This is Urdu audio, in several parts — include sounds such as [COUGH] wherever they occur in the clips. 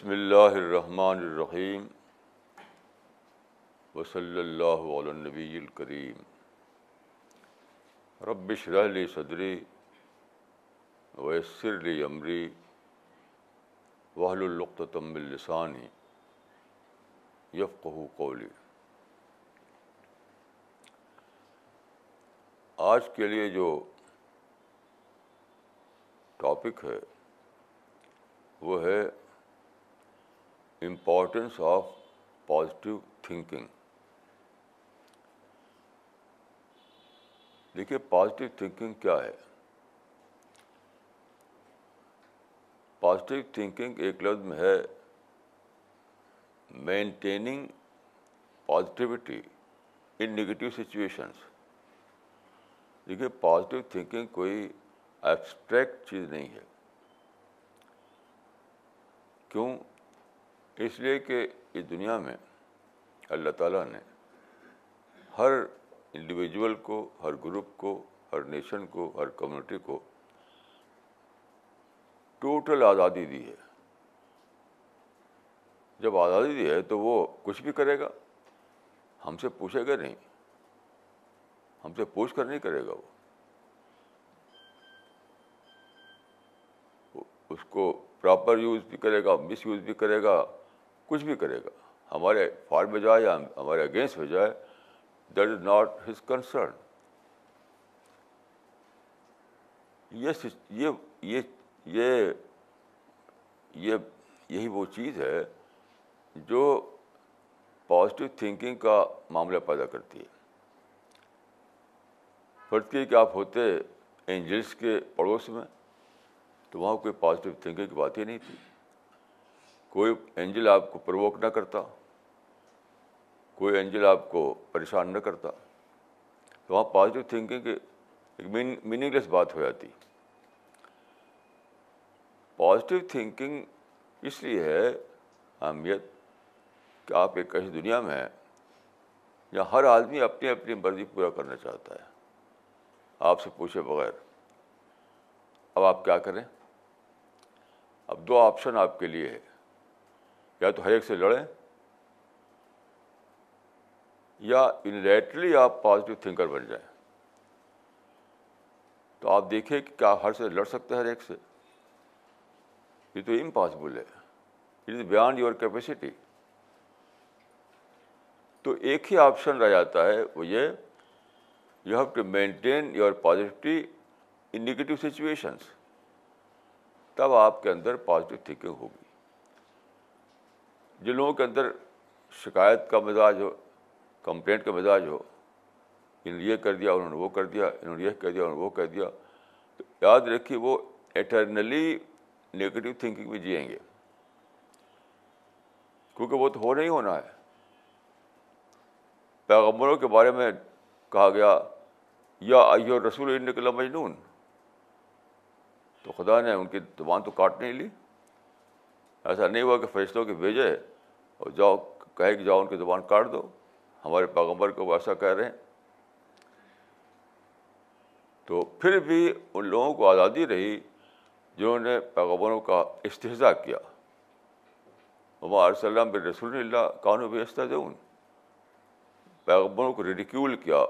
بسم اللہ الرحمٰن الرحیم وصلی اللہ علنبی الکریم رب لی صدری ویسر لی عمری وحل القطم السانی یفقہ قولی آج کے لیے جو ٹاپک ہے وہ ہے امپورٹینس آف پازیٹیو تھنکنگ دیکھیے پازیٹیو تھنکنگ کیا ہے پازیٹیو تھنکنگ ایک لفظ میں ہے maintaining positivity in negative situations دیکھیے پازیٹیو تھنکنگ کوئی ایبسٹریکٹ چیز نہیں ہے کیوں اس لیے کہ اس دنیا میں اللہ تعالیٰ نے ہر انڈیویجول کو ہر گروپ کو ہر نیشن کو ہر کمیونٹی کو ٹوٹل آزادی دی ہے جب آزادی دی ہے تو وہ کچھ بھی کرے گا ہم سے پوچھے گا نہیں ہم سے پوچھ کر نہیں کرے گا وہ اس کو پراپر یوز بھی کرے گا مس یوز بھی کرے گا کچھ بھی کرے گا ہمارے فار میں جائے یا ہمارے اگینسٹ میں جائے that is not his concern یہی وہ چیز ہے جو پازیٹیو تھنکنگ کا معاملہ پیدا کرتی ہے فرض کی کہ آپ ہوتے اینجلس کے پڑوس میں تو وہاں کوئی پازیٹیو تھنکنگ کی بات ہی نہیں تھی کوئی اینجل آپ کو پرووک نہ کرتا کوئی اینجل آپ کو پریشان نہ کرتا تو وہاں پازیٹیو تھنکنگ ایک میننگ لیس بات ہو جاتی پازیٹیو تھنکنگ اس لیے ہے اہمیت کہ آپ ایک ایسی دنیا میں ہیں جہاں ہر آدمی اپنی اپنی مرضی پورا کرنا چاہتا ہے آپ سے پوچھے بغیر اب آپ کیا کریں اب دو آپشن آپ کے لیے ہے یا تو ہر ایک سے لڑیں یا انلیٹلی آپ پازیٹیو تھنکر بن جائیں تو آپ دیکھیں کہ کیا آپ ہر سے لڑ سکتے ہیں ہر ایک سے یہ تو امپاسبل ہے it is beyond your capacity تو ایک ہی آپشن رہ جاتا ہے وہ یہ you have to maintain your positivity in negative situations تب آپ کے اندر پازیٹیو تھنکنگ ہوگی جن لوگوں کے اندر شکایت کا مزاج ہو کمپلینٹ کا مزاج ہو انہوں نے یہ کر دیا انہوں نے وہ کر دیا انہوں نے یہ کہہ دیا انہوں نے وہ کہہ دیا تو یاد رکھیے وہ ایٹرنلی نگیٹو تھنکنگ میں جئیں گے کیونکہ وہ تو ہو نہیں ہونا ہے پیغمبروں کے بارے میں کہا گیا یا رسول ان مجنون تو خدا نے ان کی زبان تو کاٹ نہیں لی ایسا نہیں ہوا کہ فرشتوں کے بھیجے اور جاؤ کہے کہ جاؤ ان کی زبان کاٹ دو ہمارے پیغمبر کو وہ ایسا کہہ رہے ہیں تو پھر بھی ان لوگوں کو آزادی رہی جنہوں نے پیغمبروں کا استحضا کیا وسلم بن رسول اللہ کانو بھی دے ان پیغمبروں کو ریڈیکیول کیا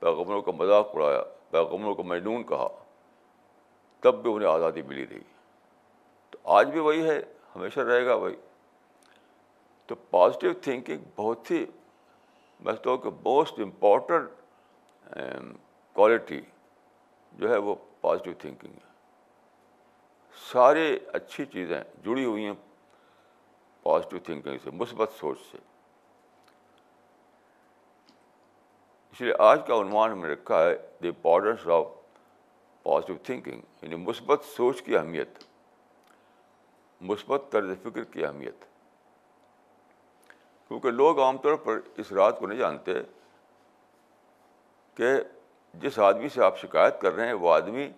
پیغمبروں کا مذاق اڑایا پیغمبروں کا مجنون کہا تب بھی انہیں آزادی ملی رہی تو آج بھی وہی ہے ہمیشہ رہے گا وہی تو پازیٹیو تھنکنگ بہت ہی میں تو موسٹ امپورٹنٹ کوالٹی جو ہے وہ پازیٹیو تھنکنگ ہے سارے اچھی چیزیں جڑی ہوئی ہیں پازیٹیو تھنکنگ سے مثبت سوچ سے اس لیے آج کا عنوان ہم نے رکھا ہے the importance of positive thinking یعنی مثبت سوچ کی اہمیت مثبت طرز فکر کی اہمیت کیونکہ لوگ عام طور پر اس رات کو نہیں جانتے کہ جس آدمی سے آپ شکایت کر رہے ہیں وہ آدمی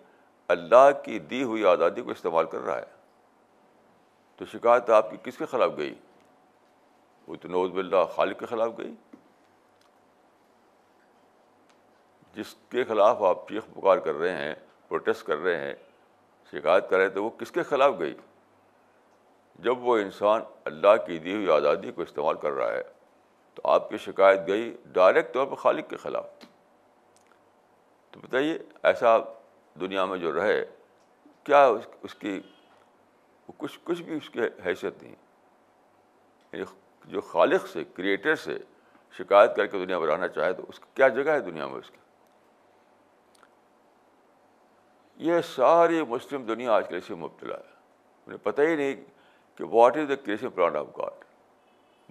اللہ کی دی ہوئی آزادی کو استعمال کر رہا ہے تو شکایت آپ کی کس کے خلاف گئی وہ تو نوز باللہ خالق کے خلاف گئی جس کے خلاف آپ چیخ پکار کر رہے ہیں پروٹیسٹ کر رہے ہیں شکایت کر رہے تو وہ کس کے خلاف گئی جب وہ انسان اللہ کی دی ہوئی آزادی کو استعمال کر رہا ہے تو آپ کی شکایت گئی ڈائریکٹ طور پر خالق کے خلاف تو بتائیے ایسا دنیا میں جو رہے کیا اس کی کچھ کچھ بھی اس کی حیثیت نہیں یعنی جو خالق سے کریٹر سے شکایت کر کے دنیا میں رہنا چاہے تو اس کی کیا جگہ ہے دنیا میں اس کی یہ ساری مسلم دنیا آج کل اسے مبتلا ہے انہیں پتہ ہی نہیں کہ what is the creation plant of God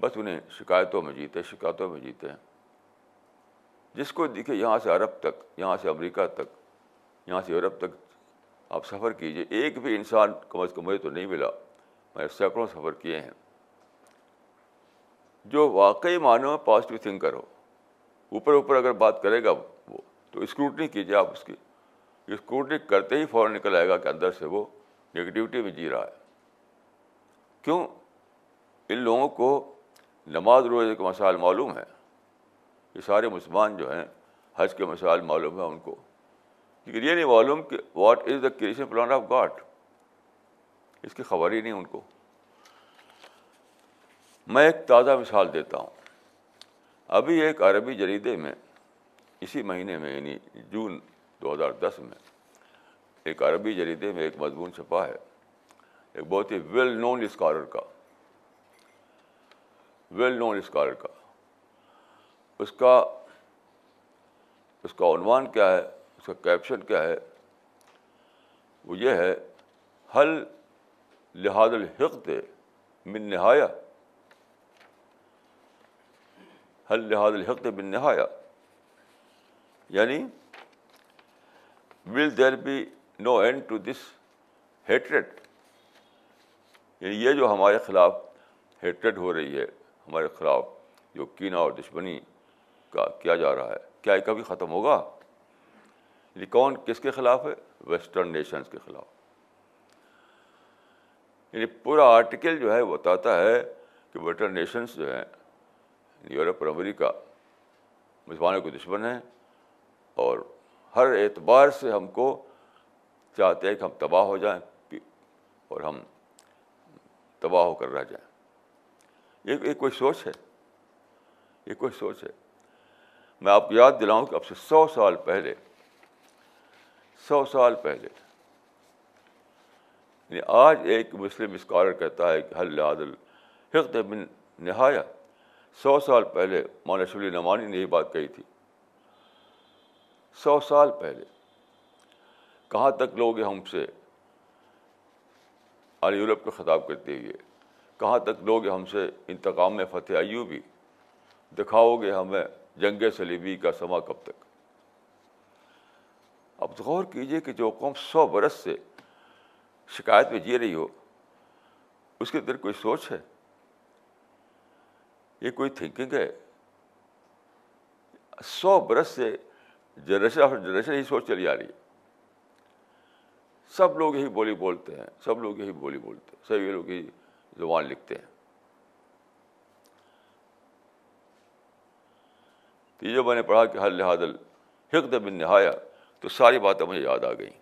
بس انہیں شکایتوں میں جیتے شکایتوں میں جیتے ہیں جس کو دیکھے یہاں سے عرب تک یہاں سے امریکہ تک یہاں سے یورپ تک آپ سفر کیجیے ایک بھی انسان کم از کم مجھے تو نہیں ملا میں سینکڑوں سفر کیے ہیں جو واقعی معنی میں پازیٹیو تھنکر ہو اوپر اوپر اگر بات کرے گا وہ تو اسکروٹنی کیجیے آپ اس کی اسکروٹنی کرتے ہی فوراً نکل آئے گا کہ اندر سے وہ نگیٹیوٹی میں جی رہا ہے کیوں ان لوگوں کو نماز روزے کے مسائل معلوم ہے یہ سارے مسلمان جو ہیں حج کے مسائل معلوم ہیں ان کو لیکن یہ نہیں معلوم کہ what is the creation plan of God اس کی خبر ہی نہیں ان کو میں ایک تازہ مثال دیتا ہوں ابھی ایک عربی جریدے میں اسی مہینے میں یعنی جون دو ہزار دس میں ایک عربی جریدے میں ایک مضمون چھپا ہے ایک بہت ہی ویل نون اسکالر کا ویل نون اسکالر کا اس کا اس کا عنوان کیا ہے اس کا کیپشن کیا ہے وہ یہ ہے حل لحاظ الحق من نہایا حل لحاظ الحق من نہایا یعنی will there be no end to this hatred یعنی یہ جو ہمارے خلاف ہیٹریڈ ہو رہی ہے ہمارے خلاف جو کینا اور دشمنی کا کیا جا رہا ہے کیا یہ کبھی ختم ہوگا یعنی کون کس کے خلاف ہے ویسٹرن نیشنز کے خلاف یعنی پورا آرٹیکل جو ہے بتاتا ہے کہ ویسٹرن نیشنز جو ہیں یعنی یورپ اور امریکہ مسلمانوں کے دشمن ہیں اور ہر اعتبار سے ہم کو چاہتے ہیں کہ ہم تباہ ہو جائیں اور ہم تباہ ہو کر رہ جائیں یہ کوئی سوچ ہے یہ کوئی سوچ ہے میں آپ کو یاد دلاؤں کہ اب سے سو سال پہلے سو سال پہلے یعنی آج ایک مسلم اسکالر کہتا ہے کہ حل عادل حقد بن نہایا سو سال پہلے مولانا شلی نمانی نے یہ بات کہی تھی سو سال پہلے کہاں تک لوگ ہم سے یورپ کو خطاب کرتے ہوئے کہاں تک لوگ ہم سے انتقام میں فتح آئیو بھی دکھاؤ گے ہمیں جنگ سلیبی کا سما کب تک اب غور کیجیے کہ جو قوم سو برس سے شکایت میں جی رہی ہو اس کے اندر کوئی سوچ ہے یہ کوئی تھنکنگ ہے سو برس سے جنریشن آفٹر جنریشن یہ سوچ چلی آ رہی ہے سب لوگ یہی بولی بولتے ہیں سب لوگ یہی بولی بولتے ہیں سب یہ لوگ یہی زبان لکھتے ہیں تو یہ میں نے پڑھا کہ ہر لحاظ الحق بن نہایا تو ساری باتیں مجھے یاد آ گئیں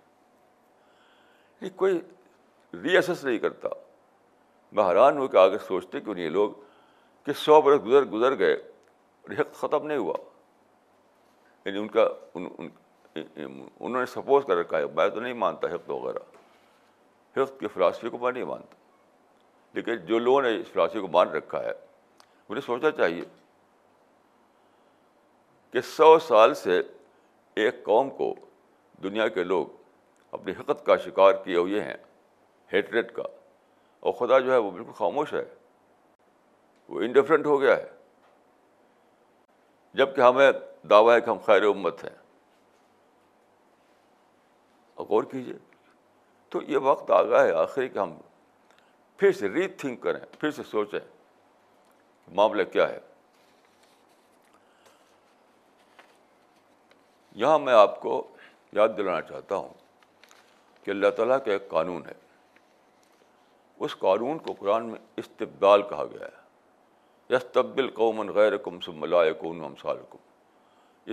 کوئی ریسس نہیں کرتا میں حیران ہو کے آگے سوچتے کیوں نہیں لوگ کہ سو برس گزر گزر گئے حق ختم نہیں ہوا یعنی ان کا ان, ان انہوں نے سپوز کر رکھا ہے میں تو نہیں مانتا حفظ وغیرہ حفظ کے فلاسفی کو میں نہیں مانتا لیکن جو لوگوں نے اس فلاسفی کو مان رکھا ہے مجھے سوچنا چاہیے کہ سو سال سے ایک قوم کو دنیا کے لوگ اپنی حقت کا شکار کیے ہوئے ہیں ہیٹریٹ کا اور خدا جو ہے وہ بالکل خاموش ہے وہ انڈیفرنٹ ہو گیا ہے جب کہ ہمیں دعویٰ ہے کہ ہم خیر امت ہیں غور کیجیے تو یہ وقت گیا ہے آخری کہ ہم پھر سے ری تھنک کریں پھر سے سوچیں معاملہ کیا ہے یہاں میں آپ کو یاد دلانا چاہتا ہوں کہ اللہ تعالیٰ کا ایک قانون ہے اس قانون کو قرآن میں استبدال کہا گیا ہے یستبل قومن غیر کم سم ملائے قوم سال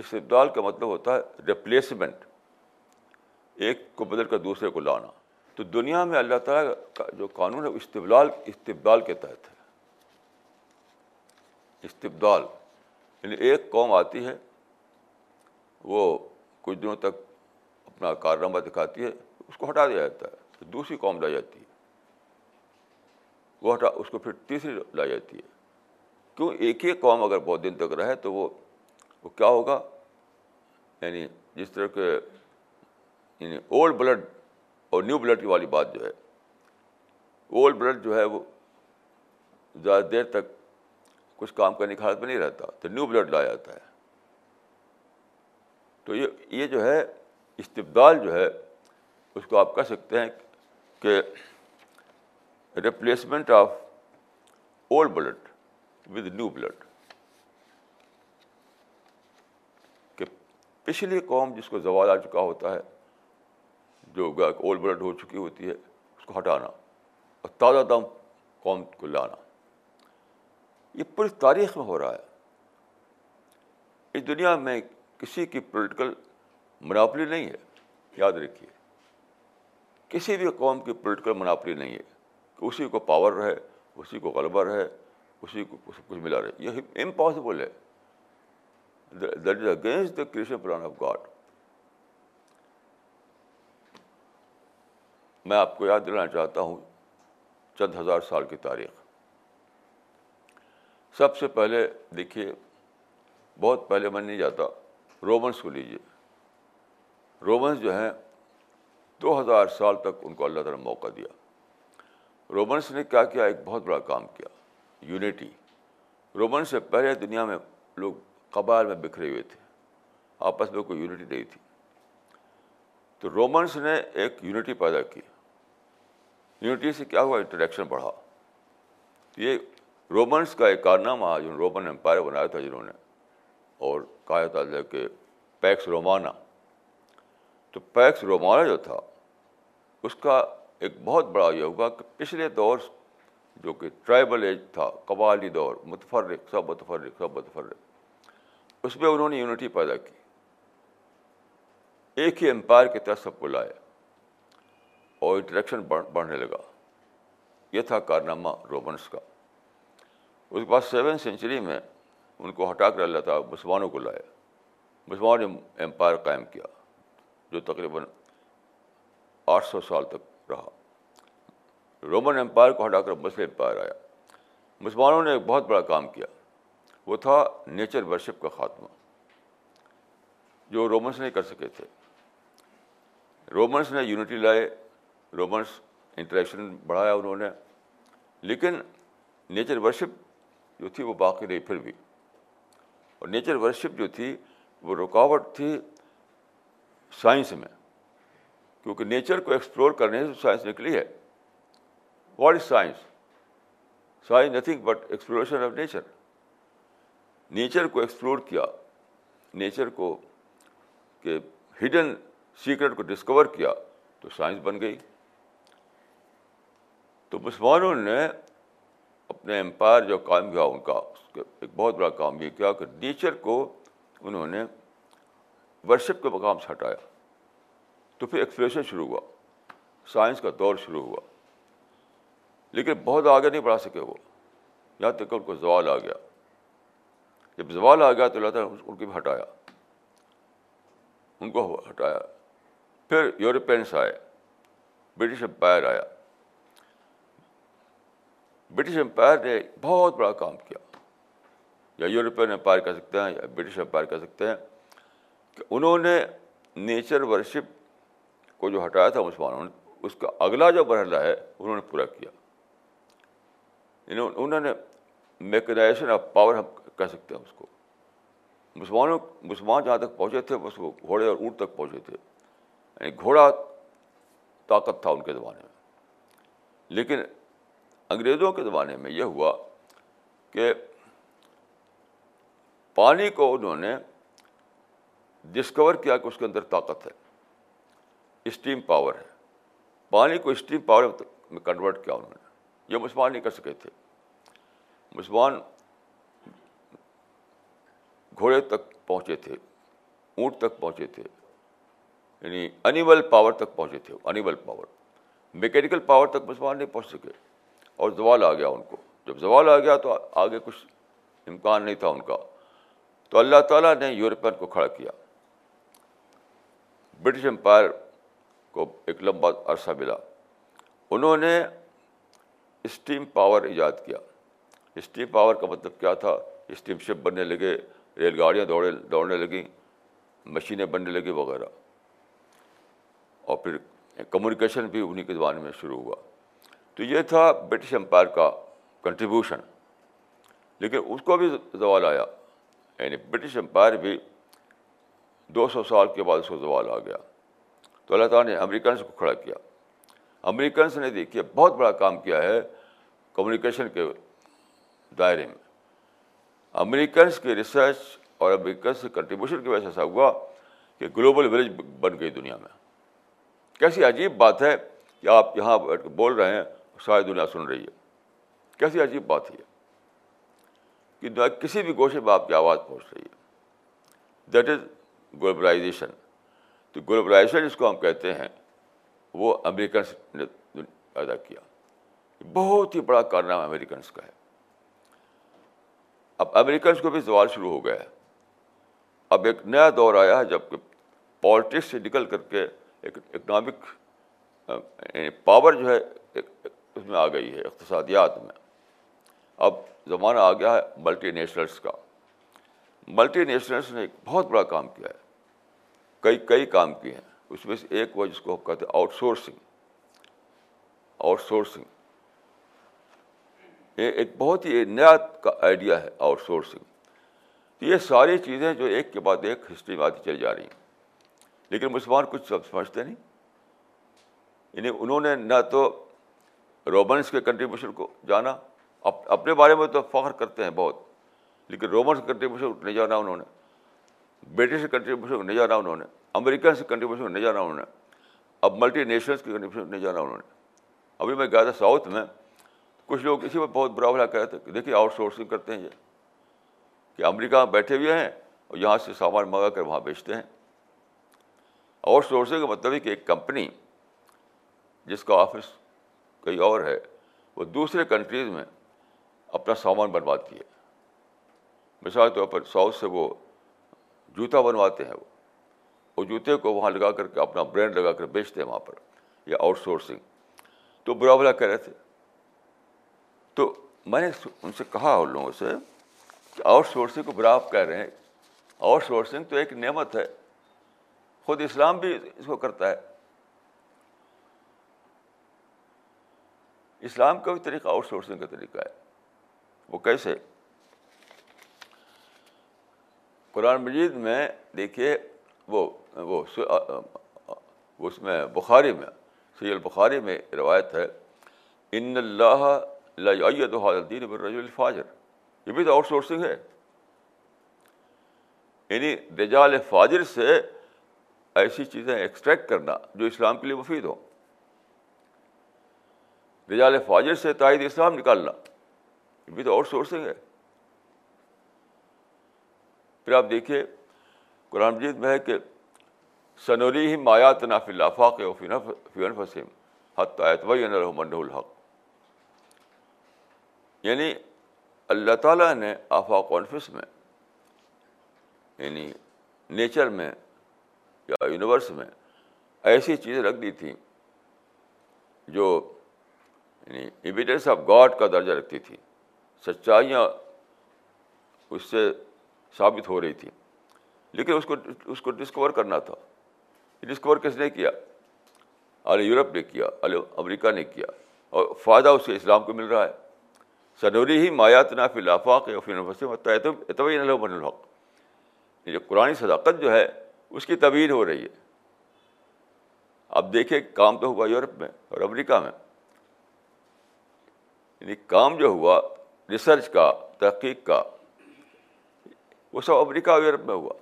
استبدال کا مطلب ہوتا ہے ریپلیسمنٹ ایک کو بدل کر دوسرے کو لانا تو دنیا میں اللہ تعالیٰ کا جو قانون ہے وہ استبدال استبدال کے تحت ہے استبدال یعنی ایک قوم آتی ہے وہ کچھ دنوں تک اپنا کارنامہ دکھاتی ہے اس کو ہٹا دیا جاتا ہے پھر دوسری قوم لائی جاتی ہے وہ ہٹا اس کو پھر تیسری لائی جاتی ہے کیوں ایک ہی قوم اگر بہت دن تک رہے تو وہ وہ کیا ہوگا یعنی جس طرح کے یعنی اولڈ بلڈ اور نیو بلڈ کی والی بات جو ہے اولڈ بلڈ جو ہے وہ زیادہ دیر تک کچھ کام کرنے کی حالت میں نہیں رہتا تو نیو بلڈ لایا جاتا ہے تو یہ یہ جو ہے استبدال جو ہے اس کو آپ کہہ سکتے ہیں کہ replacement of old blood with new blood کہ پچھلی قوم جس کو زوال آ چکا ہوتا ہے جو گائے اول بلڈ ہو چکی ہوتی ہے اس کو ہٹانا اور تازہ دم قوم کو لانا یہ پوری تاریخ میں ہو رہا ہے اس دنیا میں کسی کی پولیٹیکل مناپلی نہیں ہے یاد رکھیے کسی بھی قوم کی پولیٹیکل مناپلی نہیں ہے کہ اسی کو پاور رہے اسی کو غلبہ رہے اسی کو سب کچھ ملا رہے یہ امپاسبل ہے that is against the creation plan of God میں آپ کو یاد دلانا چاہتا ہوں چند ہزار سال کی تاریخ سب سے پہلے دیکھیے بہت پہلے میں نہیں جاتا رومنس کو لیجیے رومنس جو ہیں دو ہزار سال تک ان کو اللہ تعالیٰ نے موقع دیا رومنس نے کیا کیا ایک بہت بڑا کام کیا یونیٹی رومنس سے پہلے دنیا میں لوگ قبائل میں بکھرے ہوئے تھے آپس میں کوئی یونیٹی نہیں تھی تو رومنس نے ایک یونیٹی پیدا کی یونٹی سے کیا ہوا انٹریکشن بڑھا یہ رومنس کا ایک کارنامہ جو رومن امپائر بنایا تھا جنہوں نے اور کہا تھا کہ پیکس رومانا تو پیکس رومانا جو تھا اس کا ایک بہت بڑا یہ ہوا کہ پچھلے دور جو کہ ٹرائبل ایج تھا قبائلی دور متفرق سب متفرق سب متفرق اس میں انہوں نے یونٹی پیدا کی ایک ہی امپائر کے تحت سب کو لایا اور انٹریکشن بڑھنے لگا یہ تھا کارنامہ رومنس کا اس کے بعد سیون سینچری میں ان کو ہٹا کر اللہ تعالیٰ مسلمانوں کو لایا مسلمان امپائر قائم کیا جو تقریباً آٹھ سو سال تک رہا رومن امپائر کو ہٹا کر مسلم امپائر آیا مسلمانوں نے ایک بہت بڑا کام کیا وہ تھا نیچر ورشپ کا خاتمہ جو رومنس نہیں کر سکے تھے رومنس نے یونٹی لائے رومنس انٹریکشن بڑھایا انہوں نے لیکن نیچر ورشپ جو تھی وہ باقی رہی پھر بھی اور نیچر ورشپ جو تھی وہ رکاوٹ تھی سائنس میں کیونکہ نیچر کو ایکسپلور کرنے سے سائنس نکلی ہے what is science science nothing but exploration of nature nature کو ایکسپلور کیا نیچر کو کہ ہڈن سیکرٹ کو ڈسکور کیا تو سائنس بن گئی تو مسلمانوں نے اپنے امپائر جو قائم کیا ان کا اس کا ایک بہت بڑا کام یہ کیا کہ نیچر کو انہوں نے ورشپ کے مقام سے ہٹایا تو پھر ایکسپریشن شروع ہوا سائنس کا دور شروع ہوا لیکن بہت آگے نہیں بڑھا سکے وہ یہاں تک کہ ان کو زوال آ گیا جب زوال آ گیا تو اللہ تعالیٰ ان کو بھی ہٹایا ان کو ہٹایا پھر یورپینس آئے برٹش امپائر آیا برٹش امپائر نے بہت بڑا کام کیا یا یورپین امپائر کہہ سکتے ہیں یا برٹش امپائر کہہ سکتے ہیں کہ انہوں نے نیچر ورشپ کو جو ہٹایا تھا مسلمانوں نے اس کا اگلا جو مرحلہ ہے انہوں نے پورا کیا انہوں نے میکنائزیشن آف پاور ہم کہہ سکتے ہیں اس کو مسلمانوں مسلمان جہاں تک پہنچے تھے بس وہ گھوڑے اور اونٹ تک پہنچے تھے یعنی گھوڑا طاقت تھا ان کے زمانے میں لیکن انگریزوں کے زمانے میں یہ ہوا کہ پانی کو انہوں نے ڈسکور کیا کہ اس کے اندر طاقت ہے اسٹیم پاور ہے پانی کو اسٹیم پاور میں کنورٹ کیا انہوں نے یہ مسلمان نہیں کر سکے تھے مسلمان گھوڑے تک پہنچے تھے اونٹ تک پہنچے تھے یعنی انیمل پاور تک پہنچے تھے انیمل پاور میکینیکل پاور تک مسلمان نہیں پہنچ سکے اور زوال آ گیا ان کو جب زوال آ گیا تو آگے کچھ امکان نہیں تھا ان کا تو اللہ تعالیٰ نے یورپین کو کھڑا کیا برٹش امپائر کو ایک لمبا عرصہ ملا انہوں نے اسٹیم پاور ایجاد کیا اسٹیم پاور کا مطلب کیا تھا اسٹیم شپ بننے لگے ریل گاڑیاں دوڑے دوڑنے لگیں مشینیں بننے لگیں وغیرہ اور پھر کمیونیکیشن بھی انہیں کے زبان میں شروع ہوا تو یہ تھا برٹش امپائر کا کنٹریبیوشن لیکن اس کو بھی زوال آیا یعنی برٹش امپائر بھی دو سو سال کے بعد اس کو زوال آ گیا تو اللہ تعالیٰ نے امریکنس کو کھڑا کیا امریکنس نے دیکھیے بہت بڑا کام کیا ہے کمیونیکیشن کے دائرے میں امریکنس کی ریسرچ اور امریکنس کے کنٹریبیوشن کی وجہ سے ایسا ہوا کہ گلوبل ولیج بن گئی دنیا میں کیسی عجیب بات ہے کہ آپ یہاں بول رہے ہیں ساری دنیا سن رہی ہے کیسی عجیب بات ہے کہ دنیا کسی بھی گوشے میں آپ کی آواز پہنچ رہی ہے دیٹ از گلوبلائزیشن تو گلوبلائزیشن جس کو ہم کہتے ہیں وہ امریکنس نے پیدا کیا بہت ہی بڑا کارنامہ امریکنس کا ہے اب امریکنس کو بھی زوال شروع ہو گیا ہے اب ایک نیا دور آیا ہے جب کہ پالیٹکس سے نکل کر کے ایک اکنامک یعنی پاور جو ہے اس میں آ گئی ہے اقتصادیات میں اب زمانہ آ گیا ہے ملٹی نیشنلس کا ملٹی نیشنلس نے ایک بہت بڑا کام کیا ہے کئی کئی کام کیے ہیں اس میں سے ایک وہ جس کو ہم کہتے ہیں آؤٹ سورسنگ آؤٹ سورسنگ یہ ایک بہت ہی نیا کا آئیڈیا ہے آؤٹ سورسنگ تو یہ ساری چیزیں جو ایک کے بعد ایک ہسٹری میں آتی چلی جا رہی ہیں لیکن مسلمان کچھ سب سمجھتے نہیں یعنی انہوں نے نہ تو رومنس کے کنٹریبیوشن کو جانا اپنے بارے میں تو فخر کرتے ہیں بہت لیکن رومنس کے کنٹریبیوشن نہیں جانا انہوں نے برٹش کنٹریبیوشن کو نہیں جانا انہوں نے امریکن سے کنٹریبیوشن نہیں جانا انہوں نے اب ملٹی نیشنلس کے کنٹریبیوشن نہیں جانا انہوں نے ابھی میں گیا تھا ساؤتھ میں کچھ لوگ اسی میں بہت برا بھلا کہہ رہے تھے کہ دیکھیے آؤٹ سورسنگ کرتے ہیں یہ کہ امریکہ بیٹھے ہوئے ہیں اور یہاں سے سامان منگا کر وہاں بیچتے ہیں آؤٹ سورسنگ کا مطلب ہے کہ ایک کمپنی جس کا آفس کئی اور ہے وہ دوسرے کنٹریز میں اپنا سامان بنواتی ہے مثال طور پر ساؤتھ سے وہ جوتا بنواتے ہیں وہ جوتے کو وہاں لگا کر کے اپنا برینڈ لگا کر بیچتے ہیں وہاں پر یا آؤٹ سورسنگ تو برا بلا کہہ رہے تھے تو میں نے ان سے کہا ان لوگوں سے کہ آؤٹ سورسنگ کو برا آپ کہہ رہے ہیں آؤٹ سورسنگ تو ایک نعمت ہے خود اسلام بھی اس کو کرتا ہے اسلام کا بھی طریقہ آؤٹ سورسنگ کا طریقہ ہے وہ کیسے قرآن مجید میں دیکھیے وہ وہ اس میں بخاری میں سی البخاری میں روایت ہے ان اللہ الدین رج الفاظر یہ بھی تو آؤٹ سورسنگ ہے یعنی رجال فاجر سے ایسی چیزیں ایکسٹریکٹ کرنا جو اسلام کے لیے مفید ہوں رجال فاجر سے تائید اسلام نکالنا یہ بھی تو اور سورسنگ ہے پھر آپ دیکھیے قرآن مجید میں ہے کہ سنوری ہی مایات ناف حت آیت وی من الحق یعنی اللہ تعالیٰ نے انفس میں یعنی نیچر میں یا یونیورس میں ایسی چیزیں رکھ دی تھیں جو یعنی ایویڈینس آف گاڈ کا درجہ رکھتی تھی سچائیاں اس سے ثابت ہو رہی تھیں لیکن اس کو اس کو ڈسکور کرنا تھا ڈسکور کس نے کیا الی یورپ نے کیا الی امریکہ نے کیا اور فائدہ اس کے اسلام کو مل رہا ہے سنوری ہی مایات ناف اللہ اعتبی الحق یعنی جو قرآن صداقت جو ہے اس کی طویل ہو رہی ہے اب دیکھیں کام تو ہوا یورپ میں اور امریکہ میں یعنی کام جو ہوا ریسرچ کا تحقیق کا وہ سب امریکہ اور یورپ میں ہوا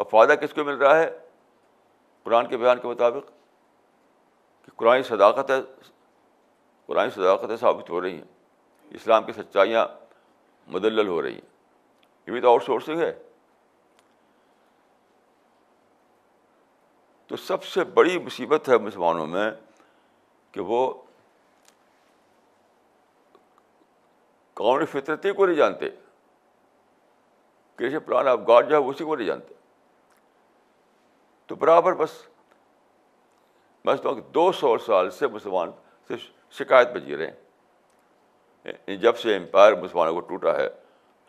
اور فائدہ کس کو مل رہا ہے قرآن کے بیان کے مطابق کہ قرآن صداقت ہے قرآن صداقتیں ثابت ہو رہی ہیں اسلام کی سچائیاں مدلل ہو رہی ہیں یہ بھی تو آؤٹ سورسنگ ہے تو سب سے بڑی مصیبت ہے مسلمانوں میں کہ وہ قانون فطرتی کو نہیں جانتے کیسے آف گاڈ جو ہے اسی کو نہیں جانتے تو برابر بس بس دو سو سال سے مسلمان صرف شکایت میں جی رہے ہیں یعنی جب سے امپائر مسلمانوں کو ٹوٹا ہے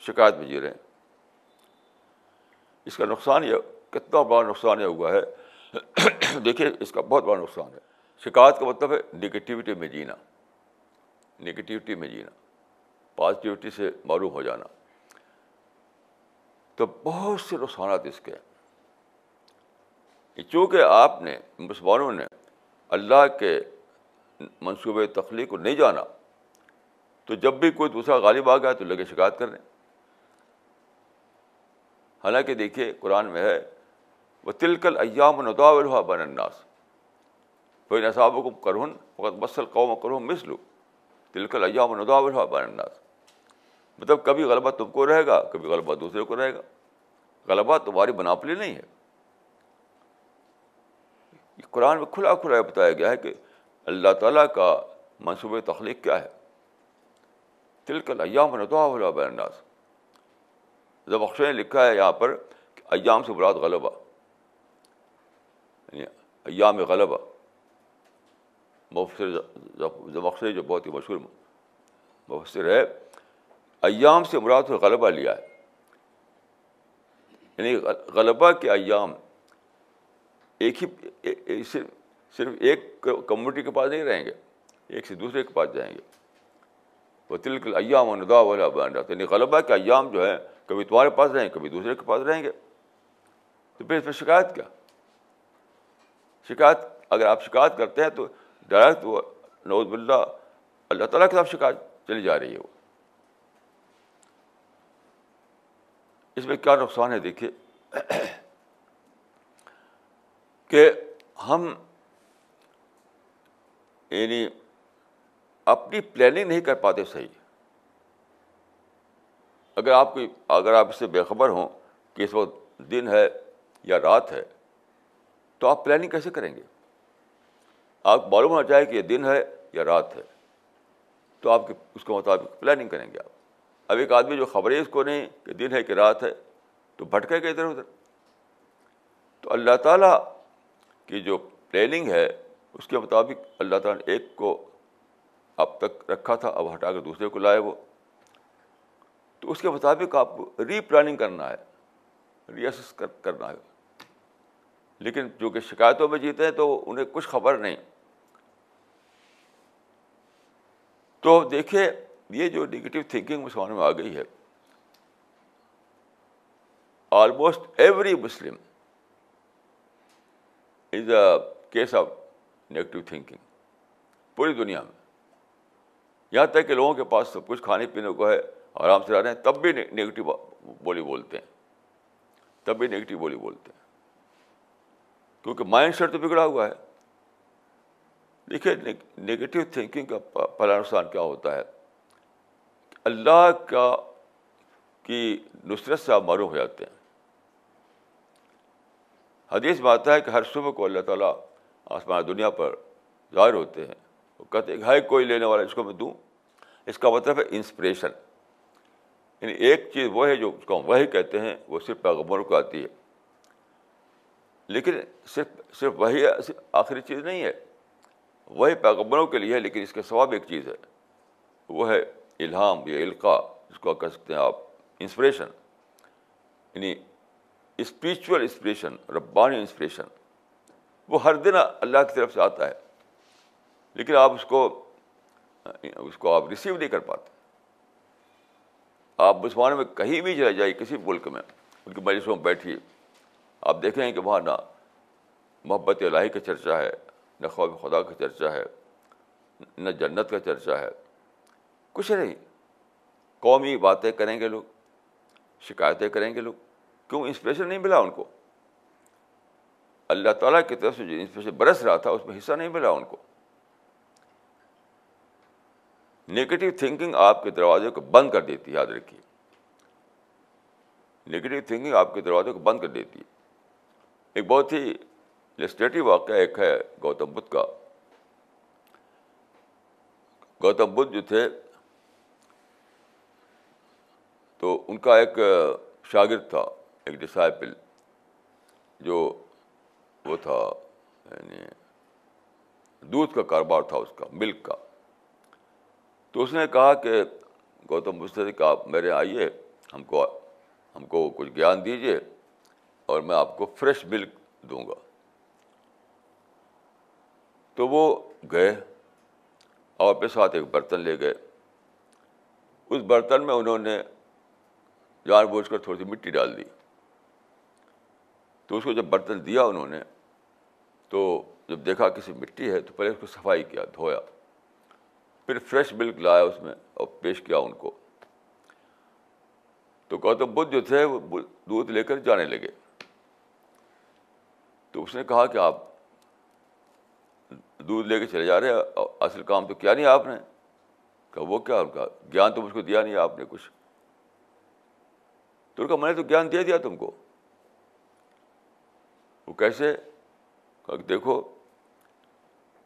شکایت میں جی رہے ہیں اس کا نقصان یہ کتنا بڑا نقصان یہ ہوا ہے دیکھیے اس کا بہت بڑا نقصان ہے شکایت کا مطلب ہے نگیٹیوٹی میں جینا نگیٹیوٹی میں جینا پازیٹیوٹی سے معلوم ہو جانا تو بہت سے نقصانات اس کے چونکہ آپ نے مسلمانوں نے اللہ کے منصوبے تخلیق کو نہیں جانا تو جب بھی کوئی دوسرا غالب آ گیا تو لگے شکایت کریں حالانکہ دیکھیے قرآن میں ہے وہ تلکل ایام الحا بن اناس بھائی نصاب کو وقت مسل قوم کرو مس لو تلکل ایام و الحا بن اناس مطلب کبھی غلبہ تم کو رہے گا کبھی غلبہ دوسرے کو رہے گا غلبہ تمہاری مناپلی نہیں ہے یہ قرآن میں کھلا کھلا بتایا گیا ہے کہ اللہ تعالیٰ کا منصوبہ تخلیق کیا ہے ایام جب اخشر نے لکھا ہے یہاں پر کہ ایام سے براد یعنی ایام غلبہ مفسر زبشر جو بہت ہی مشہور مفسر ہے ایام سے مراد ہوئے غلبہ لیا ہے یعنی غلبہ کے ایام ایک ہی صرف صرف ایک کمیونٹی کے پاس نہیں رہیں گے ایک سے دوسرے کے پاس جائیں گے وہ تلکل ایام و ندا والا یعنی غلبہ کے ایام جو ہیں کبھی تمہارے پاس رہیں کبھی دوسرے کے پاس رہیں گے تو پھر اس پہ شکایت کیا شکایت اگر آپ شکایت کرتے ہیں تو ڈائریکٹ وہ نوز باللہ اللہ تعالیٰ کے ساتھ شکایت چلی جا رہی ہے وہ اس میں کیا نقصان ہے دیکھیے [CLEARS THROAT] کہ ہم یعنی اپنی پلاننگ نہیں کر پاتے صحیح اگر آپ کی اگر آپ اس سے بےخبر ہوں کہ اس وقت دن ہے یا رات ہے تو آپ پلاننگ کیسے کریں گے آپ معلوم ہونا چاہیے کہ یہ دن ہے یا رات ہے تو آپ کے اس کے مطابق پلاننگ کریں گے آپ اب ایک آدمی جو خبر ہے اس کو نہیں کہ دن ہے کہ رات ہے تو بھٹکے کے ادھر ادھر تو اللہ تعالیٰ کی جو پلاننگ ہے اس کے مطابق اللہ تعالیٰ نے ایک کو اب تک رکھا تھا اب ہٹا کے دوسرے کو لائے وہ تو اس کے مطابق آپ کو ری پلاننگ کرنا ہے ری ایسس کرنا ہے لیکن جو کہ شکایتوں میں جیتے ہیں تو انہیں کچھ خبر نہیں تو دیکھیے یہ جو نگیٹو تھنکنگ مسلمانوں میں آ گئی ہے almost every Muslim is a case of negative thinking پوری دنیا میں یہاں تک کہ لوگوں کے پاس سب کچھ کھانے پینے کو ہے آرام سے رہ رہے ہیں تب بھی نگیٹو بولی بولتے ہیں تب بھی نگیٹو بولی بولتے ہیں کیونکہ مائنڈ سیٹ تو بگڑا ہوا ہے دیکھیے نگیٹو تھنکنگ کا پہلا نقصان کیا ہوتا ہے اللہ کا کی نصرت سے آپ معروف ہو جاتے ہیں حدیث میں آتا ہے کہ ہر صبح کو اللہ تعالیٰ آسمان دنیا پر ظاہر ہوتے ہیں وہ کہتے ہیں ہے کوئی لینے والا اس کو میں دوں اس کا مطلب ہے انسپریشن یعنی ایک چیز وہ ہے جو اس کو ہم وہی کہتے ہیں وہ صرف پیغمبروں کو آتی ہے لیکن صرف صرف وہی آخری چیز نہیں ہے وہی پیغمبروں کے لیے ہے لیکن اس کے ثواب ایک چیز ہے وہ ہے الہام یا القاع جس کو کہہ سکتے ہیں آپ انسپریشن یعنی اسپریچول انسپریشن ربانی انسپریشن وہ ہر دن اللہ کی طرف سے آتا ہے لیکن آپ اس کو اس کو آپ ریسیو نہیں کر پاتے آپ مسلمانوں میں کہیں بھی چلے جائیے کسی ملک میں ان کے مجلسوں میں بیٹھیے آپ دیکھیں کہ وہاں نہ محبت الہی کا چرچا ہے نہ خواب خدا کا چرچا ہے نہ جنت کا چرچا ہے کچھ نہیں قومی باتیں کریں گے لوگ شکایتیں کریں گے لوگ کیوں انسپریشن نہیں ملا ان کو اللہ تعالیٰ کی طرف سے جو انسپریشن برس رہا تھا اس میں حصہ نہیں ملا ان کو نگیٹو تھنکنگ آپ کے دروازے کو بند کر دیتی ہے یاد رکھیے نگیٹو تھنکنگ آپ کے دروازے کو بند کر دیتی ہے ایک بہت ہی لسٹریٹو واقعہ ایک ہے گوتم بدھ کا گوتم بدھ جو تھے تو ان کا ایک شاگرد تھا ایک ڈسائپل جو وہ تھا یعنی دودھ کا کاروبار تھا اس کا ملک کا تو اس نے کہا کہ گوتم بدھ بستید آپ میرے آئیے ہم کو ہم کو کچھ گیان دیجیے اور میں آپ کو فریش ملک دوں گا تو وہ گئے اور اپنے ساتھ ایک برتن لے گئے اس برتن میں انہوں نے جان بوجھ کر تھوڑی سی مٹی ڈال دی تو اس کو جب برتن دیا انہوں نے تو جب دیکھا کسی مٹی ہے تو پہلے اس کو صفائی کیا دھویا پھر فریش ملک لایا اس میں اور پیش کیا ان کو تو گوتم بدھ جو تھے وہ دودھ لے کر جانے لگے تو اس نے کہا کہ آپ دودھ لے کے چلے جا رہے ہیں اصل کام تو کیا نہیں آپ نے کہا وہ کیا ان کا گیان تو مجھ کو دیا نہیں آپ نے کچھ تو کہا میں نے تو گیان دے دیا تم کو وہ کیسے دیکھو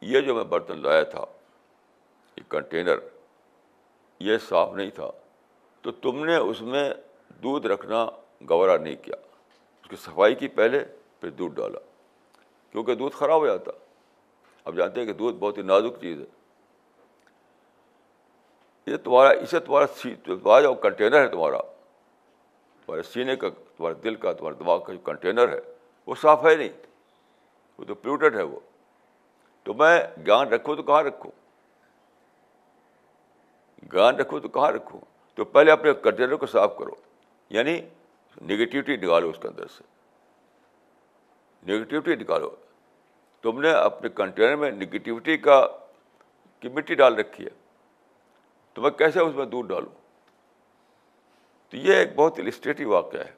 یہ جو میں برتن لایا تھا یہ کنٹینر یہ صاف نہیں تھا تو تم نے اس میں دودھ رکھنا گوارا نہیں کیا اس کی صفائی کی پہلے پھر دودھ ڈالا کیونکہ دودھ خراب ہو جاتا اب جانتے ہیں کہ دودھ بہت ہی نازک چیز ہے یہ تمہارا اسے تمہارا سی کنٹینر ہے تمہارا تمہارے سینے کا تمہارے دل کا تمہارے دماغ کا جو کنٹینر ہے وہ صاف ہے نہیں وہ تو پلیوٹر ہے وہ تو میں گیان رکھوں تو کہاں رکھوں گیان رکھوں تو کہاں رکھوں تو پہلے اپنے کنٹینر کو صاف کرو یعنی نگیٹیوٹی نکالو اس کے اندر سے نگیٹیوٹی نکالو تم نے اپنے کنٹینر میں نگیٹیوٹی کا کی مٹی ڈال رکھی ہے تو میں کیسے اس میں دودھ ڈالوں تو یہ ایک بہت السٹریٹو واقعہ ہے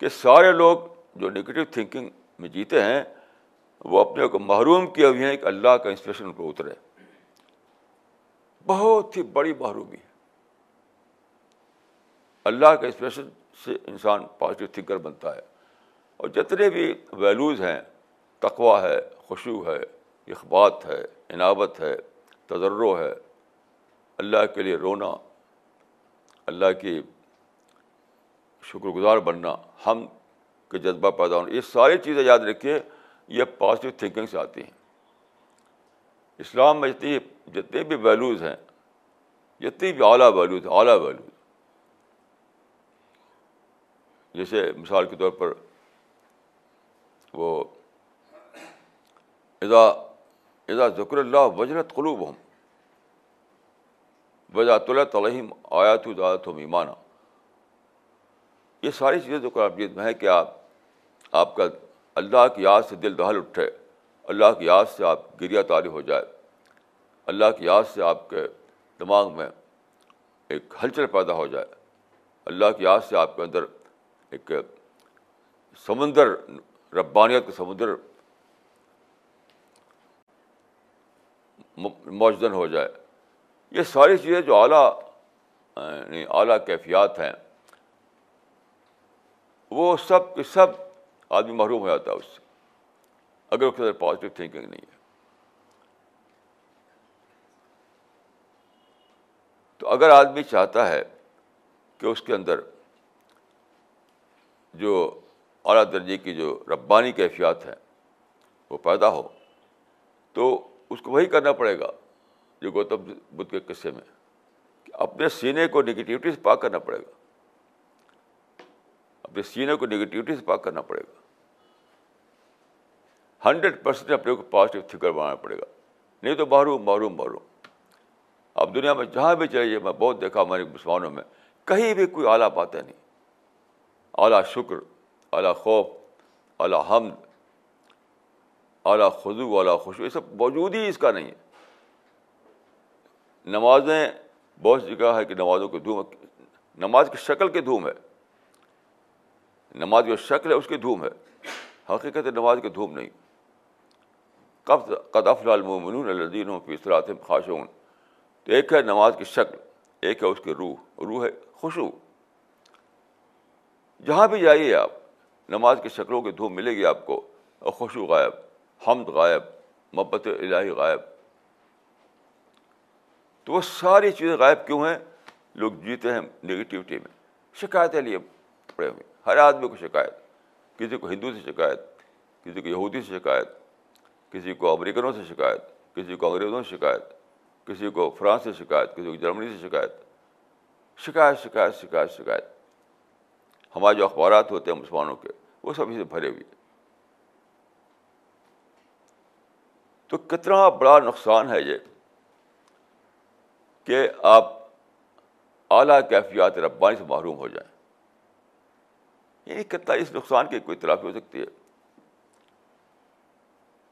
کہ سارے لوگ جو نگیٹو تھنکنگ میں جیتے ہیں وہ اپنے کو محروم کیے ہوئے ہیں ایک اللہ کا انسپریشن پہ اترے بہت ہی بڑی محرومی ہے اللہ کا انسپریشن سے انسان پازیٹیو تھنکر بنتا ہے اور جتنے بھی ویلوز ہیں تقوا ہے خوشو ہے اخبات ہے عنابت ہے تجرو ہے اللہ کے لیے رونا اللہ کی شکر گزار بننا ہم کے جذبہ پیدا ہونا یہ ساری چیزیں یاد رکھیے یہ پازیٹیو سے آتی ہیں اسلام میں جتنی جتنے بھی ویلوز ہیں جتنی بھی اعلیٰ ویلیوز اعلیٰ ویلیوز جیسے مثال کے طور پر وہ اذا اذا ذکر اللہ وجرت قلوب ہم بضاۃ اللہ تعلیم آیات میمانہ یہ ساری چیزیں جو کرابی میں ہیں کہ آپ آپ کا اللہ کی یاد سے دل دہل اٹھے اللہ کی یاد سے آپ گریہ تعلی ہو جائے اللہ کی یاد سے آپ کے دماغ میں ایک ہلچل پیدا ہو جائے اللہ کی یاد سے آپ کے اندر ایک سمندر ربانیت کا سمندر موجدن ہو جائے یہ ساری چیزیں جو اعلیٰ یعنی اعلیٰ کیفیات ہیں وہ سب کے سب آدمی محروم ہو جاتا ہے اس سے اگر اس کے اندر پازیٹیو تھنکنگ نہیں ہے تو اگر آدمی چاہتا ہے کہ اس کے اندر جو اعلیٰ درجے کی جو ربانی کیفیات ہیں وہ پیدا ہو تو اس کو وہی کرنا پڑے گا گوتم بدھ کے قصے میں کہ اپنے سینے کو نگیٹیوٹی سے پاک کرنا پڑے گا اپنے سینے کو نگیٹیوٹی سے پاک کرنا پڑے گا ہنڈریڈ پرسینٹ اپنے کو پازیٹیو تھنکر بنانا پڑے گا نہیں تو باہر مارو بارو اب دنیا میں جہاں بھی چلے جائے میں بہت دیکھا ہمارے مسلمانوں میں کہیں بھی کوئی اعلیٰ باتیں نہیں اعلیٰ شکر اعلیٰ خوف اعلیٰ حمد اعلیٰ خزو اعلیٰ خوشو یہ سب موجود ہی اس کا نہیں ہے نمازیں بہت جگہ ہے کہ نمازوں کی دھوم نماز کی شکل کی دھوم ہے نماز جو شکل ہے اس کی دھوم ہے حقیقت نماز کی دھوم نہیں کب قدف لالمنون الدین و فیصلات خاشون تو ایک ہے نماز کی شکل ایک ہے اس کی روح روح ہے خوشبو جہاں بھی جائیے آپ نماز کی شکلوں کی دھوم ملے گی آپ کو خوشو غائب حمد غائب محبت الہی غائب تو وہ ساری چیزیں غائب کیوں ہیں لوگ جیتے ہیں نگیٹیوٹی میں شکایتیں لیے پڑے ہوئے ہر آدمی کو شکایت کسی کو ہندو سے شکایت کسی کو یہودی سے شکایت کسی کو امریکنوں سے شکایت کسی کو انگریزوں سے شکایت کسی کو فرانس سے شکایت کسی کو جرمنی سے شکایت شکایت شکایت شکایت شکایت ہمارے جو اخبارات ہوتے ہیں مسلمانوں کے وہ سب سے بھرے ہوئے تو کتنا بڑا نقصان ہے یہ کہ آپ اعلیٰ کیفیات ربانی سے محروم ہو جائیں یعنی کتنا اس نقصان کی کوئی تلافی ہو سکتی ہے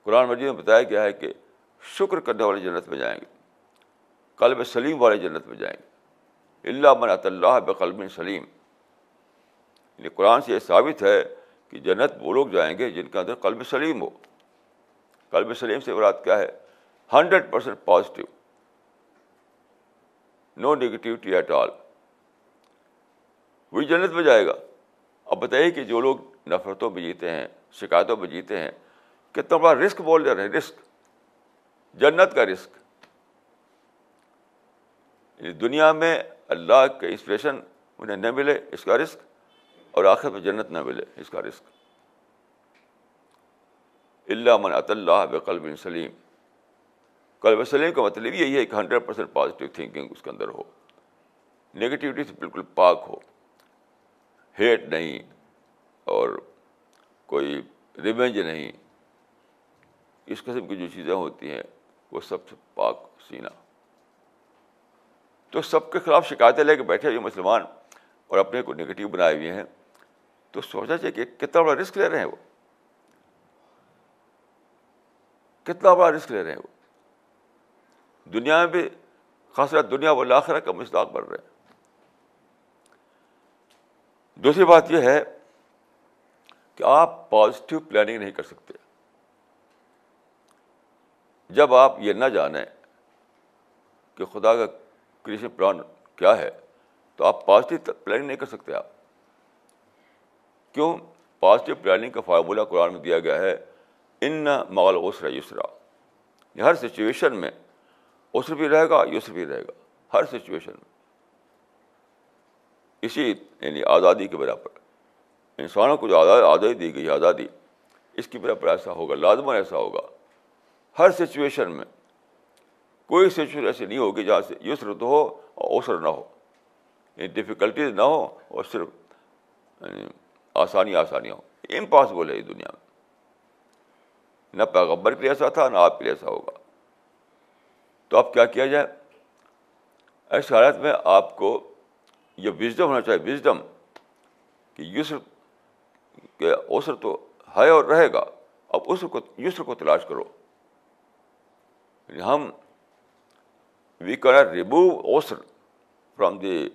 قرآن مجید میں بتایا گیا ہے کہ شکر کرنے والے جنت میں جائیں گے قلب سلیم والے جنت میں جائیں گے اللہ من اللہ بقلب سلیم یعنی قرآن سے یہ ثابت ہے کہ جنت وہ لوگ جائیں گے جن کے اندر قلب سلیم ہو قلب سلیم سے مراد کیا ہے hundred percent positive no negativity at all وہی جنت میں جائے گا اب بتائیے کہ جو لوگ نفرتوں میں جیتے ہیں شکایتوں میں جیتے ہیں کتنا بڑا رسک بول دے رہے رسک جنت کا رسک دنیا میں اللہ کا انسپریشن انہیں نہ ملے اس کا رسک اور آخر میں جنت نہ ملے اس کا رسک اللہ عط اللہ بقلب سلیم کلب سلیم کا مطلب یہی ہے کہ ہنڈریڈ پرسینٹ پازیٹیو تھنکنگ اس کے اندر ہو نگیٹیوٹی سے بالکل پاک ہو ہیٹ نہیں اور کوئی ریونج نہیں اس قسم کی جو چیزیں ہوتی ہیں وہ سب سے پاک سینا تو سب کے خلاف شکایتیں لے کے بیٹھے ہوئے مسلمان اور اپنے کو نگیٹو بنائے ہوئے ہیں تو سوچا چاہیے کہ کتنا بڑا رسک لے رہے ہیں وہ کتنا بڑا رسک لے رہے ہیں وہ دنیا میں بھی خاص طرح دنیا و لاخرہ کا مشتاق بن رہے ہیں دوسری بات یہ ہے کہ آپ پازیٹیو پلاننگ نہیں کر سکتے جب آپ یہ نہ جانیں کہ خدا کا کریشن پلان کیا ہے تو آپ پازیٹیو پلاننگ نہیں کر سکتے آپ کیوں پازیٹیو پلاننگ کا فارمولہ قرآن میں دیا گیا ہے ان نہ مغل وسرا یسرا ہر سچویشن میں اسر بھی رہے گا یسر بھی رہے گا ہر سچویشن میں اسی یعنی آزادی کے برابر انسانوں کو جو آزادی دی گئی آزادی اس کے برابر ایسا ہوگا لازمہ ایسا ہوگا ہر سچویشن میں کوئی سچویشن ایسی نہیں ہوگی جہاں سے یسر تو ہو اور اوسر نہ ہو یعنی ڈفیکلٹیز نہ ہو اور صرف یعنی آسانی آسانیاں ہو امپاسبل ہے یہ دنیا میں نہ پیغمبر کے لیے ایسا تھا نہ آپ کے لیے ایسا ہوگا تو آپ کیا کیا جائے ایسے حالت میں آپ کو یہ وزڈم ہونا چاہیے وزڈم کہ یسر کے اوسر تو ہے اور رہے گا اب اس کو یسر کو تلاش کرو یعنی ہم we can remove user from the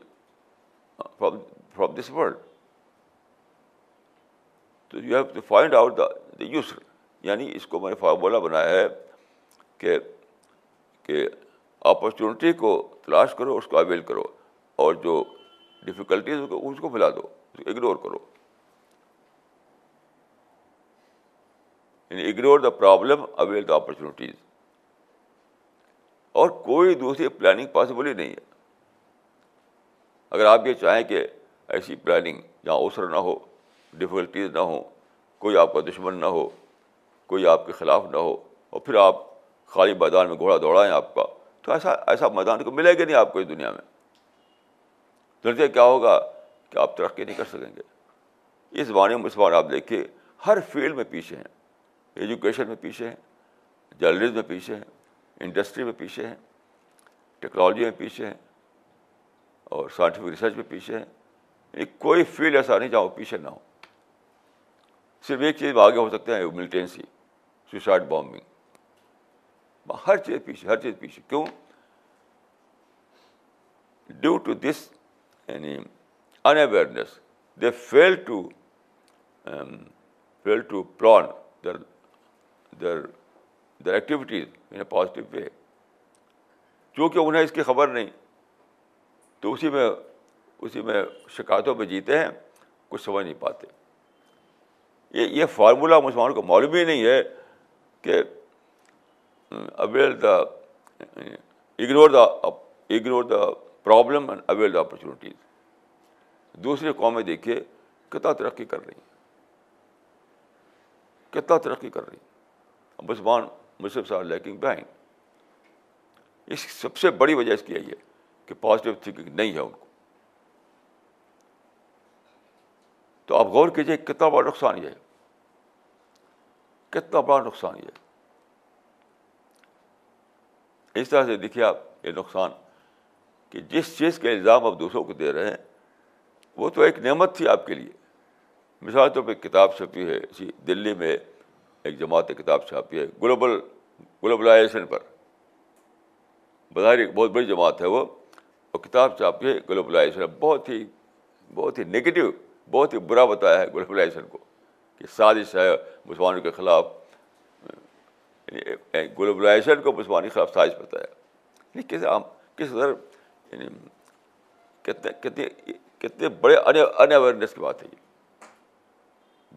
from from this world تو you have to find out the user یعنی اس کو میں نے فارمولہ بنایا ہے کہ کہ اپرچونیٹی کو تلاش کرو اس کو اویل کرو اور جو ڈفیکلٹیز اس کو بھلا دو اس کو اگنور کرو یعنی ignore the problem avail the opportunities اور کوئی دوسری پلاننگ پاسبل ہی نہیں ہے اگر آپ یہ چاہیں کہ ایسی پلاننگ جہاں اوسر نہ ہو ڈفیکلٹیز نہ ہوں کوئی آپ کا دشمن نہ ہو کوئی آپ کے خلاف نہ ہو اور پھر آپ خالی میدان میں گھوڑا دوڑائیں آپ کا تو ایسا ایسا میدان کو ملے گا نہیں آپ کو اس دنیا میں نتیجہ کیا ہوگا کہ آپ ترقی نہیں کر سکیں گے اس بانی اس بار آپ دیکھیے ہر فیلڈ میں پیچھے ہیں ایجوکیشن میں پیچھے ہیں جرنلز میں پیچھے ہیں انڈسٹری میں پیچھے ہیں ٹیکنالوجی میں پیچھے ہیں اور سائنٹیفک ریسرچ میں پیچھے ہیں یعنی کوئی فیلڈ ایسا نہیں جہاں وہ پیچھے نہ ہو صرف ایک چیز میں آگے ہو سکتے ہیں ملٹینسی سوسائڈ بامبنگ ہر چیز پیچھے ہر چیز پیچھے کیوں ڈیو ٹو دس یعنی unawareness they fail to fail to plan their their their activities in a positive way چونکہ انہیں اس کی خبر نہیں تو اسی میں اسی میں شکایتوں پہ جیتے ہیں کچھ سمجھ نہیں پاتے یہ یہ فارمولہ مسلمانوں کو معلوم ہی نہیں ہے کہ aware the ignore the ignore the problem and aware the opportunities دوسری قومیں دیکھیے کتنا ترقی کر رہی ہیں کتنا ترقی کر رہی ہیں مسلمان سار لیکنگ بہن اس سب سے بڑی وجہ اس کی یہی ہے کہ پازیٹیو تھنکنگ نہیں ہے ان کو تو آپ غور کیجیے کتنا بڑا نقصان یہ ہے کتنا بڑا نقصان یہ ہے اس طرح سے دیکھیے آپ یہ نقصان کہ جس چیز کے الزام آپ دوسروں کو دے رہے ہیں وہ تو ایک نعمت تھی آپ کے لیے مثال طور پہ کتاب چھپی ہے اسی دلی میں ایک جماعت کتاب چھاپی ہے گلوبل گلوبلائزیشن پر بظاہر ایک بہت بڑی جماعت ہے وہ اور کتاب چھاپی ہے گلوبلائزیشن بہت ہی بہت ہی نگیٹو بہت ہی برا بتایا ہے گلوبلائزیشن کو کہ سازش ہے مسلمانوں کے خلاف یعنی گلوبلائزیشن کو مسلمانی خلاف سائز طرح یعنی, یعنی کتنے کتنے کتنے بڑے ان اویئرنیس کی بات ہے یہ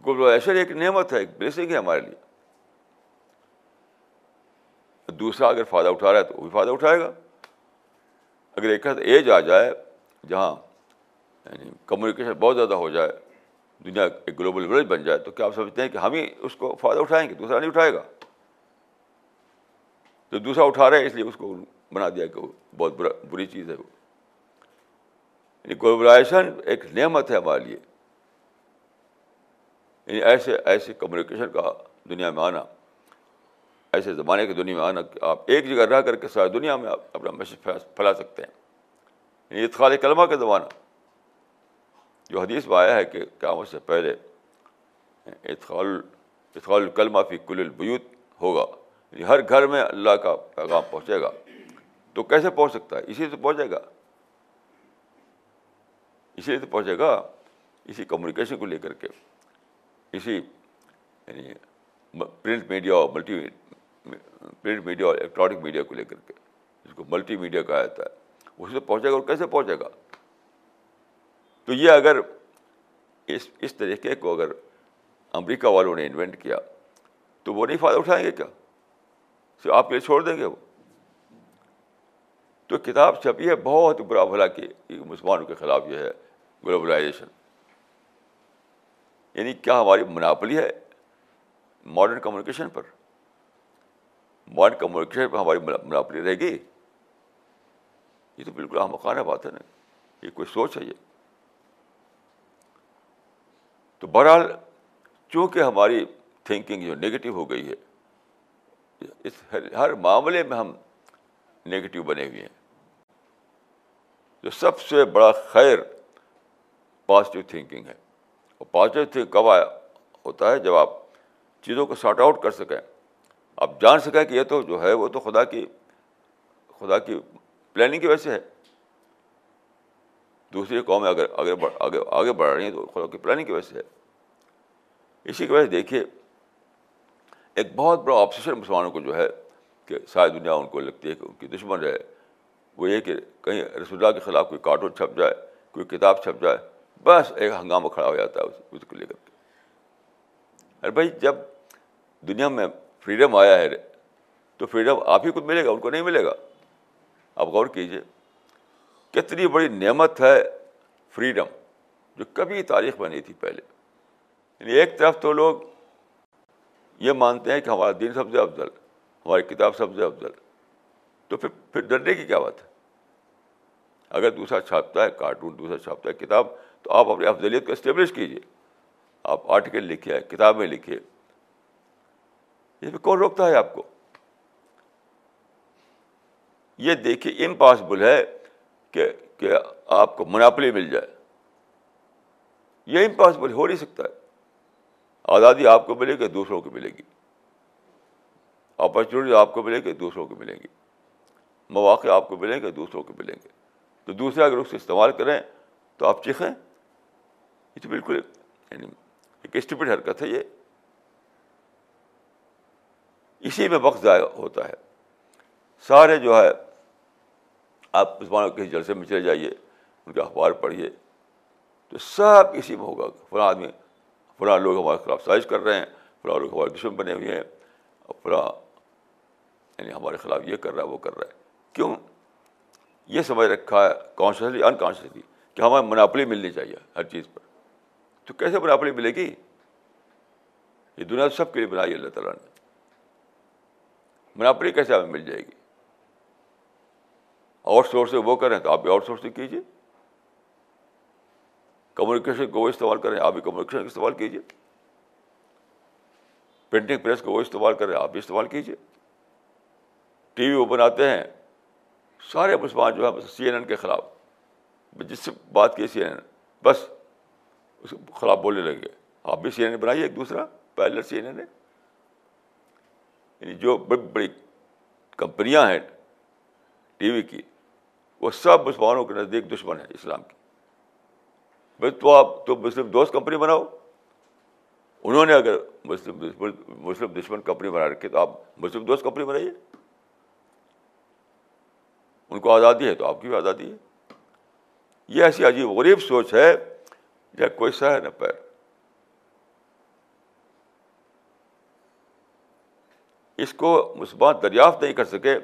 گلوبلائزیشن ایک نعمت ہے ایک بلیسنگ ہے ہمارے لیے دوسرا اگر فائدہ اٹھا رہا ہے تو وہ بھی فائدہ اٹھائے گا اگر ایک ہاتھ ایج آ جائے جہاں یعنی کمیونیکیشن بہت زیادہ ہو جائے دنیا ایک گلوبل ولیج بن جائے تو کیا آپ سمجھتے ہیں کہ ہم ہی اس کو فائدہ اٹھائیں گے دوسرا نہیں اٹھائے گا تو دوسرا اٹھا رہے ہے اس لیے اس کو بنا دیا کہ وہ بہت برا بری چیز ہے وہ یعنی کوربرائزیشن ایک نعمت ہے ہمارے لیے یعنی ایسے ایسے کمیونیکیشن کا دنیا میں آنا ایسے زمانے کی دنیا میں آنا کہ آپ ایک جگہ رہ کر کے ساری دنیا میں آپ اپنا میسج پھیلا سکتے ہیں یعنی اطخال کلمہ کا زمانہ جو حدیث میں آیا ہے کہ قیامت سے پہلے کلمہ فی کل البیوت ہوگا یعنی ہر گھر میں اللہ کا پیغام پہنچے گا تو کیسے پہنچ سکتا ہے اسی سے پہنچے گا اسی سے پہنچے گا اسی کمیونیکیشن کو لے کر کے اسی یعنی پرنٹ میڈیا اور ملٹی پرنٹ میڈیا اور الیکٹرانک میڈیا کو لے کر کے جس کو ملٹی میڈیا کہا جاتا ہے اسی سے پہنچے گا اور کیسے پہنچے گا تو یہ اگر اس اس طریقے کو اگر امریکہ والوں نے انوینٹ کیا تو وہ نہیں فائدہ اٹھائیں گے کیا آپ کے لیے چھوڑ دیں گے وہ تو کتاب چھپی ہے بہت برا بھلا کہ مسلمانوں کے خلاف یہ ہے گلوبلائزیشن یعنی کیا ہماری مناپلی ہے ماڈرن کمیونیکیشن پر ماڈرن کمیونیکیشن پر ہماری مناپلی رہے گی یہ تو بالکل ہم بات ہے نا یہ کوئی سوچ ہے یہ تو بہرحال چونکہ ہماری تھنکنگ جو نگیٹو ہو گئی ہے اس ہر معاملے میں ہم نگیٹو بنے ہوئے ہیں جو سب سے بڑا خیر پازیٹیو تھنکنگ ہے اور پازیٹیو تھنک کب آیا ہوتا ہے جب آپ چیزوں کو سارٹ آؤٹ کر سکیں آپ جان سکیں کہ یہ تو جو ہے وہ تو خدا کی خدا کی پلاننگ کی وجہ سے ہے دوسری قوم اگر آگے آگے بڑھ رہی ہیں تو خدا کی پلاننگ کی وجہ سے ہے اسی کی وجہ سے دیکھیے ایک بہت بڑا آپسیشن مسلمانوں کو جو ہے کہ ساری دنیا ان کو لگتی ہے کہ ان کی دشمن ہے وہ یہ کہ کہیں رسول اللہ کے خلاف کوئی کارٹون چھپ جائے کوئی کتاب چھپ جائے بس ایک ہنگامہ کھڑا ہو جاتا ہے اس کو لے کر کے ارے بھائی جب دنیا میں فریڈم آیا ہے تو فریڈم آپ ہی کو ملے گا ان کو نہیں ملے گا آپ غور کیجیے کتنی بڑی نعمت ہے فریڈم جو کبھی تاریخ میں نہیں تھی پہلے یعنی ایک طرف تو لوگ یہ مانتے ہیں کہ ہمارا دین سب سے افضل ہماری کتاب سب سے افضل تو پھر پھر ڈرنے کی کیا بات ہے اگر دوسرا چھاپتا ہے کارٹون دوسرا چھاپتا ہے کتاب تو آپ اپنی افضلیت کو اسٹیبلش کیجیے آپ آرٹیکل لکھے کتابیں لکھیے اس پہ کون روکتا ہے آپ کو یہ دیکھیے امپاسبل ہے کہ کہ آپ کو مناپلی مل جائے یہ امپاسبل ہو نہیں سکتا ہے آزادی آپ کو ملے گی دوسروں کو ملے گی اپرچونیٹی آپ کو ملے گی دوسروں کو ملیں گی مواقع آپ کو ملیں گے دوسروں کو ملیں گے تو دوسرے اگر رخص استعمال کریں تو آپ چیخیں یہ تو بالکل ایک یعنی اسٹیپٹ حرکت ہے یہ اسی میں وقت ضائع ہوتا ہے سارے جو ہے آپ اسمان کسی جلسے میں چلے جائیے ان کے اخبار پڑھیے تو سب اسی میں ہوگا فلاں آدمی فلاں لوگ ہمارے خلاف سازش کر رہے ہیں فلاں لوگ ہمارے دشمن بنے ہوئے ہیں فلاں یعنی ہمارے خلاف یہ کر رہا ہے وہ کر رہا ہے کیوں یہ سمجھ رکھا ہے کانشیسلی انکانشیسلی کہ ہمیں مناپلی ملنی چاہیے ہر چیز پر تو کیسے مناپلی ملے گی یہ دنیا سب کے لیے بنائی اللہ تعالیٰ نے مناپلی کیسے ہمیں مل جائے گی آؤٹ سورس وہ کریں تو آپ بھی آؤٹ سورس کیجیے کمیونیکیشن کو وہ استعمال کریں آپ بھی کمیونیکیشن کا استعمال کیجیے پرنٹنگ پریس کو وہ استعمال کریں آپ بھی استعمال کیجیے ٹی وی وہ بناتے ہیں سارے مسلمان جو ہے بس سی این این کے خلاف جس سے بات کی سی این این بس اس خلاف بولنے لگے آپ بھی سی این این بنائیے ایک دوسرا پہلے سی این این ہے یعنی جو بڑی بڑی کمپنیاں ہیں ٹی وی کی وہ سب مسلمانوں کے نزدیک دشمن ہیں اسلام کی تو آپ تو مسلم دوست کمپنی بناؤ انہوں نے اگر مسلم دشمن مسلم دشمن کمپنی بنا رکھی تو آپ مسلم دوست کمپنی بنائیے ان کو آزادی ہے تو آپ کی بھی آزادی ہے یہ ایسی عجیب غریب سوچ ہے یا کوئی سہ نہ پیر اس کو مسلمان دریافت نہیں کر سکے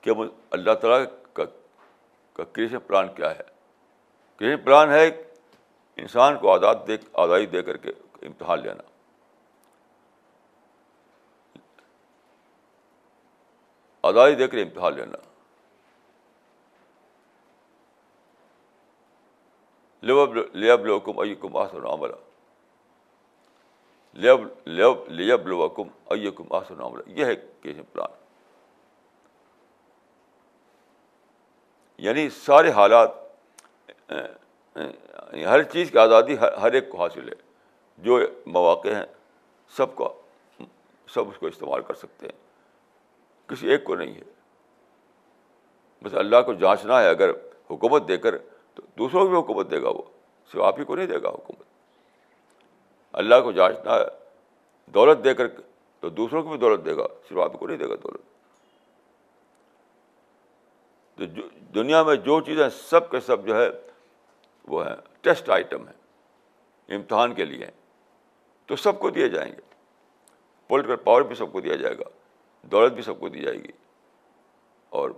کہ اللہ تعالیٰ کا کریشن پلان کیا ہے یہ پلان ہے انسان کو آزاد دے آزادی دے کر کے امتحان لینا آزادی دے کر امتحان لینا لیب لیب کم ائی کم اکم آسولہ یہ ہے کہ پلان یعنی سارے حالات یعنی ہر چیز کی آزادی ہر ایک کو حاصل ہے جو مواقع ہیں سب کو سب اس کو استعمال کر سکتے ہیں کسی ایک کو نہیں ہے بس اللہ کو جانچنا ہے اگر حکومت دے کر تو دوسروں کو بھی حکومت دے گا وہ صرف آپ ہی کو نہیں دے گا حکومت اللہ کو جانچنا ہے دولت دے کر تو دوسروں کو بھی دولت دے گا صرف آپ ہی کو نہیں دے گا دولت تو دنیا میں جو چیزیں سب کے سب جو ہے وہ ہیں ٹیسٹ آئٹم ہیں امتحان کے لیے تو سب کو دیے جائیں گے پولیٹیکل پاور بھی سب کو دیا جائے گا دولت بھی سب کو دی جائے گی اور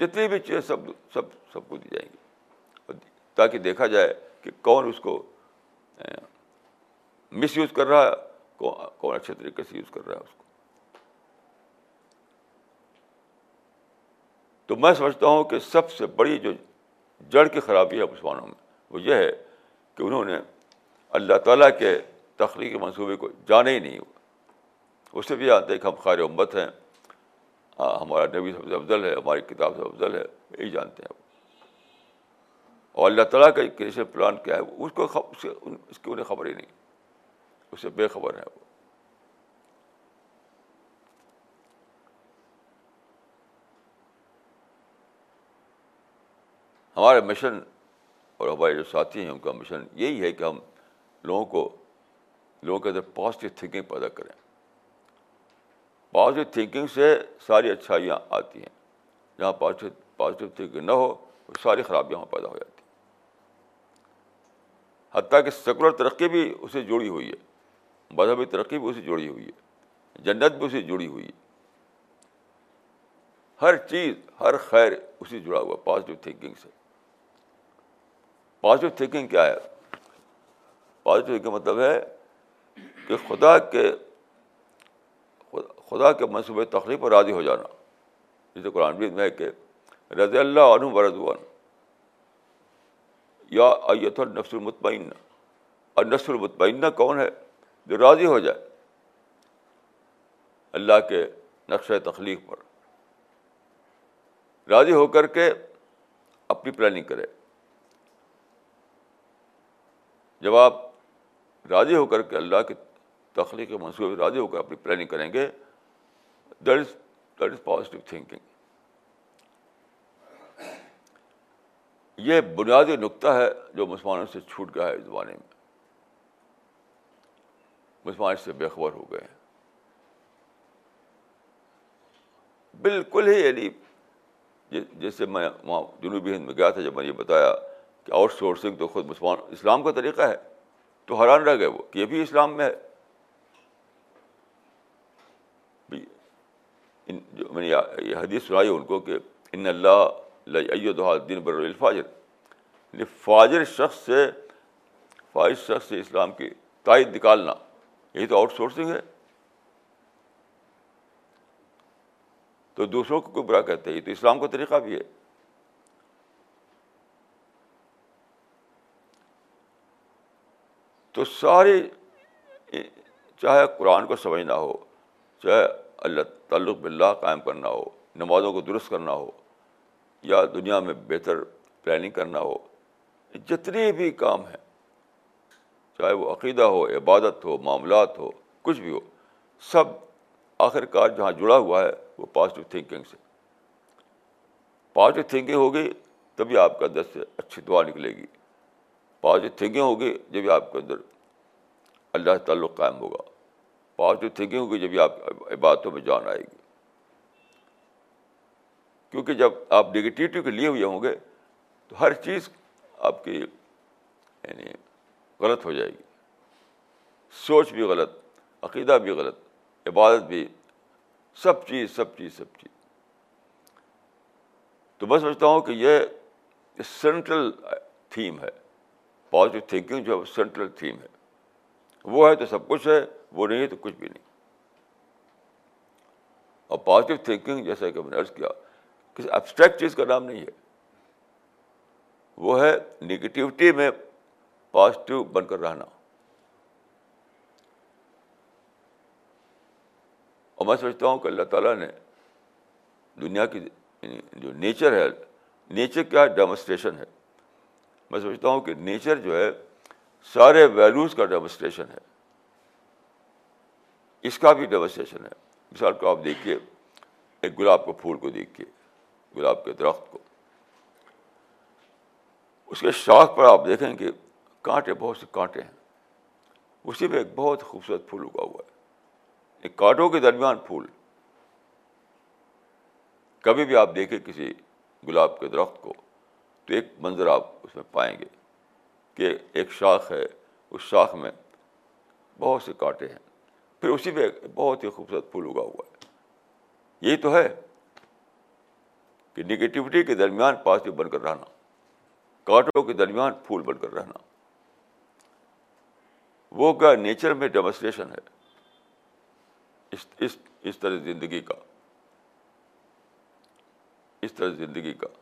جتنی بھی چیز سب سب سب کو دی جائیں گی تاکہ دیکھا جائے کہ کون اس کو مس یوز کر رہا ہے کون اچھے طریقے سے یوز کر رہا ہے اس کو تو میں سمجھتا ہوں کہ سب سے بڑی جو جڑ کی خرابی ہے مسلمانوں میں وہ یہ ہے کہ انہوں نے اللہ تعالیٰ کے تخلیقی منصوبے کو جانے ہی نہیں اس سے بھی جانتے ہیں کہ ہم خیر امت ہیں ہمارا نبی سب سے افضل ہے ہماری کتاب سے افضل ہے یہی جانتے ہیں اور اللہ تعالیٰ کا کیسے پلان کیا ہے اس کو اس کی انہیں خبر ہی نہیں اس سے بے خبر ہے وہ ہمارا مشن اور ہمارے جو ساتھی ہیں ان کا مشن یہی ہے کہ ہم لوگوں کو لوگوں کے اندر پازیٹیو تھنکنگ پیدا کریں پازیٹیو تھنکنگ سے ساری اچھائیاں آتی ہیں جہاں پازیٹیو پازیٹیو تھنکنگ نہ ہو ساری خرابیاں وہاں پیدا ہو جاتی ہیں حتیٰ کہ سیکولر ترقی بھی اسے جڑی ہوئی ہے مذہبی ترقی بھی اسے جڑی ہوئی ہے جنت بھی اسے جڑی ہوئی ہے ہر چیز ہر خیر اسی جڑا ہوا پازیٹیو تھنکنگ سے پازیٹیو تھنکنگ کیا ہے پازیٹیو تھنکنگ مطلب ہے کہ خدا کے خدا کے منصوبہ تخلیق پر راضی ہو جانا جیسے قرآن بھی ہے کہ رضی اللہ عنہدوان یا ایت النفس المطمئنہ اور نفس المطمئنہ کون ہے جو راضی ہو جائے اللہ کے نقش تخلیق پر راضی ہو کر کے اپنی پلاننگ کرے جب آپ راضی ہو کر کے اللہ کے کے منصوبے میں راضی ہو کر اپنی پلاننگ کریں گے that is that is positive thinking یہ بنیادی نقطہ ہے جو مسلمانوں سے چھوٹ گیا ہے اس زمانے میں مسلمان سے سے بےخبر ہو گئے بالکل ہی یعنی جیسے میں وہاں جنوبی ہند میں گیا تھا جب میں نے بتایا کہ آؤٹ سورسنگ تو خود مسلمان اسلام کا طریقہ ہے تو حیران رہ گئے وہ کہ یہ بھی اسلام میں ہے جو میں نے یہ حدیث سنائی ان کو کہ ان اللہ ایہ دین بر الفاظر یعنی فاجر شخص سے فاجر شخص سے اسلام کی تائید نکالنا یہی تو آؤٹ سورسنگ ہے تو دوسروں کو کوئی برا کہتے ہیں یہ تو اسلام کا طریقہ بھی ہے تو سارے چاہے قرآن کو سمجھنا ہو چاہے اللہ تعلق باللہ قائم کرنا ہو نمازوں کو درست کرنا ہو یا دنیا میں بہتر پلاننگ کرنا ہو جتنے بھی کام ہیں چاہے وہ عقیدہ ہو عبادت ہو معاملات ہو کچھ بھی ہو سب آخر کار جہاں جڑا ہوا ہے وہ پازیٹیو تھنکنگ سے پازیٹیو تھنکنگ ہوگی تبھی آپ کا دس سے اچھی دعا نکلے گی پازیٹیو تھینکنگ ہوگی جبھی آپ کے اندر اللہ تعلق قائم ہوگا پازیٹیو تھینکنگ ہوگی جبھی آپ عبادتوں میں جان آئے گی کیونکہ جب آپ نگیٹیوٹی کے لیے ہوئے ہوں گے تو ہر چیز آپ کی یعنی غلط ہو جائے گی سوچ بھی غلط عقیدہ بھی غلط عبادت بھی سب چیز سب چیز سب چیز تو میں سمجھتا ہوں کہ یہ سینٹرل تھیم ہے پازیٹیو تھنکنگ جو سینٹرل تھیم ہے وہ ہے تو سب کچھ ہے وہ نہیں ہے تو کچھ بھی نہیں اور پازیٹیو تھنکنگ جیسا کہ میں نے عرض کیا کسی ابسٹریکٹ چیز کا نام نہیں ہے وہ ہے نگیٹیوٹی میں پازیٹیو بن کر رہنا اور میں سمجھتا ہوں کہ اللہ تعالیٰ نے دنیا کی یعنی جو نیچر ہے نیچر کیا ڈیمونسٹریشن ہے میں سمجھتا ہوں کہ نیچر جو ہے سارے ویلوز کا ڈیمونسٹریشن ہے اس کا بھی ڈیمونسٹریشن ہے مثال کو آپ دیکھیے ایک گلاب کے پھول کو دیکھیے گلاب کے درخت کو اس کے شاخ پر آپ دیکھیں کہ کانٹے بہت سے کانٹے ہیں اسی میں ایک بہت خوبصورت پھول اگا ہوا ہے ایک کانٹوں کے درمیان پھول کبھی بھی آپ دیکھیں کسی گلاب کے درخت کو ایک منظر آپ اس میں پائیں گے کہ ایک شاخ ہے اس شاخ میں بہت سے کانٹے ہیں پھر اسی پہ بہت ہی خوبصورت پھول اگا ہوا ہے یہی تو ہے کہ نگیٹیوٹی کے درمیان پازیٹو بن کر رہنا کانٹوں کے درمیان پھول بن کر رہنا وہ کیا نیچر میں ڈیمونسٹریشن ہے اس اس اس طرح زندگی کا اس طرح زندگی کا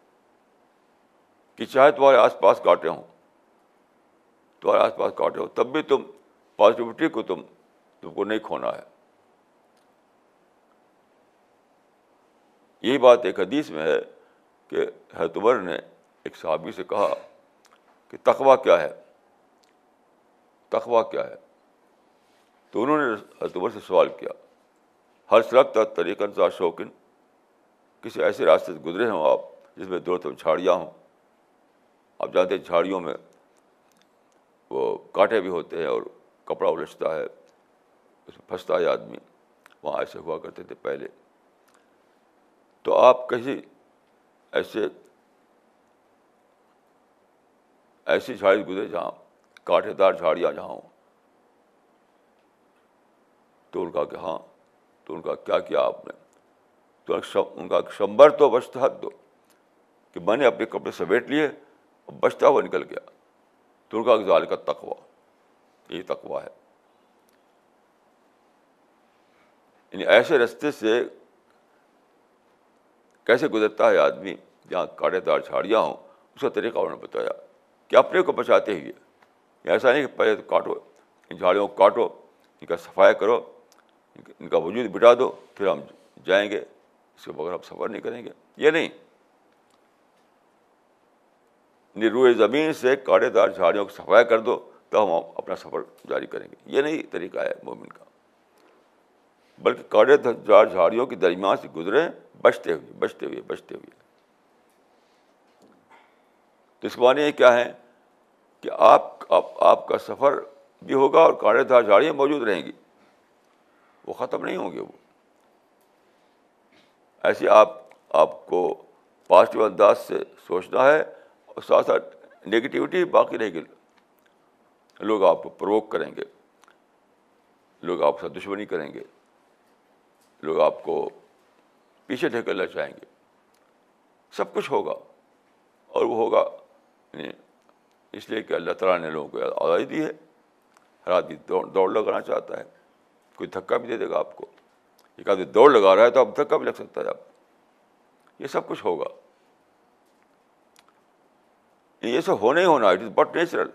کہ چاہے تمہارے آس پاس کاٹے ہوں تمہارے آس پاس کاٹے ہوں تب بھی تم پازیٹیوٹی کو تم تم کو نہیں کھونا ہے یہی بات ایک حدیث میں ہے کہ ہیتبر نے ایک صحابی سے کہا کہ تخبہ کیا ہے تخبہ کیا ہے تو انہوں نے ہیتبر سے سوال کیا ہر شرکت طریقہ شوقین کسی ایسے راستے سے گزرے ہوں آپ جس میں دو تم جھاڑیاں ہوں آپ جانتے ہیں جھاڑیوں میں وہ کانٹے بھی ہوتے ہیں اور کپڑا الجھتا ہے اس میں پھنستا ہے آدمی وہاں ایسے ہوا کرتے تھے پہلے تو آپ کسی ایسے ایسی جھاڑی گزرے جہاں کانٹے دار جھاڑیاں جہاں ہوں تو ان کا کہ ہاں تو ان کا کیا کیا آپ نے تو ان کا شمبر تو بچتا حد کہ میں نے اپنے کپڑے سمیٹ لیے بچتا ہوا نکل گیا ترکا اقزال کا تقوا یہ تقوا ہے یعنی ایسے رستے سے کیسے گزرتا ہے آدمی جہاں کاڑے دار جھاڑیاں ہوں اس کا طریقہ انہوں نے بتایا کہ اپنے کو بچاتے ہوئے یہ یعنی ایسا نہیں کہ پہلے تو کاٹو ان جھاڑیوں کو کاٹو ان کا صفائی کرو ان کا وجود بٹا دو پھر ہم جائیں گے اس کے بغیر ہم سفر نہیں کریں گے یہ نہیں نروئے زمین سے کاڑے دار جھاڑیوں کو صفائی کر دو تو ہم اپنا سفر جاری کریں گے یہ نہیں طریقہ ہے مومن کا بلکہ کاڑے دار جھاڑیوں کے درمیان سے گزریں بچتے ہوئے بچتے ہوئے بچتے ہوئے تو اس یہ کیا ہے کہ آپ آپ کا سفر بھی ہوگا اور کاڑے دار جھاڑیاں موجود رہیں گی وہ ختم نہیں ہوں گے وہ ایسے آپ آپ کو پازیٹیو انداز سے سوچنا ہے اور ساتھ ساتھ نگیٹیوٹی باقی رہے گی لوگ آپ کو پروک کریں گے لوگ آپ سے دشمنی کریں گے لوگ آپ کو پیچھے ڈھکیلنا چاہیں گے سب کچھ ہوگا اور وہ ہوگا یعنی اس لیے کہ اللہ تعالیٰ نے لوگوں کو آزادی دی ہے ہر آدمی دوڑ لگانا چاہتا ہے کوئی دھکا بھی دے دے گا آپ کو ایک آدمی دوڑ لگا رہا ہے تو آپ دھکا بھی لگ سکتا ہے آپ یہ سب کچھ ہوگا یہ سب ہونا ہی ہونا اٹ از بٹ نیچرل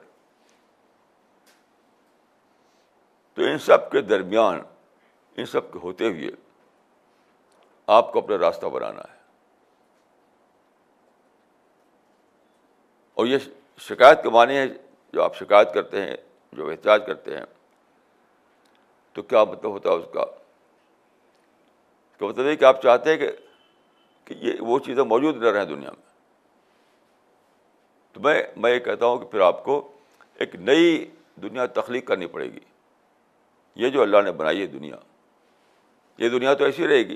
تو ان سب کے درمیان ان سب کے ہوتے ہوئے آپ کو اپنا راستہ بنانا ہے اور یہ شکایت کے معنی ہے جو آپ شکایت کرتے ہیں جو احتجاج کرتے ہیں تو کیا مطلب ہوتا ہے اس کا تو مطلب یہ کہ آپ چاہتے ہیں کہ یہ وہ چیزیں موجود نہ رہیں دنیا میں تو میں میں یہ کہتا ہوں کہ پھر آپ کو ایک نئی دنیا تخلیق کرنی پڑے گی یہ جو اللہ نے بنائی ہے دنیا یہ دنیا تو ایسی رہے گی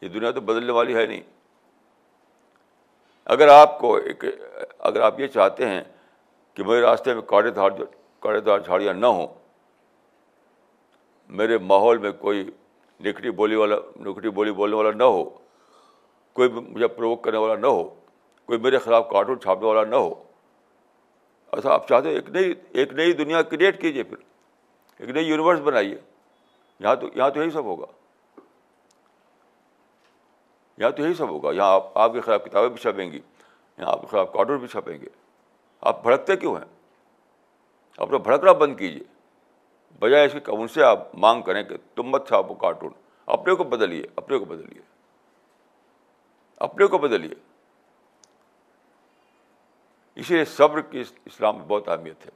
یہ دنیا تو بدلنے والی ہے نہیں اگر آپ کو ایک اگر آپ یہ چاہتے ہیں کہ میرے راستے میں کاڑے دھار کاڑے دھار جھاڑیاں نہ ہوں میرے ماحول میں کوئی نکھٹی بولی والا نکھڑی بولی بولنے والا نہ ہو کوئی مجھے پروک کرنے والا نہ ہو کوئی میرے خلاف کارٹون چھاپنے والا نہ ہو اچھا آپ چاہتے ایک نئی ایک نئی دنیا کریٹ کیجیے پھر ایک نئی یونیورس بنائیے یہاں تو یہاں تو یہی سب ہوگا یہاں تو یہی سب ہوگا یہاں آپ آپ کے خلاف کتابیں بھی چھپیں گی یہاں آپ کے خلاف کارٹون بھی چھپیں گے آپ بھڑکتے کیوں ہیں اپنا بھڑکنا بند کیجیے بجائے اس کے ان سے آپ مانگ کریں کہ تم مت چھاپو کارٹون اپنے کو بدلیے اپنے کو بدلیے اپنے کو بدلیے اسی لیے صبر کی اسلام میں بہت اہمیت ہے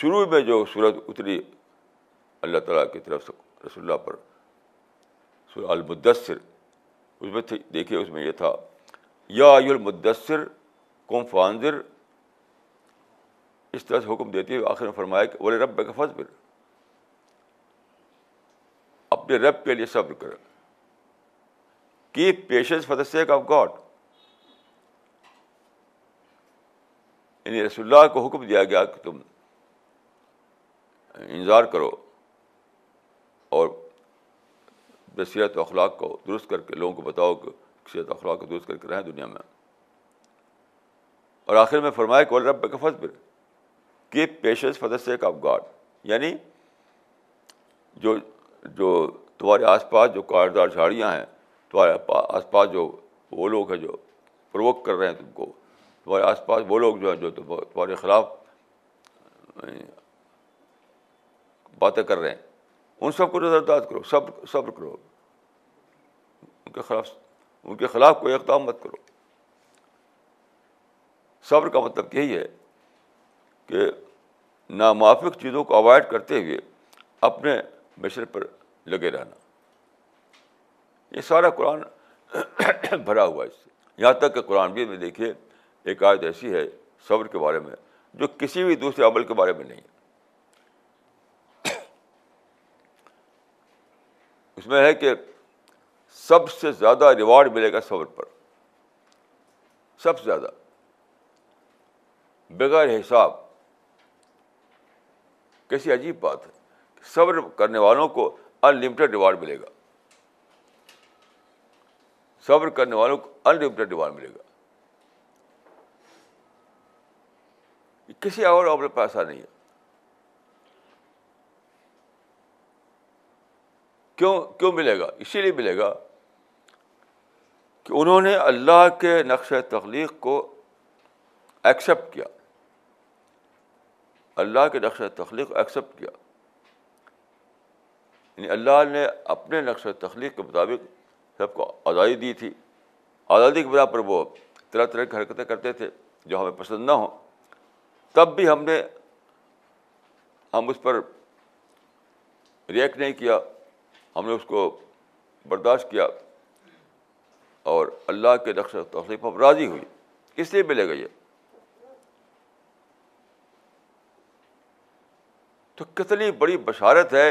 شروع میں جو صورت اتری اللہ تعالیٰ کی طرف سے رسول اللہ پر سورہ المدثر اس میں دیکھیے اس میں یہ تھا یا المدثر قوم فانضر اس طرح سے حکم دیتی ہے آخر میں فرمایا کہ بولے رب کا فضبر اپنے رب کے لیے صبر کر کی پیشنس فتح سیک آف گاڈ یعنی رسول اللہ کو حکم دیا گیا کہ تم انتظار کرو اور بصیرت و اخلاق کو درست کر کے لوگوں کو بتاؤ کہ صحت اخلاق کو درست کر کے رہیں دنیا میں اور آخر میں فرمایا کہ رب کر رہا پیشنس کے سیک آف گاڈ یعنی جو جو تمہارے آس پاس جو کاردار جھاڑیاں ہیں تمہارے آس پاس جو وہ لوگ ہیں جو پروک کر رہے ہیں تم کو تمہارے آس پاس وہ لوگ جو ہیں جو تمہارے خلاف باتیں کر رہے ہیں ان سب کو نظر انداز کرو صبر صبر کرو ان کے خلاف ان کے خلاف کوئی اقدام مت کرو صبر کا مطلب یہی ہے کہ نامافق چیزوں کو اوائڈ کرتے ہوئے اپنے مشر پر لگے رہنا یہ سارا قرآن [COUGHS] بھرا ہوا ہے اس سے یہاں تک کہ قرآن بھی میں دیکھیے ایک آیت ایسی ہے صبر کے بارے میں جو کسی بھی دوسرے عمل کے بارے میں نہیں ہے اس میں ہے کہ سب سے زیادہ ریوارڈ ملے گا صبر پر سب سے زیادہ بغیر حساب کیسی عجیب بات ہے صبر کرنے والوں کو ان لمیٹڈ ریوارڈ ملے گا صبر کرنے والوں کو ان لمیٹڈ ریوارڈ ملے گا کسی اور عور پہ ایسا نہیں ہے کیوں کیوں ملے گا اسی لیے ملے گا کہ انہوں نے اللہ کے نقش تخلیق کو ایکسیپٹ کیا اللہ کے نقش تخلیق کو ایکسیپٹ کیا یعنی اللہ نے اپنے نقش تخلیق کے مطابق سب کو آزادی دی تھی آزادی کے بنا پر وہ طرح طرح کی حرکتیں کرتے تھے جو ہمیں پسند نہ ہوں تب بھی ہم نے ہم اس پر ریئیکٹ نہیں کیا ہم نے اس کو برداشت کیا اور اللہ کے نقش و تخلیق پر راضی ہوئی اس لیے ملے گا یہ تو کتنی بڑی بشارت ہے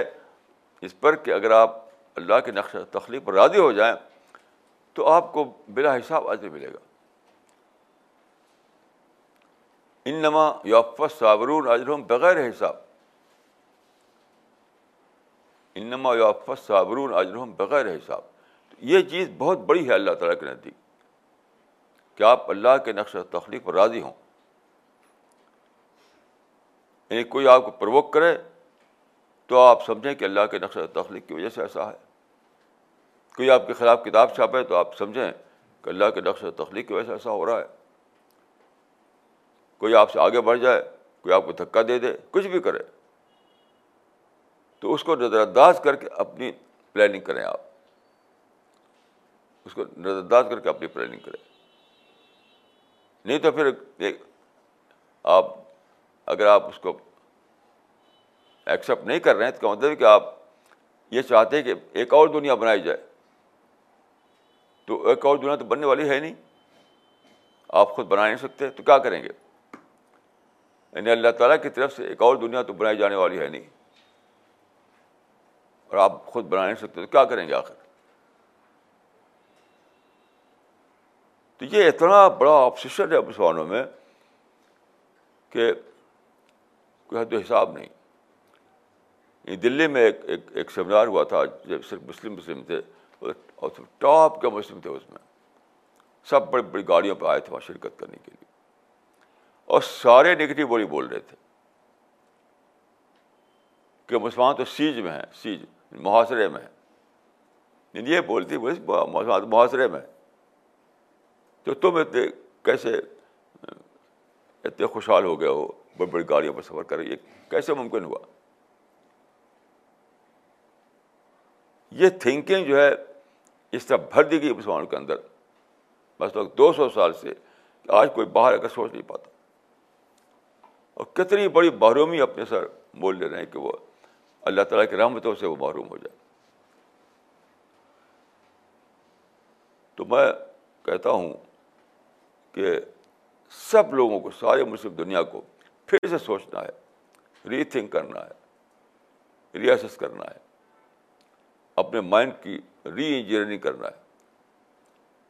اس پر کہ اگر آپ اللہ کے نقش تخلیق پر راضی ہو جائیں تو آپ کو بلا حساب عجر ملے گا ان نما یوفت صابرون اجرم بغیر حساب ان انما یو صابرون صابر بغیر حساب یہ چیز بہت بڑی ہے اللہ تعالیٰ کے نزدیک کہ آپ اللہ کے نقش و تخلیق راضی ہوں یعنی کوئی آپ کو پروک کرے تو آپ سمجھیں کہ اللہ کے نقش و تخلیق کی وجہ سے ایسا ہے کوئی آپ کے خلاف کتاب چھاپے تو آپ سمجھیں کہ اللہ کے نقش و تخلیق کی وجہ سے ایسا ہو رہا ہے کوئی آپ سے آگے بڑھ جائے کوئی آپ کو دھکا دے دے کچھ بھی کرے تو اس کو نظر انداز کر کے اپنی پلاننگ کریں آپ اس کو نظر انداز کر کے اپنی پلاننگ کریں نہیں تو پھر آپ اگر آپ اس کو ایکسیپٹ نہیں کر رہے ہیں تو مطلب کہ آپ یہ چاہتے ہیں کہ ایک اور دنیا بنائی جائے تو ایک اور دنیا تو بننے والی ہے نہیں آپ خود بنا نہیں سکتے تو کیا کریں گے یعنی اللہ تعالیٰ کی طرف سے ایک اور دنیا تو بنائی جانے والی ہے نہیں اور آپ خود بنا نہیں سکتے تو کیا کریں گے آخر تو یہ اتنا بڑا آپسیشن ہے مسلمانوں میں کہ کوئی حد و حساب نہیں یعنی دلی میں ایک ایک ایک سیمینار ہوا تھا جب صرف مسلم مسلم تھے اور ٹاپ کے مسلم تھے اس میں سب بڑی بڑی گاڑیوں پہ آئے تھے وہاں شرکت کرنے کے لیے اور سارے نگیٹو بولی بول رہے تھے کہ مسلمان تو سیج میں ہیں سیج محاصرے میں ہیں یہ بولتی محاصرے میں تو تم اتنے کیسے اتنے خوشحال ہو گئے ہو بڑی بڑی گاڑیوں پر سفر کر یہ کیسے ممکن ہوا یہ تھنکنگ جو ہے اس طرح بھر دی گئی مسلمانوں کے اندر بس لوگ دو سو سال سے آج کوئی باہر آ کر سوچ نہیں پاتا اور کتنی بڑی محرومی اپنے سر بول لے رہے ہیں کہ وہ اللہ تعالیٰ کی رحمتوں سے وہ محروم ہو جائے تو میں کہتا ہوں کہ سب لوگوں کو سارے مسلم دنیا کو پھر سے سوچنا ہے ری تھنک کرنا ہے ریاسس کرنا ہے اپنے مائنڈ کی ری انجینئرنگ کرنا ہے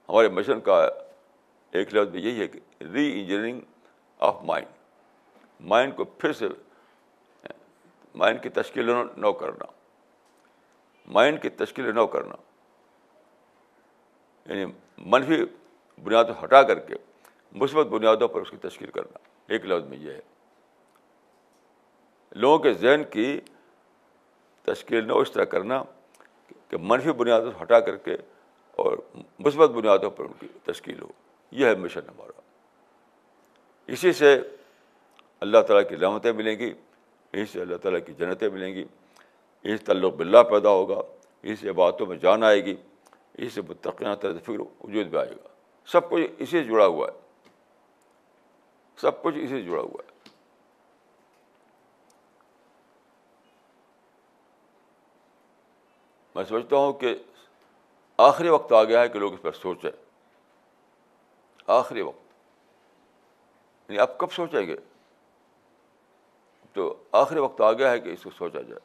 ہمارے مشن کا ایک لفظ یہی ہے کہ ری انجینئرنگ آف مائنڈ مائنڈ کو پھر سے مائنڈ کی تشکیل نو کرنا مائنڈ کی تشکیل نو کرنا یعنی منفی بنیادوں ہٹا کر کے مثبت بنیادوں پر اس کی تشکیل کرنا ایک لفظ میں یہ ہے لوگوں کے ذہن کی تشکیل نو اس طرح کرنا کہ منفی بنیادوں ہٹا کر کے اور مثبت بنیادوں پر ان کی تشکیل ہو یہ ہے مشن ہمارا اسی سے اللہ تعالیٰ کی رحمتیں ملیں گی اس سے اللہ تعالیٰ کی جنتیں ملیں گی اس سے باللہ پیدا ہوگا اس سے باتوں میں جان آئے گی اس سے متقینہ نہ وجود میں آئے گا سب کچھ اسی سے جڑا ہوا ہے سب کچھ اسی سے جڑا ہوا ہے میں سمجھتا ہوں کہ آخری وقت آ گیا ہے کہ لوگ اس پر سوچیں آخری وقت یعنی آپ کب سوچیں گے تو آخری وقت آ گیا ہے کہ اس کو سوچا جائے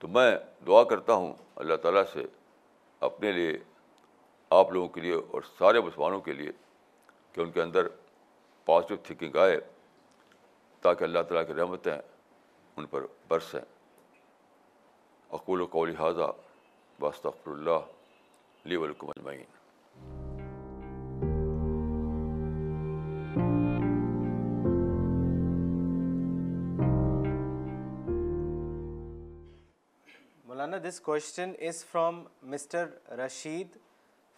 تو میں دعا کرتا ہوں اللہ تعالیٰ سے اپنے لیے آپ لوگوں کے لیے اور سارے مسلمانوں کے لیے کہ ان کے اندر پازیٹیو تھینکنگ آئے تاکہ اللہ تعالیٰ کی رحمتیں ان پر برسیں اقول و قول اللہ لاذا بس تخر Thank you. This question is from mister Rashid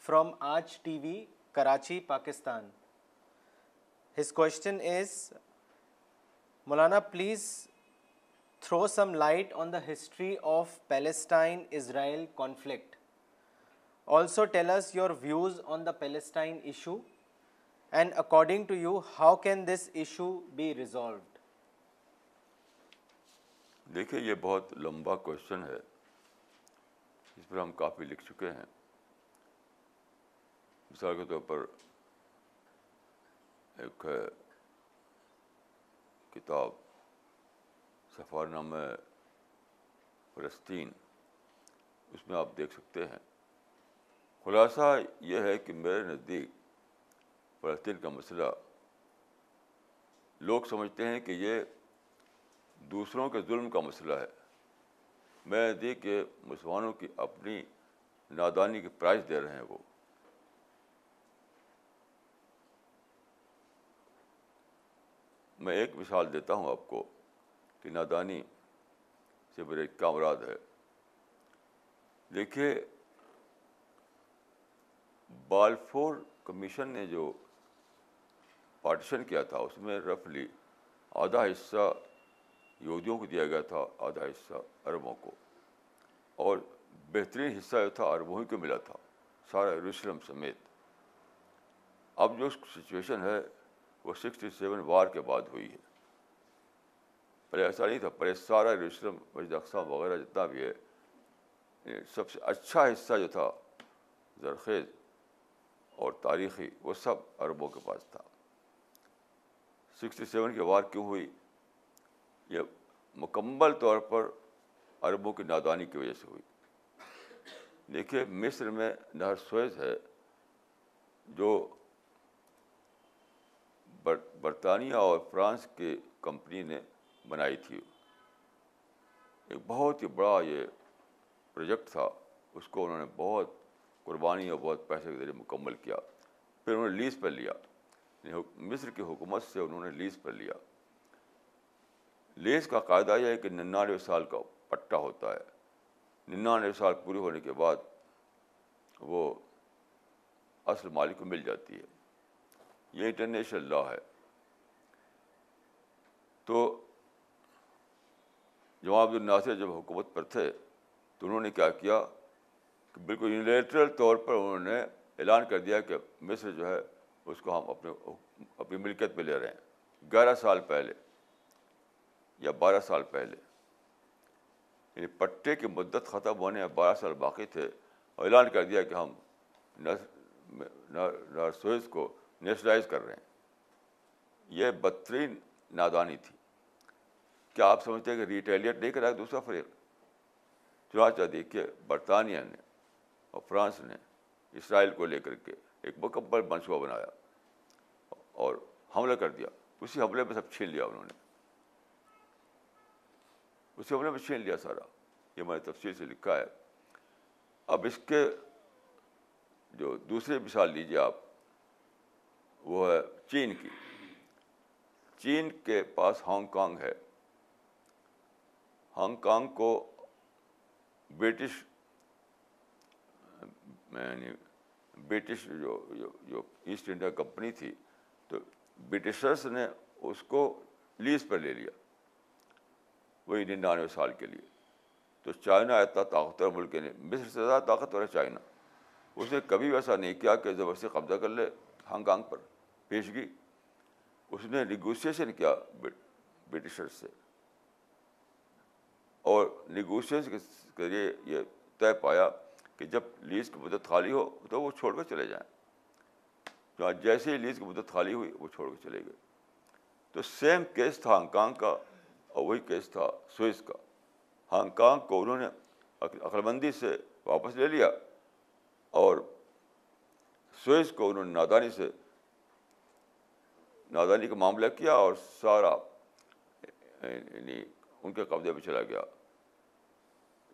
from Aaj T V Karachi Pakistan his question is Maulana please throw some light on the history of Palestine Israel conflict also tells your views on the Palestine issue and according to you how can this issue be resolved دیکھیے یہ بہت لمبا کوشچن ہے جس پر ہم کافی لکھ چکے ہیں مثال کے طور پر ایک ہے کتاب سفارنامہ فلسطین اس میں آپ دیکھ سکتے ہیں خلاصہ یہ ہے کہ میرے نزدیک فلسطین کا مسئلہ لوگ سمجھتے ہیں کہ یہ دوسروں کے ظلم کا مسئلہ ہے میں نے کہ مسلمانوں کی اپنی نادانی کے پرائز دے رہے ہیں وہ میں ایک مثال دیتا ہوں آپ کو کہ نادانی سے کیا کامراد ہے دیکھیے بالفور کمیشن نے جو پارٹیشن کیا تھا اس میں رفلی آدھا حصہ یہودیوں کو دیا گیا تھا آدھا حصہ عربوں کو اور بہترین حصہ جو تھا عربوں ہی کو ملا تھا سارا یروشلم سمیت اب جو سچویشن ہے وہ سکسٹی سیون وار کے بعد ہوئی ہے پہلے ایسا نہیں تھا پہلے سارا یروشلم مسجد اقسام وغیرہ جتنا بھی ہے یعنی سب سے اچھا حصہ جو تھا زرخیز اور تاریخی وہ سب عربوں کے پاس تھا سکسٹی سیون کی وار کیوں ہوئی یہ مکمل طور پر عربوں کی نادانی کی وجہ سے ہوئی دیکھیے مصر میں نہر سویز ہے جو برطانیہ اور فرانس کی کمپنی نے بنائی تھی ایک بہت ہی بڑا یہ پروجیکٹ تھا اس کو انہوں نے بہت قربانی اور بہت پیسے کے ذریعے مکمل کیا پھر انہوں نے لیز پر لیا یعنی مصر کی حکومت سے انہوں نے لیز پر لیا لیس کا قاعدہ یہ ہے کہ ننانوے سال کا پٹا ہوتا ہے ننانوے سال پورے ہونے کے بعد وہ اصل مالک کو مل جاتی ہے یہ انٹرنیشنل لا ہے تو جمع الناصر جب حکومت پر تھے تو انہوں نے کیا کیا کہ بالکل یونیٹرل طور پر انہوں نے اعلان کر دیا کہ مصر جو ہے اس کو ہم اپنے اپنی ملکیت پہ لے رہے ہیں گیارہ سال پہلے یا بارہ سال پہلے یعنی پٹے کی مدت ختم ہونے میں بارہ سال باقی تھے اور اعلان کر دیا کہ ہم نرسوئز کو نیشنلائز کر رہے ہیں یہ بدترین نادانی تھی کیا آپ سمجھتے ہیں کہ ریٹیلیٹ نہیں کرا دوسرا فریق چنانچہ دیکھیے برطانیہ نے اور فرانس نے اسرائیل کو لے کر کے ایک مکمل منصوبہ بنایا اور حملہ کر دیا اسی حملے میں سب چھین لیا انہوں نے اسے ہم نے چھین لیا سارا یہ میں نے تفصیل سے لکھا ہے اب اس کے جو دوسری مثال لیجیے آپ وہ ہے چین کی چین کے پاس ہانگ کانگ ہے ہانگ کانگ کو برٹش یعنی برٹش جو جو ایسٹ انڈیا کمپنی تھی تو برٹشرس نے اس کو لیز پر لے لیا وہی ننانوے سال کے لیے تو چائنا اتنا طاقتور ملک نہیں مصر سے زیادہ طاقتور ہے چائنا اس نے کبھی ویسا نہیں کیا کہ زبردستی قبضہ کر لے ہانگ کانگ پر پیشگی اس نے نیگوشیشن کیا برٹشر سے اور نیگوشیشن کے ذریعے یہ طے پایا کہ جب لیز کی مدت خالی ہو تو وہ چھوڑ کر چلے جائیں جیسے ہی لیز کی مدت خالی ہوئی وہ چھوڑ کے چلے گئے تو سیم کیس تھا ہانگ کانگ کا اور وہی کیس تھا سوئس کا ہانگ کانگ کو انہوں نے عقل مندی سے واپس لے لیا اور سوئس کو انہوں نے نادانی سے نادانی کا معاملہ کیا اور سارا یعنی ان کے قبضے میں چلا گیا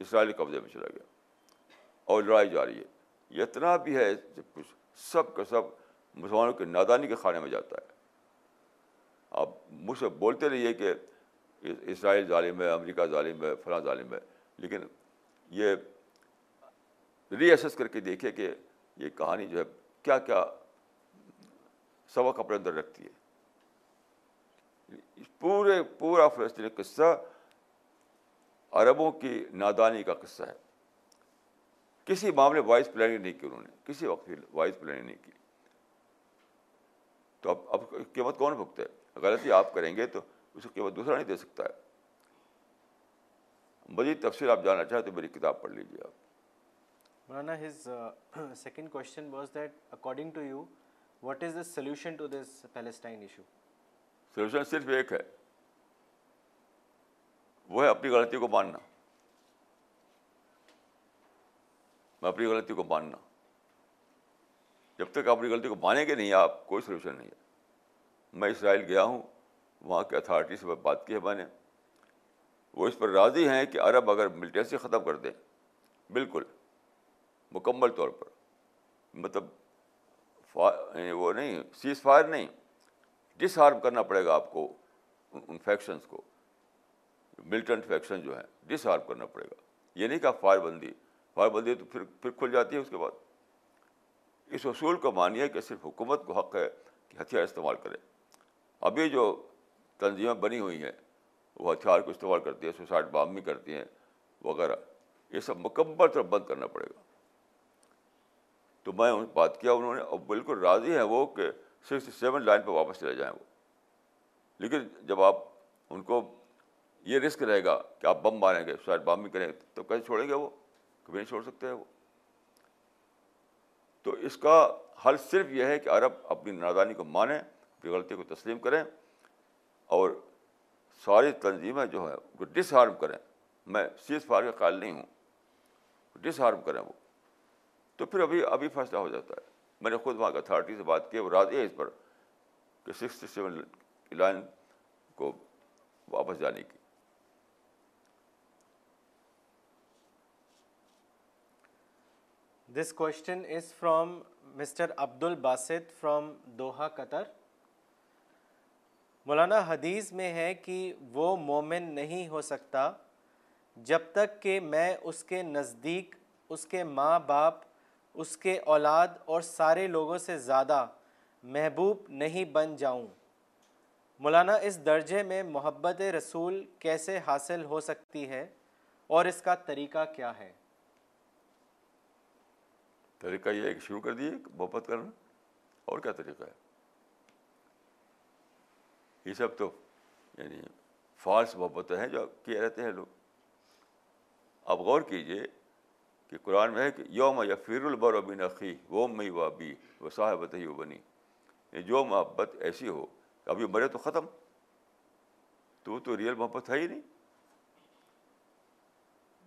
اسرائیلی قبضے میں چلا گیا اور لڑائی جا رہی ہے اتنا بھی ہے جب کچھ سب کا سب مسلمانوں کے نادانی کے کھانے میں جاتا ہے آپ مجھ سے بولتے رہیے کہ اسرائیل ظالم ہے امریکہ ظالم ہے فلاں ظالم ہے لیکن یہ ری ایسس کر کے دیکھے کہ یہ کہانی جو ہے کیا کیا سبق اپنے اندر رکھتی ہے پورے پورا فلسطینی قصہ عربوں کی نادانی کا قصہ ہے کسی معاملے وائس پلاننگ نہیں کی انہوں نے کسی وقت وائس پلاننگ نہیں کی تو اب اب قیمت کون بھگتے غلطی آپ کریں گے تو اسے کے بعد دوسرا نہیں دے سکتا ہے مزید تفصیل آپ جاننا چاہیں تو میری کتاب پڑھ لیجیے آپ مولانا his second question was that according to you what is the solution صرف ایک ہے وہ ہے اپنی غلطی کو ماننا میں اپنی غلطی کو ماننا جب تک اپنی غلطی کو مانیں گے نہیں آپ کوئی سلیوشن نہیں ہے میں اسرائیل گیا ہوں وہاں کے اتھارٹی سے بات کی ہے میں نے وہ اس پر راضی ہیں کہ عرب اگر ملٹیسی ختم کر دیں بالکل مکمل طور پر مطلب یعنی وہ نہیں سیز فائر نہیں ڈس ہارم کرنا پڑے گا آپ کو ان فیکشنس کو ملٹنٹ فیکشن جو ہیں ڈس ہارم کرنا پڑے گا یہ نہیں کہا فائر بندی فائر بندی تو پھر پھر کھل جاتی ہے اس کے بعد اس اصول کو مانیے کہ صرف حکومت کو حق ہے کہ ہتھیار استعمال کرے ابھی جو تنظیمیں بنی ہوئی ہیں وہ ہتھیار کو استعمال کرتی ہیں سوسائڈ بام بھی کرتی ہیں وغیرہ یہ سب مکمل طرح بند کرنا پڑے گا تو میں ان بات کیا انہوں نے بالکل راضی ہیں وہ کہ سکسٹی سیون لائن پہ واپس چلے جائیں وہ لیکن جب آپ ان کو یہ رسک رہے گا کہ آپ بم ماریں گے سوسائڈ بام بھی کریں گے تو کیسے چھوڑیں گے وہ کبھی نہیں چھوڑ سکتے ہیں وہ تو اس کا حل صرف یہ ہے کہ عرب اپنی نادانی کو مانیں اپنی غلطی کو تسلیم کریں اور ساری تنظیمیں جو ہیں ڈس ہارم کریں میں سیز فار کا قائل نہیں ہوں ڈس ہارم کریں وہ تو پھر ابھی ابھی فیصلہ ہو جاتا ہے میں نے خود وہاں کی اتھارٹی سے بات کی وہ راضی ہے اس پر کہ سکسٹی سیون لائن کو واپس جانے کی this question is from mister Abdul Basit from Doha Qatar مولانا حدیث میں ہے کہ وہ مومن نہیں ہو سکتا جب تک کہ میں اس کے نزدیک اس کے ماں باپ اس کے اولاد اور سارے لوگوں سے زیادہ محبوب نہیں بن جاؤں مولانا اس درجے میں محبت رسول کیسے حاصل ہو سکتی ہے اور اس کا طریقہ کیا ہے طریقہ یہ ایک شروع کر دیے محبت کرنا اور کیا طریقہ ہے یہ سب تو یعنی فالس محبتیں ہیں جو کیے رہتے ہیں لوگ آپ غور کیجیے کہ قرآن میں ہے کہ یوم یا فیر بن عقی ووم و بی و صاحب ہی و بنی یعنی جو محبت ایسی ہو ابھی مرے تو ختم تو تو ریئل محبت ہے ہی نہیں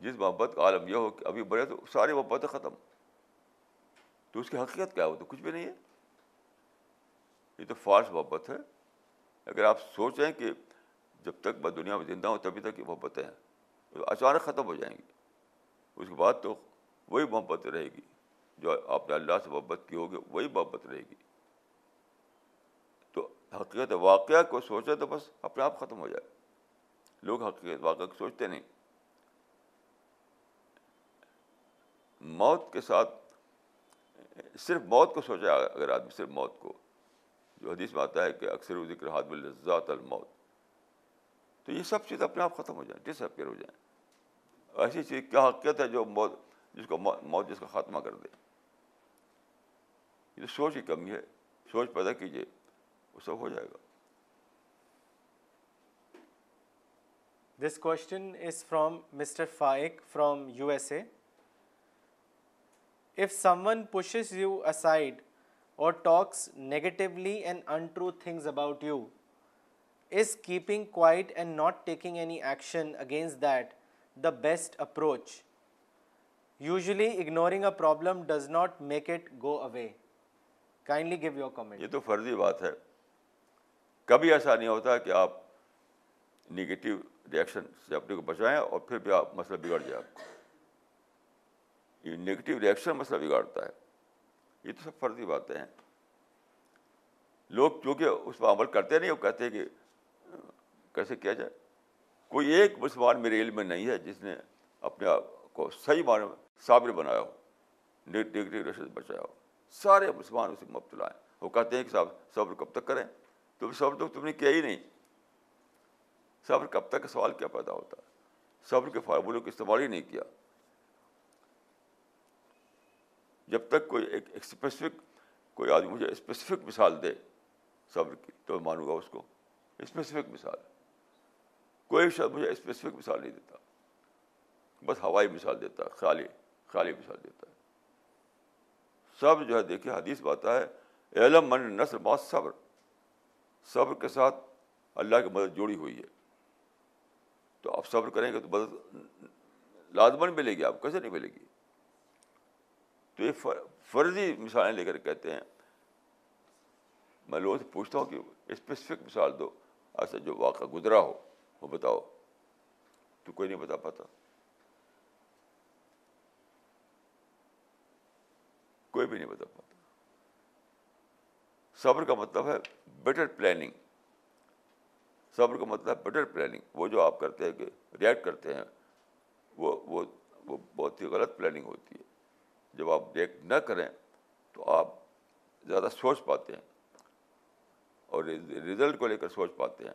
جس محبت کا عالم یہ ہو کہ ابھی بڑے تو ساری محبتیں ختم تو اس کی حقیقت کیا ہو تو کچھ بھی نہیں ہے یہ تو فالس محبت ہے اگر آپ سوچیں کہ جب تک میں دنیا میں زندہ ہوں تبھی تک یہ محبتیں ہیں اچانک ختم ہو جائیں گی اس کے بعد تو وہی محبت رہے گی جو آپ نے اللہ سے محبت کی ہوگی وہی محبت رہے گی تو حقیقت واقعہ کو سوچے تو بس اپنے آپ ختم ہو جائے لوگ حقیقت واقعہ کو سوچتے نہیں موت کے ساتھ صرف موت کو سوچا اگر آدمی صرف موت کو حدیث میں آتا ہے کہ اکثر و ذکر حادم الموت تو یہ سب چیز اپنے آپ ختم ہو جائیں ڈس اپیئر ہو جائیں ایسی چیز کیا حقیقت ہے جو موت موت جس جس کو کا خاتمہ کر دے یہ سوچ کی کمی ہے سوچ پیدا کیجیے وہ سب ہو جائے گا this question is from mister Faiq from U S A someone pushes you aside talks negatively and untrue things about you is keeping کوینی action against that the best approach usually ignoring a problem does not make it go away kindly give your comment یہ تو فرضی بات ہے کبھی ایسا نہیں ہوتا کہ آپ نیگیٹو ریئیکشن سے اپنے کو بچائیں اور پھر بھی آپ مسئلہ بگڑ جائے آپ کو یہ نیگیٹو ریئیکشن مسئلہ بگاڑتا ہے یہ تو سب فرضی باتیں ہیں لوگ چونکہ اس پہ عمل کرتے نہیں وہ کہتے ہیں کہ کیسے کیا جائے کوئی ایک مسلمان میرے علم میں نہیں ہے جس نے اپنے آپ کو صحیح معنی میں صابر بنایا ہو ڈگری بچایا ہو سارے مسلمان اسے مبتلا ہیں وہ کہتے ہیں کہ صاحب صبر کب تک کریں تم صبر تو تم نے کیا ہی نہیں صبر کب تک کا سوال کیا پیدا ہوتا ہے صبر کے فارمولوں کا استعمال ہی نہیں کیا جب تک کوئی ایک اسپیسیفک کوئی آدمی مجھے اسپیسیفک مثال دے صبر کی تو میں مانوں گا اس کو اسپیسیفک مثال کوئی شخص مجھے اسپیسیفک مثال نہیں دیتا بس ہوائی مثال دیتا ہے خیالی خیالی مثال دیتا ہے صبر جو ہے دیکھیے حدیث بات ہے علم من نثر بات صبر صبر کے ساتھ اللہ کی مدد جوڑی ہوئی ہے تو آپ صبر کریں گے تو مدد لازمن ملے گی آپ کیسے نہیں ملے گی تو یہ فرضی مثالیں لے کر کہتے ہیں میں لوگوں سے پوچھتا ہوں کہ اسپیسیفک مثال دو ایسا جو واقعہ گزرا ہو وہ بتاؤ تو کوئی نہیں بتا پاتا کوئی بھی نہیں بتا پاتا صبر کا مطلب ہے بیٹر پلاننگ صبر کا مطلب ہے بیٹر پلاننگ وہ جو آپ کرتے ہیں کہ ریئیکٹ کرتے ہیں وہ وہ وہ بہت ہی غلط پلاننگ ہوتی ہے جب آپ بریک نہ کریں تو آپ زیادہ سوچ پاتے ہیں اور رزلٹ کو لے کر سوچ پاتے ہیں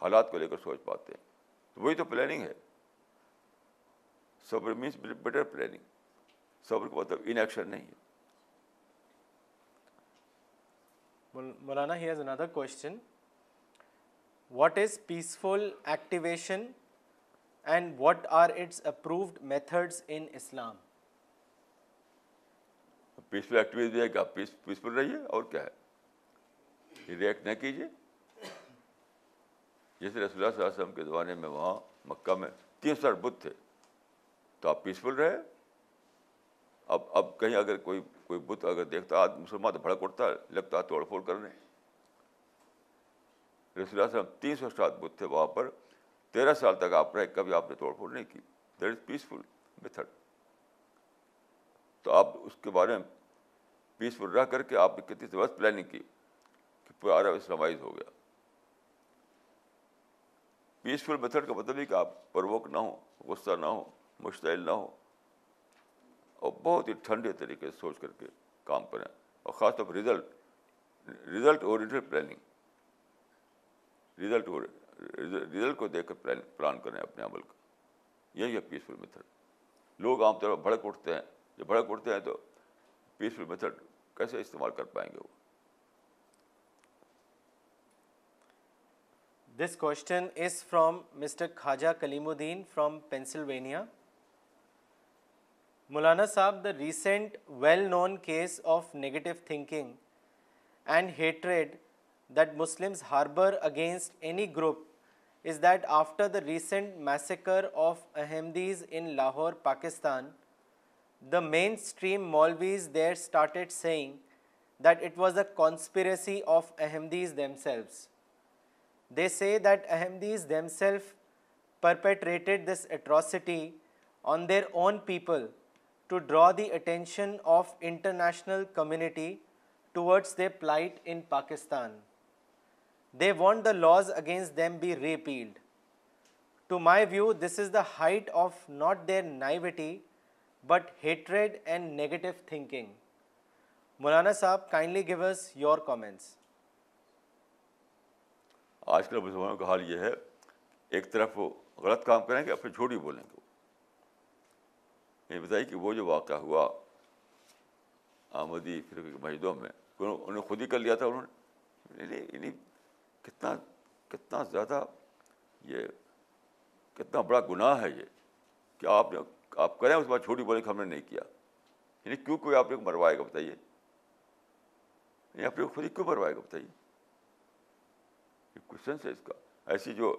حالات کو لے کر سوچ پاتے ہیں وہی تو پلاننگ ہے صبر مینس بیٹر پلاننگ صبر کا مطلب ان ایکشن نہیں ہے مولانا ہی اندر question what is peaceful activation and what are its approved methods in Islam peaceful activity آپ پیس پیسفل رہیے اور کیا ہے ریئیکٹ نہ کیجیے جیسے رسول اللہ کے زمانے میں وہاں مکہ میں تین سر بت تھے تو آپ پیسفل رہے اب اب کہیں اگر کوئی کوئی بت اگر دیکھتا آج مسلمان تو بھڑک اٹھتا ہے لگتا توڑ پھوڑ کرنے رسول اللہ وسلم تین سو سات بت تھے وہاں پر تیرہ سال تک آپ رہے کبھی آپ نے توڑ پھوڑ نہیں کی دیٹ از پیسفل میتھڈ تو آپ اس کے بارے میں پیسفل رہ کر کے آپ نے کتنی زبردست پلاننگ کی کہ پورا عرب اسلامائز ہو گیا پیسفل میتھڈ مطلب کا مطلب کہ آپ پروک نہ ہوں غصہ نہ ہو مشتعل نہ ہو اور بہت ہی ٹھنڈے طریقے سے سوچ کر کے کام کریں اور خاص طور پر ریزلٹ ریزلٹ اور ریزلٹ کو دیکھ کر پلان پلان کریں اپنے عمل کا یہی ہے پیسفل میتھڈ لوگ عام طور پر بھڑک اٹھتے ہیں جب بھڑک اٹھتے ہیں تو پیسفل میتھڈ کیسے استعمال کر پائیں گے وہ this question is from mister Khwaja Kaleemuddin from Pennsylvania مولانا صاحب the recent well known case of negative thinking and hatred that Muslim harbour against any group is that after the recent massacre of Ahmadis in Lahore Pakistan the mainstream Maulvis there started saying that it was a conspiracy of Ahmadis themselves. They say that Ahmadis themselves perpetrated this atrocity on their own people to draw the attention of international community towards their plight in Pakistan. They want the laws against them be repealed. To my view, this is the height of not their naivety but hatred and negative thinking مولانا صاحب kindly give goes your comments آج کل مسلمانوں کا حال یہ ہے ایک طرف غلط کام کریں گے یا پھر ہی بولیں گے یہ بتائیے کہ وہ جو واقعہ ہوا آمدی پھر مسجدوں میں انہوں نے خود ہی کر لیا تھا انہوں نے کتنا کتنا زیادہ یہ کتنا بڑا گناہ ہے یہ کہ آپ نے آپ کریں اس بات چھوٹی بولیں کہ ہم نے نہیں کیا یعنی کیوں کوئی آپ نے مروائے گا بتائیے یعنی آپ نے خود ہی کیوں مروائے گا بتائیے یہ کوشچنس ہے اس کا ایسی جو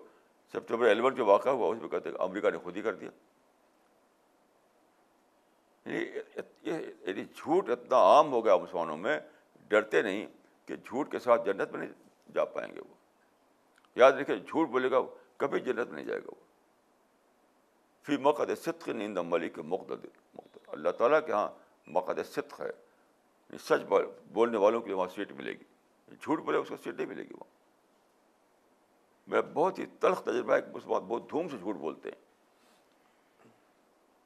سپٹمبر الیون جو واقعہ ہوا اس میں کہتے ہیں امریکہ نے خود ہی کر دیا یعنی, یعنی جھوٹ اتنا عام ہو گیا مسلمانوں میں ڈرتے نہیں کہ جھوٹ کے ساتھ جنت میں نہیں جا پائیں گے وہ یاد رکھے جھوٹ بولے گا کبھی جنت میں نہیں جائے گا وہ فی مقد صدق نیند ملک مقد مقدر اللہ تعالیٰ کے ہاں مقد صدق ہے یعنی سچ بولنے والوں کے لیے وہاں سیٹ ملے گی یعنی جھوٹ بولے اس کو سیٹ نہیں ملے گی وہاں میں بہت ہی تلخ تجربہ ہے کہ اس بات بہت دھوم سے جھوٹ بولتے ہیں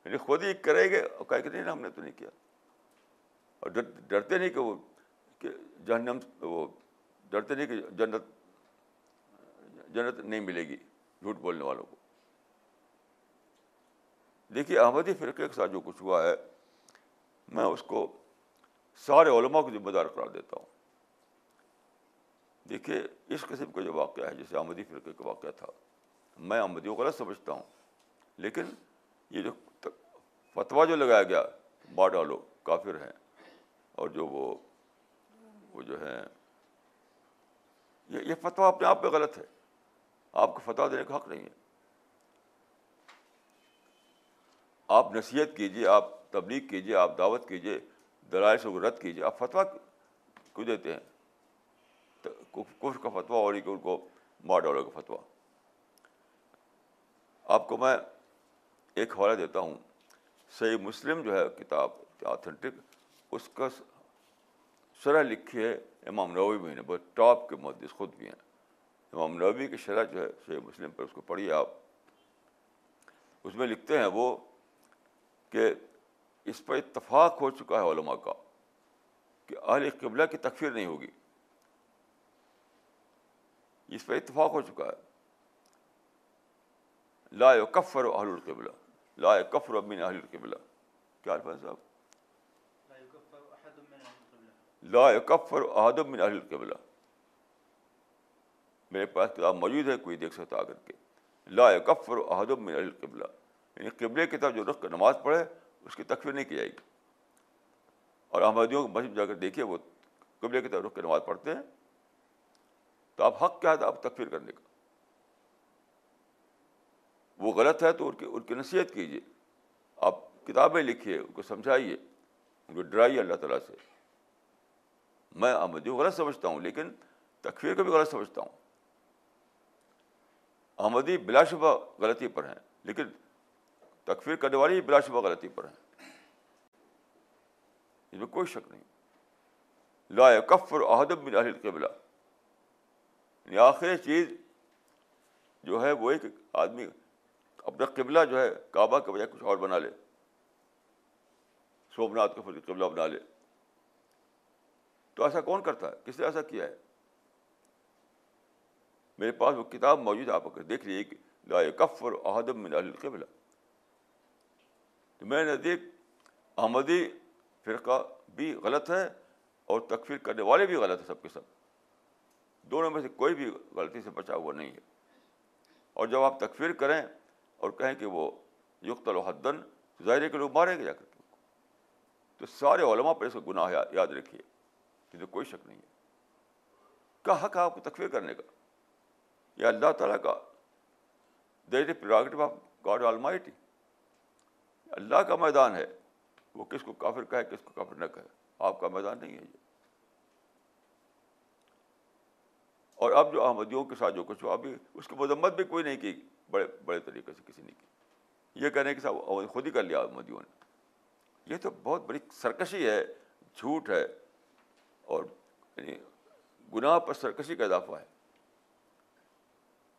یعنی خود ہی کرے گے اور کہ ہم نے تو نہیں کیا اور ڈرتے نہیں کہ وہ کہ جہنم وہ ڈرتے نہیں کہ جنت جنت نہیں ملے گی جھوٹ بولنے والوں کو دیکھیے احمدی فرقے کے ساتھ جو کچھ ہوا ہے میں اس کو سارے علماء کو ذمہ دار قرار دیتا ہوں دیکھیے اس قسم کا جو واقعہ ہے جیسے آمدی فرقے کا واقعہ تھا میں آمدیوں کو غلط سمجھتا ہوں لیکن یہ جو فتویٰ جو لگایا گیا باڈا لوگ کافر ہیں اور جو وہ وہ جو ہیں یہ یہ فتویٰ اپنے آپ پہ غلط ہے آپ کو فتویٰ دینے کا حق نہیں ہے آپ نصیحت کیجیے آپ تبلیغ کیجیے آپ دعوت کیجیے دلائل سے رد کیجیے آپ فتویٰ کو دیتے ہیں کفر کا فتویٰ اور ان کو مار ڈالو کا فتویٰ آپ کو میں ایک حوالہ دیتا ہوں صحیح مسلم جو ہے کتاب آتھینٹک اس کا شرح لکھی ہے امام نووی بھی نے بہت ٹاپ کے مدس خود بھی ہیں امام نووی کی شرح جو ہے صحیح مسلم پر اس کو پڑھیے آپ اس میں لکھتے ہیں وہ کہ اس پر اتفاق ہو چکا ہے علماء کا کہ اہل قبلہ کی تکفیر نہیں ہوگی اس پر اتفاق ہو چکا ہے لا کفر اہل القبلہ لا کفر من اہل القبلہ کیا الفاظ صاحب لا کفر احد القبلہ میرے پاس کتاب موجود ہے کوئی دیکھ سکتا آ کر کے لا کفر احد من اہل القبلہ یعنی قبل طرف جو رخ کر نماز پڑھے اس کی تکفیر نہیں کی جائے گی اور احمدیوں کو مسجد جا کر دیکھیے وہ قبل طرف رخ نماز پڑھتے ہیں تو آپ حق کیا تھا آپ تکفیر کرنے کا وہ غلط ہے تو ان کی ان کی نصیحت کیجیے آپ کتابیں لکھیے ان کو سمجھائیے ان کو ڈرائیے اللہ تعالیٰ سے میں احمدیوں کو غلط سمجھتا ہوں لیکن تکفیر کو بھی غلط سمجھتا ہوں احمدی بلا شبہ غلطی پر ہیں لیکن تکفیر کرنے والی بلا شبہ غلطی پر ہیں اس میں کوئی شک نہیں لا کفر احدم من اہل قبلہ یعنی آخری چیز جو ہے وہ ایک آدمی اپنا قبلہ جو ہے کعبہ کے بجائے کچھ اور بنا لے سومنات کفر کا قبلہ بنا لے تو ایسا کون کرتا ہے کس نے ایسا کیا ہے میرے پاس وہ کتاب موجود ہے آپ دیکھ لیجیے کہ لائے کفر احدم من اہل قبلہ تو میرے نزدیک احمدی فرقہ بھی غلط ہے اور تکفیر کرنے والے بھی غلط ہیں سب کے سب دونوں میں سے کوئی بھی غلطی سے بچا ہوا نہیں ہے اور جب آپ تکفیر کریں اور کہیں کہ وہ یقت یق الوحدنظاہرے کے لوگ ماریں گے جا کر تو سارے علماء پر اس کو گناہ یاد رکھیے کہ تو کوئی شک نہیں ہے کیا حق ہے آپ کو تکفیر کرنے کا یا اللہ تعالیٰ کا the prerogative of God almighty اللہ کا میدان ہے وہ کس کو کافر کہے کس کو کافر نہ کہے آپ کا میدان نہیں ہے یہ اور اب جو احمدیوں کے ساتھ جو کچھ ہوا ابھی اس کی مذمت بھی کوئی نہیں کی بڑے بڑے طریقے سے کسی نے کی یہ کہنے کے ساتھ خود ہی کر لیا احمدیوں نے یہ تو بہت بڑی سرکشی ہے جھوٹ ہے اور یعنی گناہ پر سرکشی کا اضافہ ہے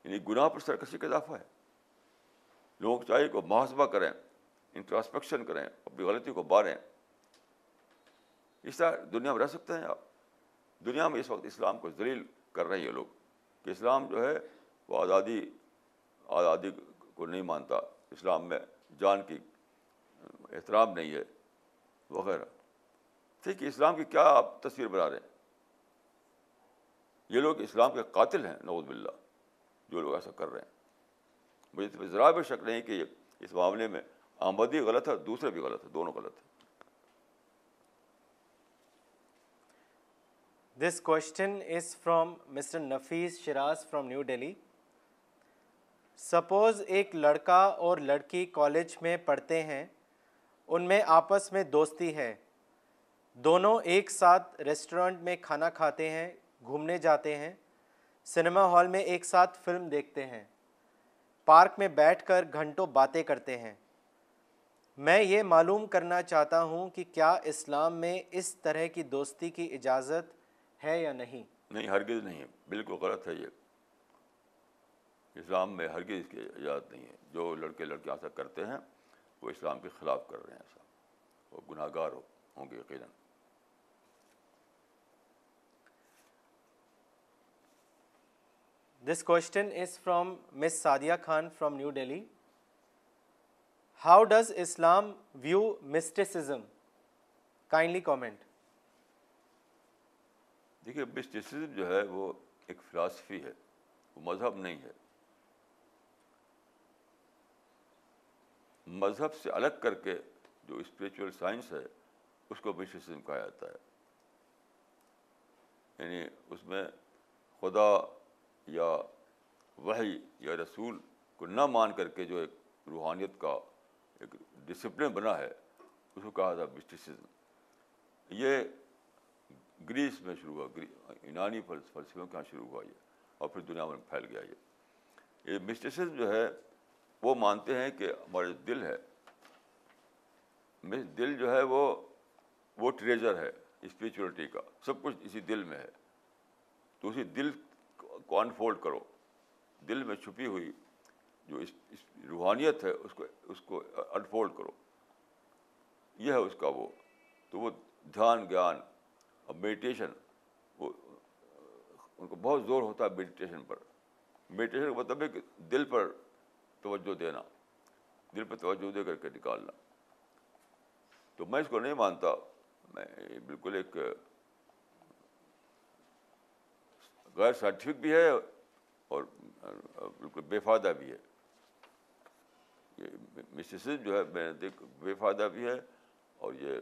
یعنی گناہ پر سرکشی کا اضافہ ہے لوگ چاہیے کو محاسبہ کریں انٹراسپیکشن کریں اپنی غلطی کو باریں اس طرح دنیا میں رہ سکتے ہیں آپ دنیا میں اس وقت اسلام کو ذلیل کر رہے ہیں یہ لوگ کہ اسلام جو ہے وہ آزادی آزادی کو نہیں مانتا اسلام میں جان کی احترام نہیں ہے وغیرہ ٹھیک ہے اسلام کی کیا آپ تصویر بنا رہے ہیں یہ لوگ اسلام کے قاتل ہیں نعود باللہ جو لوگ ایسا کر رہے ہیں مجھے ذرا بھی شک نہیں کہ اس معاملے میں غلط ہے دوسرے بھی غلط ہے دونوں غلط this question is from mister Nafees Shiraz from New Delhi suppose ایک لڑکا اور لڑکی کالج میں پڑھتے ہیں ان میں آپس میں دوستی ہے دونوں ایک ساتھ ریسٹورنٹ میں کھانا کھاتے ہیں گھومنے جاتے ہیں سنیما ہال میں ایک ساتھ فلم دیکھتے ہیں پارک میں بیٹھ کر گھنٹوں باتیں کرتے ہیں میں یہ معلوم کرنا چاہتا ہوں کہ کیا اسلام میں اس طرح کی دوستی کی اجازت ہے یا نہیں نہیں ہرگز نہیں بالکل غلط ہے یہ اسلام میں ہرگز کی اجازت نہیں ہے جو لڑکے لڑکے ایسا کرتے ہیں وہ اسلام کے خلاف کر رہے ہیں ایسا وہ گناہ گار ہوں گے یقیناً this question is from miss Sadia Khan from New Delhi how does Islam view kindly comment دیکھیے مسٹم جو ہے وہ ایک فلاسفی ہے وہ مذہب نہیں ہے مذہب سے الگ کر کے جو اسپریچول سائنس ہے اس کو بسٹسزم کہا جاتا ہے یعنی اس میں خدا یا وحی یا رسول کو نہ مان کر کے جو ایک روحانیت کا ایک ڈسپلن بنا ہے اس کو کہا تھا مسٹیسزم یہ گریس میں شروع ہوا یونانی فلسفیوں کے یہاں شروع ہوا یہ اور پھر دنیا میں پھیل گیا یہ یہ مسٹیسزم جو ہے وہ مانتے ہیں کہ ہمارے دل ہے دل جو ہے وہ وہ ٹریجر ہے اسپریچولیٹی کا سب کچھ اسی دل میں ہے تو اسی دل کو انفولڈ کرو دل میں چھپی ہوئی جو اس اس روحانیت ہے اس کو اس کو انفولڈ کرو یہ ہے اس کا وہ تو وہ دھیان گیان اور میڈیٹیشن وہ ان کو بہت زور ہوتا ہے میڈیٹیشن پر میڈیٹیشن کا مطلب ہے کہ دل پر توجہ دینا دل پر توجہ دے کر کے نکالنا تو میں اس کو نہیں مانتا میں بالکل ایک غیر سائنٹیفک بھی ہے اور بالکل بے فائدہ بھی ہے یہ جو ہے میرے نزدیک بے فائدہ بھی ہے اور یہ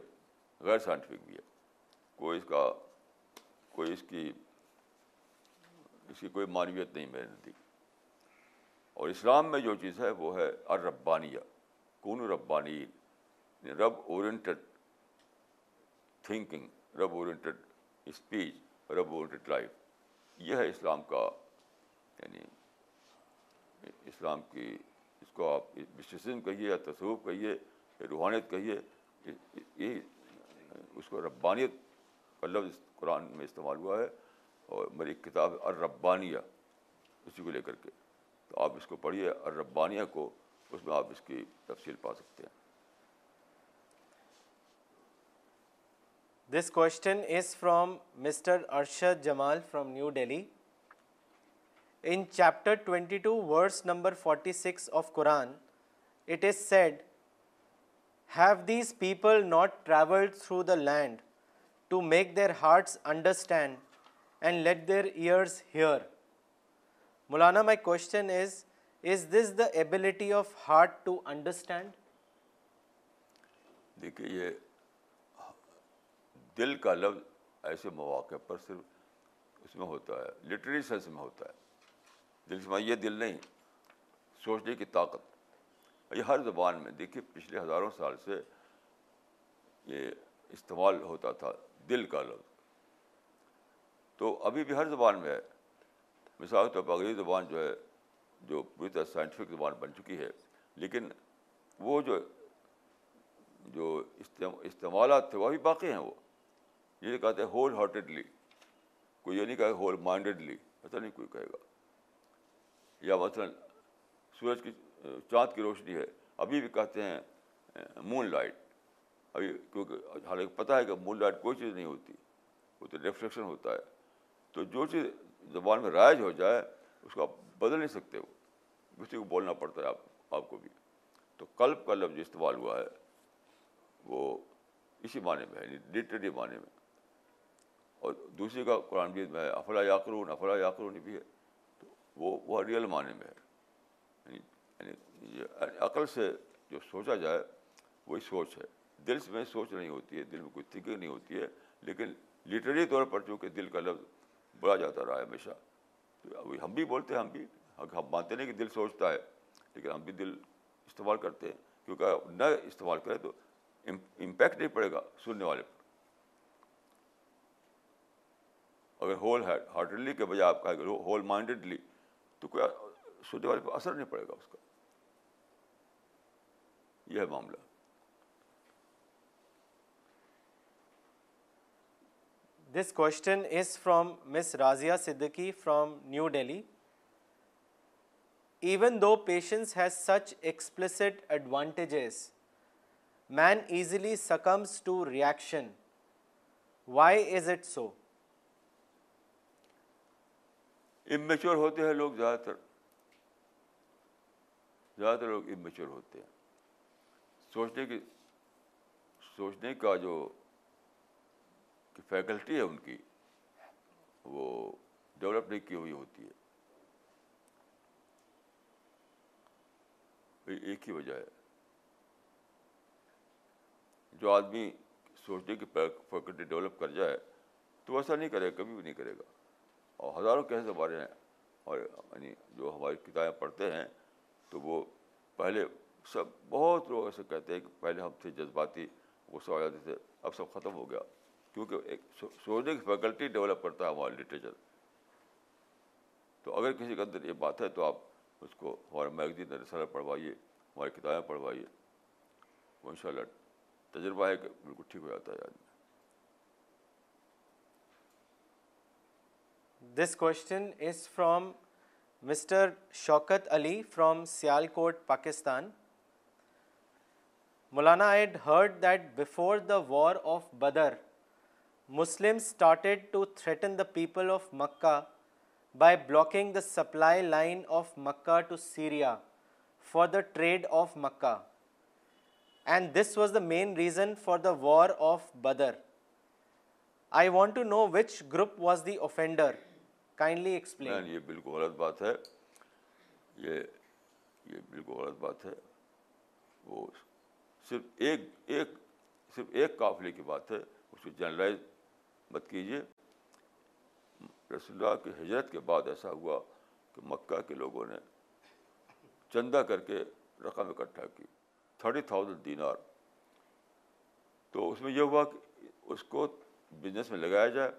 غیر سائنٹیفک بھی ہے کوئی اس کا کوئی اس کی اس کی کوئی معنویت نہیں میرے نزدیک اور اسلام میں جو چیز ہے وہ ہے اربانیہ کون ربانی یعنی رب اورینٹیڈ تھنکنگ رب اورینٹیڈ اسپیچ رب اورینٹیڈ لائف یہ ہے اسلام کا یعنی اسلام کی اس کو آپ کہیے یا تصوف کہیے یا روحانیت کہیے اس کو ربانیت کا لفظ قرآن میں استعمال ہوا ہے اور میری ایک کتاب ہے الربانیہ اسی کو لے کر کے تو آپ اس کو پڑھیے اربانیہ کو اس میں آپ اس کی تفصیل پا سکتے ہیں this question is from mister Arshad Jamal from New Delhi in chapter twenty two verse number forty six of Quran have these people not travel through the land to make their hearts understand and let their ears hear Maulana my question is is does the ability of heart to understand دیکھیے یہ دل کا لفظ ایسے مواقع پر صرف اس میں میں ہوتا ہوتا ہے ہے لٹری دل یہ دل نہیں سوچنے کی طاقت یہ ہر زبان میں دیکھیے پچھلے ہزاروں سال سے یہ استعمال ہوتا تھا دل کا لفظ تو ابھی بھی ہر زبان میں ہے مثال کے طور پر انگریزی زبان جو ہے جو پوری طرح سائنٹیفک زبان بن چکی ہے لیکن وہ جو جو استعمالات تھے وہ ابھی باقی ہیں وہ یہ کہتے ہیں ہول ہارٹیڈلی کوئی یہ نہیں کہے ہول مائنڈیڈلی ایسا نہیں کوئی کہے گا یا مثلاً سورج کی چاند کی روشنی ہے ابھی بھی کہتے ہیں مون لائٹ ابھی کیونکہ حالانکہ پتہ ہے کہ مون لائٹ کوئی چیز نہیں ہوتی وہ تو ریفلیکشن ہوتا ہے تو جو چیز زبان میں رائج ہو جائے اس کو آپ بدل نہیں سکتے ہو کسی کو بولنا پڑتا ہے آپ آپ کو بھی تو کلب کا لفظ استعمال ہوا ہے وہ اسی معنی میں ہے لٹری یعنی معنی میں اور دوسری کا قرآن میں ہے افلا یاقرون افلا یاقرون بھی ہے وہ وہ ریئل معنی میں ہے یعنی, یعنی عقل سے جو سوچا جائے وہی سوچ ہے دل میں سوچ نہیں ہوتی ہے دل میں کوئی تھنکنگ نہیں ہوتی ہے لیکن لٹری طور پر چونکہ دل کا لفظ بڑا جاتا رہا ہے ہمیشہ ابھی ہم بھی بولتے ہیں ہم بھی ہم مانتے نہیں کہ دل سوچتا ہے لیکن ہم بھی دل استعمال کرتے ہیں کیونکہ نہ استعمال کریں تو امپیکٹ نہیں پڑے گا سننے والے پر اگر ہول ہارٹڈلی کے بجائے آپ کہا کہ ہول مائنڈیڈلی تو کوئی سننے والے اثر نہیں پڑے گا اس کا یہ ہے معاملہ this question is from miss Razia Siddiqui from New Delhi even though patience has such explicit advantages man easily succumbs to reaction why is it so immature ہوتے ہیں لوگ زیادہ تر زیادہ تر لوگ امیچور ہوتے ہیں سوچنے کی سوچنے کا جو فیکلٹی ہے ان کی وہ ڈیولپ نہیں کی ہوئی ہوتی ہے ایک ہی وجہ ہے جو آدمی سوچنے کی فیکلٹی ڈیولپ کر جائے تو ایسا نہیں کرے گا کبھی بھی نہیں کرے گا اور ہزاروں کیسز ہمارے ہیں اور یعنی جو ہماری کتابیں پڑھتے ہیں تو وہ پہلے سب بہت لوگ ایسے کہتے ہیں کہ پہلے ہم تھے جذباتی وہ ہو جاتے تھے اب سب ختم ہو گیا کیونکہ ایک سوچنے کی فیکلٹی ڈیولپ کرتا ہے ہمارا لٹریچر تو اگر کسی کے اندر یہ بات ہے تو آپ اس کو ہمارا میگزین رسالہ پڑھوائیے ہماری کتابیں پڑھوائیے وہ ان شاء اللہ تجربہ ہے کہ بالکل ٹھیک ہو جاتا ہے آدمی This question is from Mr. Shaukat Ali from Sialkot, Pakistan. Maulana, I had heard that before the war of Badr, Muslims started to threaten the people of Makkah by blocking the supply line of Makkah to Syria for the trade of Makkah. And this was the main reason for the war of Badr. I want to know which group was the offender explain یہ بالکل غلط بات ہے یہ یہ بالکل غلط بات ہے وہ صرف ایک ایک صرف ایک قافلے کی بات ہے اس کو جنرلائز مت کیجیے رسول اللہ کی حجرت کے بعد ایسا ہوا کہ مکہ کے لوگوں نے چندہ کر کے رقم اکٹھا کی تھرٹی تھاؤزنڈ دینار تو اس میں یہ ہوا کہ اس کو بزنس میں لگایا جائے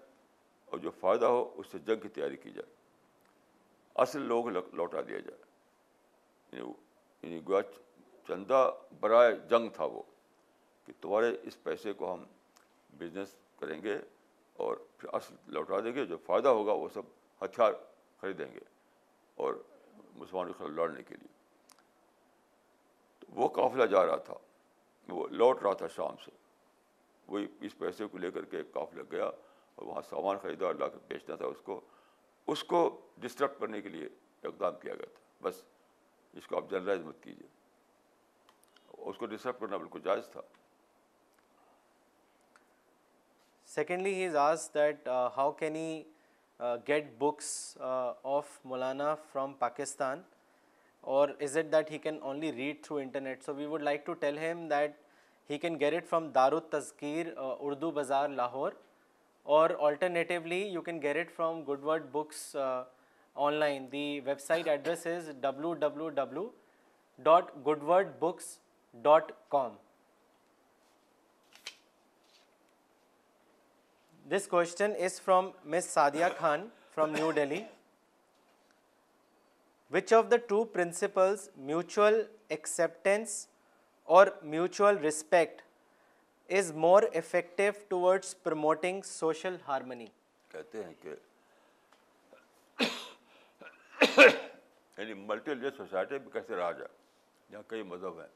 اور جو فائدہ ہو اس سے جنگ کی تیاری کی جائے اصل لوگ لوٹا دیا جائے یعنی, یعنی گویا چندہ برائے جنگ تھا وہ کہ تمہارے اس پیسے کو ہم بزنس کریں گے اور پھر اصل لوٹا دیں گے جو فائدہ ہوگا وہ سب ہتھیار خریدیں گے اور مسلمانوں کے خلاف لڑنے کے لیے تو وہ قافلہ جا رہا تھا وہ لوٹ رہا تھا شام سے وہی اس پیسے کو لے کر کے قافلہ گیا وہاں سامان خریدا لا کے بیچنا تھا اس کو اس کو ڈسٹرب کرنے کے لیے اقدام کیا گیا تھا بس اس کو آپ جنرلائز مت کیجیے اس کو ڈسٹرب کرنا بالکل جائز تھا secondly he is that how can he get books of Maulana from Pakistan اور is it that he can only read through internet so we would like to tell him that he can get it from Dar Tazkeer Urdu Bazar Lahore or alternatively you can get it from Goodword Books uh, online. The website address is www.goodwordbooks.com. This question is from Ms. Sadia Khan from New Delhi. Which of the two principles, mutual acceptance or mutual respect, more effective promoting social harmony کہتے یعنی ہیں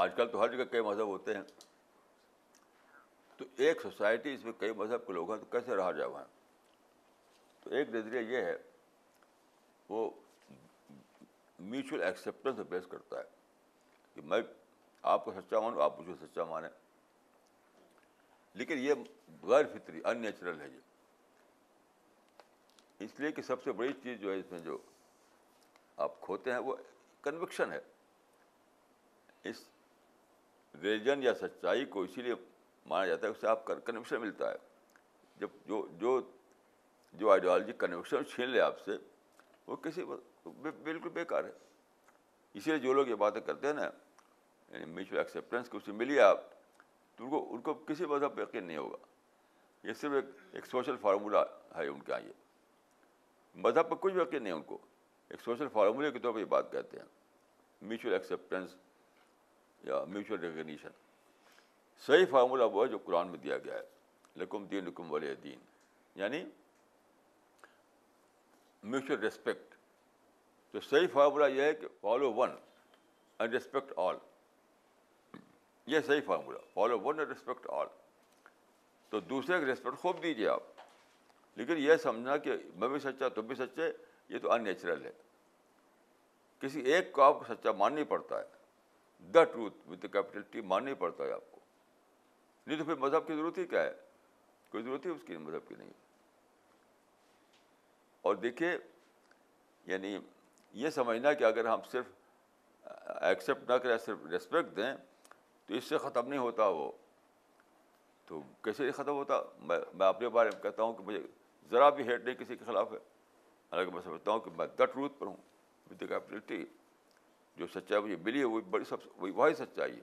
آج کل تو ہر جگہ کئی مذہب ہوتے ہیں تو ایک سوسائٹی اس میں کئی مذہب کے لوگ ہیں تو کیسے رہا وہاں تو ایک نظریہ یہ ہے وہ میوچل ایکسیپٹنس بیس کرتا ہے کہ میں آپ کو سچا مانوں آپ مجھے سچا مانیں لیکن یہ غیر فطری ان نیچرل ہے یہ اس لیے کہ سب سے بڑی چیز جو ہے اس میں جو آپ کھوتے ہیں وہ کنوکشن ہے اس ریلیجن یا سچائی کو اسی لیے مانا جاتا ہے اس سے آپ کا کنوکشن ملتا ہے جب جو جو آئیڈیالوجی کنوکشن چھین لے آپ سے وہ کسی بالکل بیکار ہے اسی لیے جو لوگ یہ باتیں کرتے ہیں نا میوچل ایکسیپٹینس کو ملی آپ تو ان کو ان کو کسی مذہب پہ یقین نہیں ہوگا یہ صرف ایک ایک سوشل فارمولہ ہے ان کے مذہب پہ کچھ یقین نہیں ان کو ایک سوشل فارمولے کے طور پہ یہ بات کہتے ہیں میوچل ایکسیپٹینس یا میوچل ریکگنیشن صحیح فارمولہ وہ ہے جو قرآن میں دیا گیا ہے لکم دین لکم ولی دین یعنی میوچل ریسپیکٹ تو صحیح فارمولہ یہ ہے کہ follow one and respect all یہ صحیح formula follow one and respect all تو دوسرے کے رسپیکٹ خوب دیجیے آپ لیکن یہ سمجھنا کہ میں بھی سچا تم بھی سچے یہ تو ان نیچرل ہے کسی ایک کو آپ کو سچا ماننا پڑتا ہے the truth with the capital ماننا ماننی پڑتا ہے آپ کو نہیں تو پھر مذہب کی ضرورت ہی کیا ہے کوئی ضرورت ہی اس کی مذہب کی نہیں اور دیکھیے یعنی یہ سمجھنا کہ اگر ہم صرف ایکسیپٹ نہ کریں صرف ریسپیکٹ دیں تو اس سے ختم نہیں ہوتا وہ تو کیسے ختم ہوتا میں میں اپنے بارے میں کہتا ہوں کہ مجھے ذرا بھی ہیٹ نہیں کسی کے خلاف ہے حالانکہ میں سمجھتا ہوں کہ میں دا ٹروتھ پر ہوں کیپلٹی جو سچائی مجھے ملی ہے وہ بڑی سب وہی وہی سچائی ہے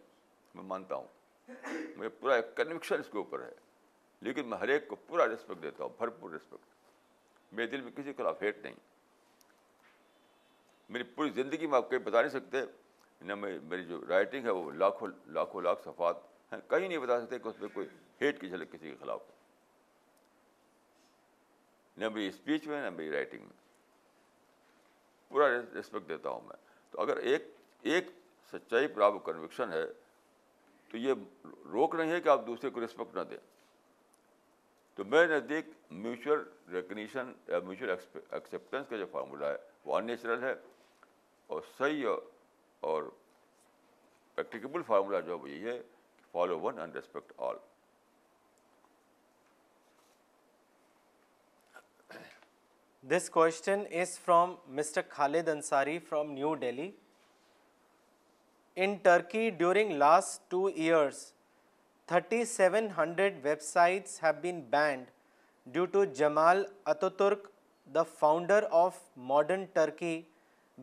میں مانتا ہوں میرا پورا کنوکشن اس کے اوپر ہے لیکن میں ہر ایک کو پورا ریسپیکٹ دیتا ہوں بھرپور ریسپیکٹ میرے دل میں کسی کے خلاف ہیٹ نہیں میری پوری زندگی میں آپ کہیں بتا نہیں سکتے نہ میں میری جو رائٹنگ ہے وہ لاکھوں لاکھوں لاکھ صفات ہیں کہیں نہیں بتا سکتے کہ اس میں کوئی ہیٹ کی جھلک کسی کے خلاف نہ میری اسپیچ میں نہ میری رائٹنگ میں پورا رسپیکٹ دیتا ہوں میں تو اگر ایک ایک سچائی پر آپ کنوکشن ہے تو یہ روک نہیں ہے کہ آپ دوسرے کو ریسپیکٹ نہ دیں تو میرے نزدیک میوچل ریکگنیشن یا میوچل ایکسیپٹنس کا جو فارمولہ ہے وہ ان نیچرل ہے اور صحیح اور پریکٹیکیبل فارمولہ جو ہے وہ یہ ہے follow one and respect all this question is from mister Khalid Ansari from New Delhi in Turkey during last two years thirty seven hundred websites have been banned due to Jamal Ataturk the founder of modern Turkey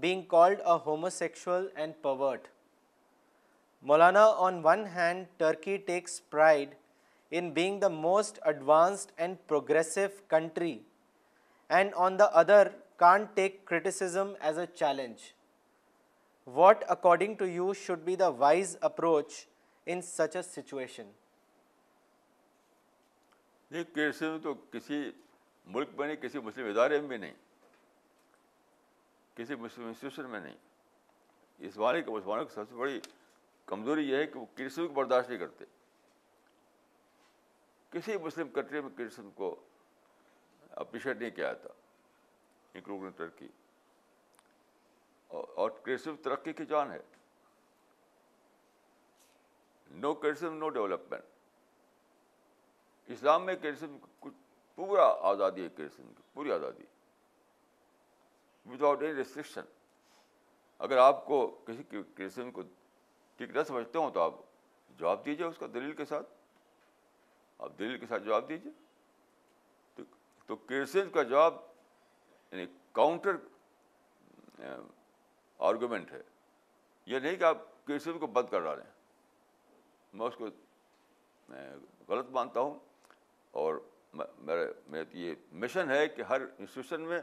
being called a homosexual and pervert. Molana, on one hand, Turkey takes pride in being the most advanced and progressive country, and on the other, can't take criticism as a challenge. What, according to you, should be the wise approach in such a situation? یہ کرسم تو کسی ملک میں نہیں کسی مسلم ادارے میں نہیں کسی مسلم انسٹیٹیوشن میں نہیں اس بارے کو مسلمانوں کی سب سے بڑی کمزوری یہ ہے کہ وہ کرسم کو برداشت نہیں کرتے کسی مسلم کنٹری میں کرسم کو اپریشیٹ نہیں کیا جاتا انکلوڈنگ ترقی اور کرسم ترقی کی جان ہے نو کرسم نو ڈیولپمنٹ اسلام میں کرسم کچھ پورا آزادی ہے کرسم کی پوری آزادی ود آؤٹ اینی ریسٹرکشن اگر آپ کو کسی کرسچن کو ٹھیک نہ سمجھتے ہوں تو آپ جواب دیجیے اس کا دلیل کے ساتھ آپ دلیل کے ساتھ جواب دیجیے تو کرسچن کا جواب یعنی کاؤنٹر آرگومنٹ ہے یہ نہیں کہ آپ کرسچن کو بند کر ڈالیں میں اس کو غلط مانتا ہوں اور یہ مشن ہے کہ ہر انسٹیٹیوشن میں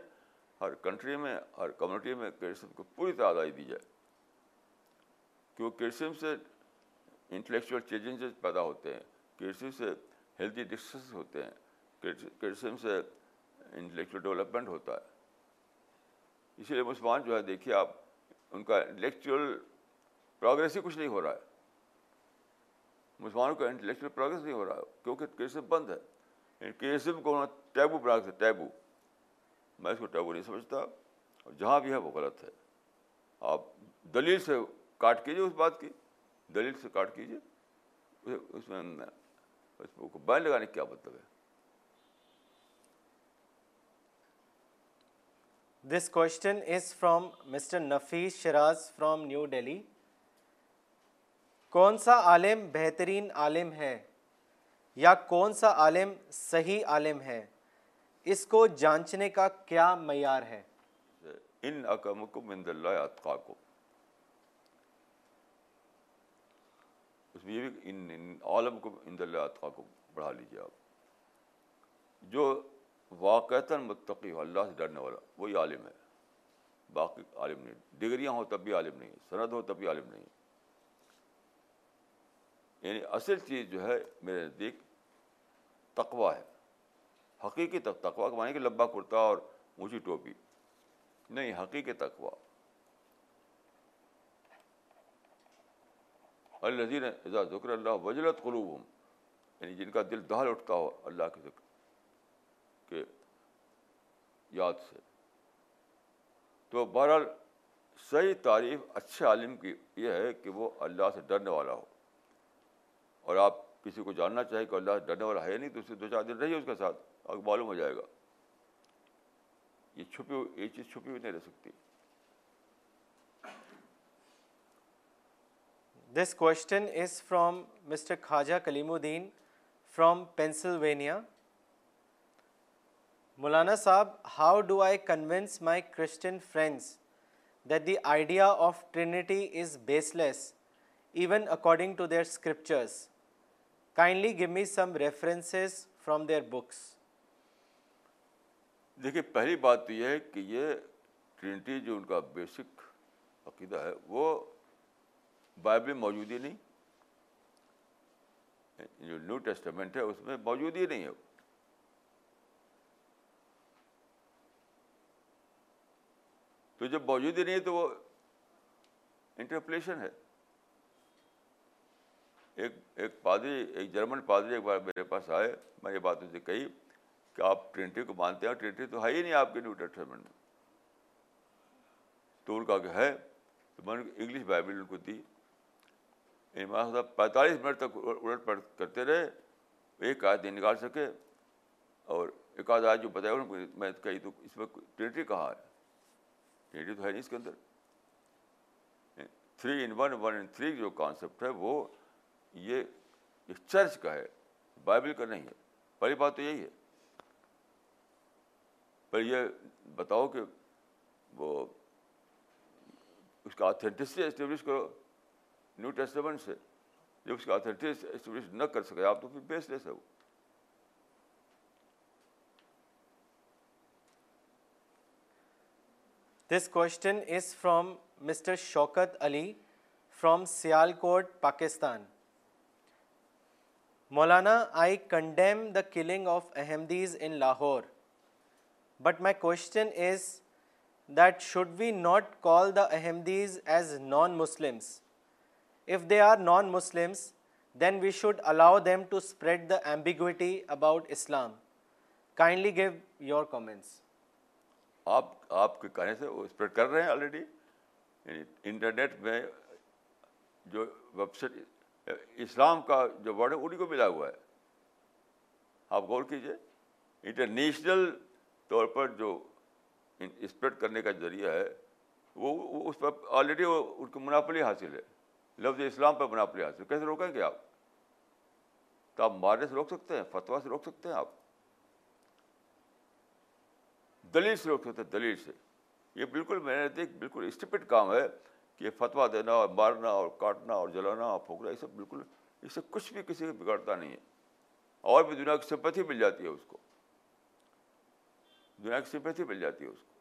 ہر کنٹری میں ہر کمیونٹی میں کرسم کو پوری طرح آزادی دی جائے کیوں کرسم سے انٹلیکچوئل چیلنجز پیدا ہوتے ہیں کرسم سے ہیلدی ڈسکس ہوتے ہیں کرسم سے انٹلیکچوئل ڈیولپمنٹ ہوتا ہے اسی لیے مسلمان جو ہے دیکھیے آپ ان کا انٹلیکچوئل پروگریس ہی کچھ نہیں ہو رہا ہے مسلمانوں کا انٹلیکچوئل پروگریس نہیں ہو رہا ہے کیونکہ کرسم بند ہے کرسم کو ٹیبو پراگریس ہے ٹیبو میں اس کو ٹیبو نہیں سمجھتا اور جہاں بھی ہے وہ غلط ہے آپ دلیل سے کاٹ کیجیے اس بات کی دلیل سے کاٹ کیجیے اس میں اس کو بین لگانے کی کیا مطلب ہے this question is from mister Nafees Shiraz from New Delhi کون سا عالم بہترین عالم ہے یا کون سا عالم صحیح عالم ہے اس کو جانچنے کا کیا معیار ہے ان اکم کو اس میں یہ بھی ان عالم کو اند ال کو بڑھا لیجیے آپ جو متقی ہو اللہ سے ڈرنے والا وہی عالم ہے باقی عالم نہیں ڈگریاں ہوں تب بھی عالم نہیں سند ہو تب بھی عالم نہیں یعنی اصل چیز جو ہے میرے نزدیک تقوا ہے حقیقی تقوا کے معنی کہ لبا کرتا اور اونچی ٹوپی نہیں حقیقی تقوا الزین اذا ذکر اللہ وجلت قلوب یعنی جن کا دل دہل اٹھتا ہو اللہ کے ذکر کے یاد سے تو بہرحال صحیح تعریف اچھے عالم کی یہ ہے کہ وہ اللہ سے ڈرنے والا ہو اور آپ کسی کو جاننا چاہیے کہ اللہ سے ڈرنے والا ہے نہیں تو دو چار دن رہیے اس کے ساتھ معلوم ہو جائے گا یہ چھپی ہوئی چیز چھپی ہوئی نہیں رہ سکتی this question is from mister Khwaja Kaleemuddin from Pennsylvania مولانا صاحب how do I convince my Christian friends that the idea of Trinity is baseless even according to their scriptures kindly give me some references from their books دیکھیے پہلی بات تو یہ ہے کہ یہ ٹرینٹی جو ان کا بیسک عقیدہ ہے وہ بائبل میں موجود ہی نہیں جو نیو ٹیسٹمنٹ ہے اس میں موجود ہی نہیں ہے تو جب موجود ہی نہیں ہے تو وہ انٹرپلیشن ہے ایک ایک پادری ایک جرمن پادری ایک بار میرے پاس آئے میں یہ بات ان سے کہی کہ آپ ٹرینٹی کو مانتے ہیں ٹرینٹی تو ہے ہی نہیں آپ کے نیو ٹیسٹمنٹ میں تو ان کا کہ ہے تو میں نے انگلش بائبل ان کو دی صاحب یعنی پینتالیس منٹ تک الٹ پلٹ کرتے رہے ایک نہیں نکال سکے اور ایک آدھ آج جو بتایا ان کو میں کہی تو اس میں ٹرینٹی کہاں ہے ٹرینٹی تو ہے نہیں اس کے اندر three in one one in three جو کانسیپٹ ہے وہ یہ چرچ کا ہے بائبل کا نہیں ہے پہلی بات تو یہی ہے پر یہ بتاؤ کہ وہ اس کا اتھینٹسٹی اسٹیبلش کرو نیو ٹیسٹمنٹ سے جب اس کا اتھینٹسٹی اسٹیبلش نہ کر سکے آپ تو پھر بیس لیس ہے وہ this question is from mister Shaukat Ali from Sialkot Pakistan Maulana I condemn the killing of Ahmadis in Lahore but my question is that should we not call the Ahmadis as non Muslims if they are non Muslims then we should allow them to spread the ambiguity about Islam kindly give your comments آپ آپ کے کہنے سے وہ اسپریڈ کر رہے ہیں آلریڈی یعنی انٹرنیٹ میں جو ویب سائٹ اسلام کا جو ورڈ ہے انہیں کو ملا ہوا ہے آپ غور کیجیے انٹرنیشنل طور پر جو اسپریڈ کرنے کا ذریعہ ہے وہ اس پر آلریڈی وہ اس کو منافلی حاصل ہے لفظ اسلام پر منافلی حاصل کیسے روکیں گے آپ تو آپ مارنے سے روک سکتے ہیں فتوا سے روک سکتے ہیں آپ دلیل سے روک سکتے ہیں دلیل سے یہ بالکل میں نے دیکھ بالکل اسٹپٹ کام ہے کہ فتوا دینا اور مارنا اور کاٹنا اور جلانا اور پھونکنا یہ سب بالکل اس سے کچھ بھی کسی کو بگڑتا نہیں ہے اور بھی دنیا کی سمپتھی مل جاتی ہے اس کو دنیا کی سمپیتھی مل جاتی ہے اس کو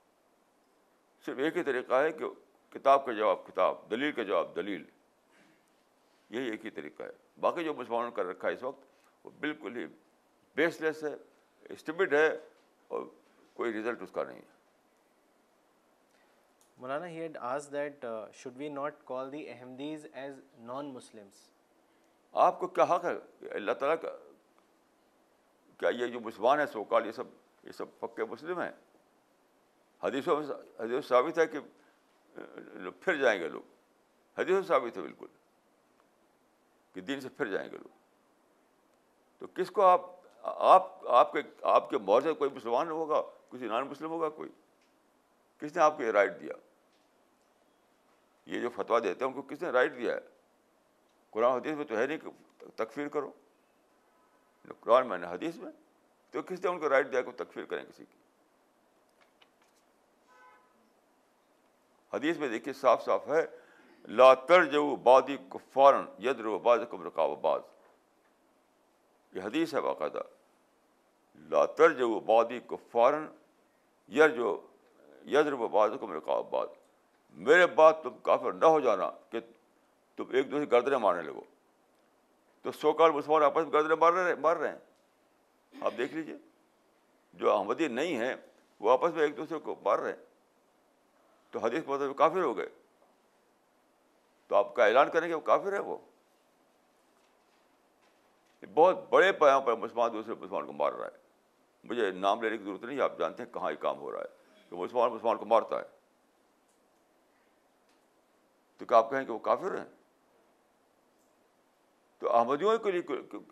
صرف ایک ہی طریقہ ہے کہ کتاب کا جواب کتاب دلیل کا جواب دلیل یہی ایک ہی طریقہ ہے باقی جو مسلمانوں کا رکھا ہے اس وقت وہ بالکل ہی بیس لیس ہے اسٹیبڈ ہے اور کوئی رزلٹ اس کا نہیں ہے مولانا he had as that should we not call the Ahmadis as non Muslims آپ کو کیا حق ہے اللہ تعالیٰ کا کیا یہ جو مسلمان ہے سوکال یہ سب یہ سب پکے مسلم ہیں حدیثوں میں حدیث ثابت ہے کہ پھر جائیں گے لوگ حدیث ثابت ہے بالکل کہ دین سے پھر جائیں گے لوگ تو کس کو آپ آپ آپ کے آپ کے سے کوئی مسلمان ہوگا کسی نان مسلم ہوگا کوئی کس نے آپ کو یہ رائٹ دیا یہ جو فتوا دیتے ہیں ان کو کس نے رائٹ دیا ہے قرآن حدیث میں تو ہے نہیں کہ تکفیر کرو قرآن میں نے حدیث میں تو کس نے ان کو رائٹ دیا وہ تکفیر کریں کسی کی حدیث میں دیکھیے صاف صاف ہے لا جو بادی کفارن ید رو کم رکاو باز یہ حدیث ہے باقاعدہ لا بادی کفارن جو ید رو باد کم رکاو باز میرے بات تم کافر نہ ہو جانا کہ تم ایک دوسرے گردنے مارنے لگو تو سو کال مسلمان آپس میں گردنے مار رہے مار رہے ہیں آپ دیکھ لیجیے جو احمدی نہیں ہیں وہ آپس میں ایک دوسرے کو مار رہے ہیں تو حدیث کافر ہو گئے تو آپ کا اعلان کریں گے وہ کافر ہے وہ بہت بڑے پیام پر مسلمان دوسرے مسلمان کو مار رہا ہے مجھے نام لینے کی ضرورت نہیں آپ جانتے ہیں کہاں یہ کام ہو رہا ہے مسلمان مسلمان کو مارتا ہے تو کیا آپ کہیں کہ وہ کافر ہیں تو احمدیوں کے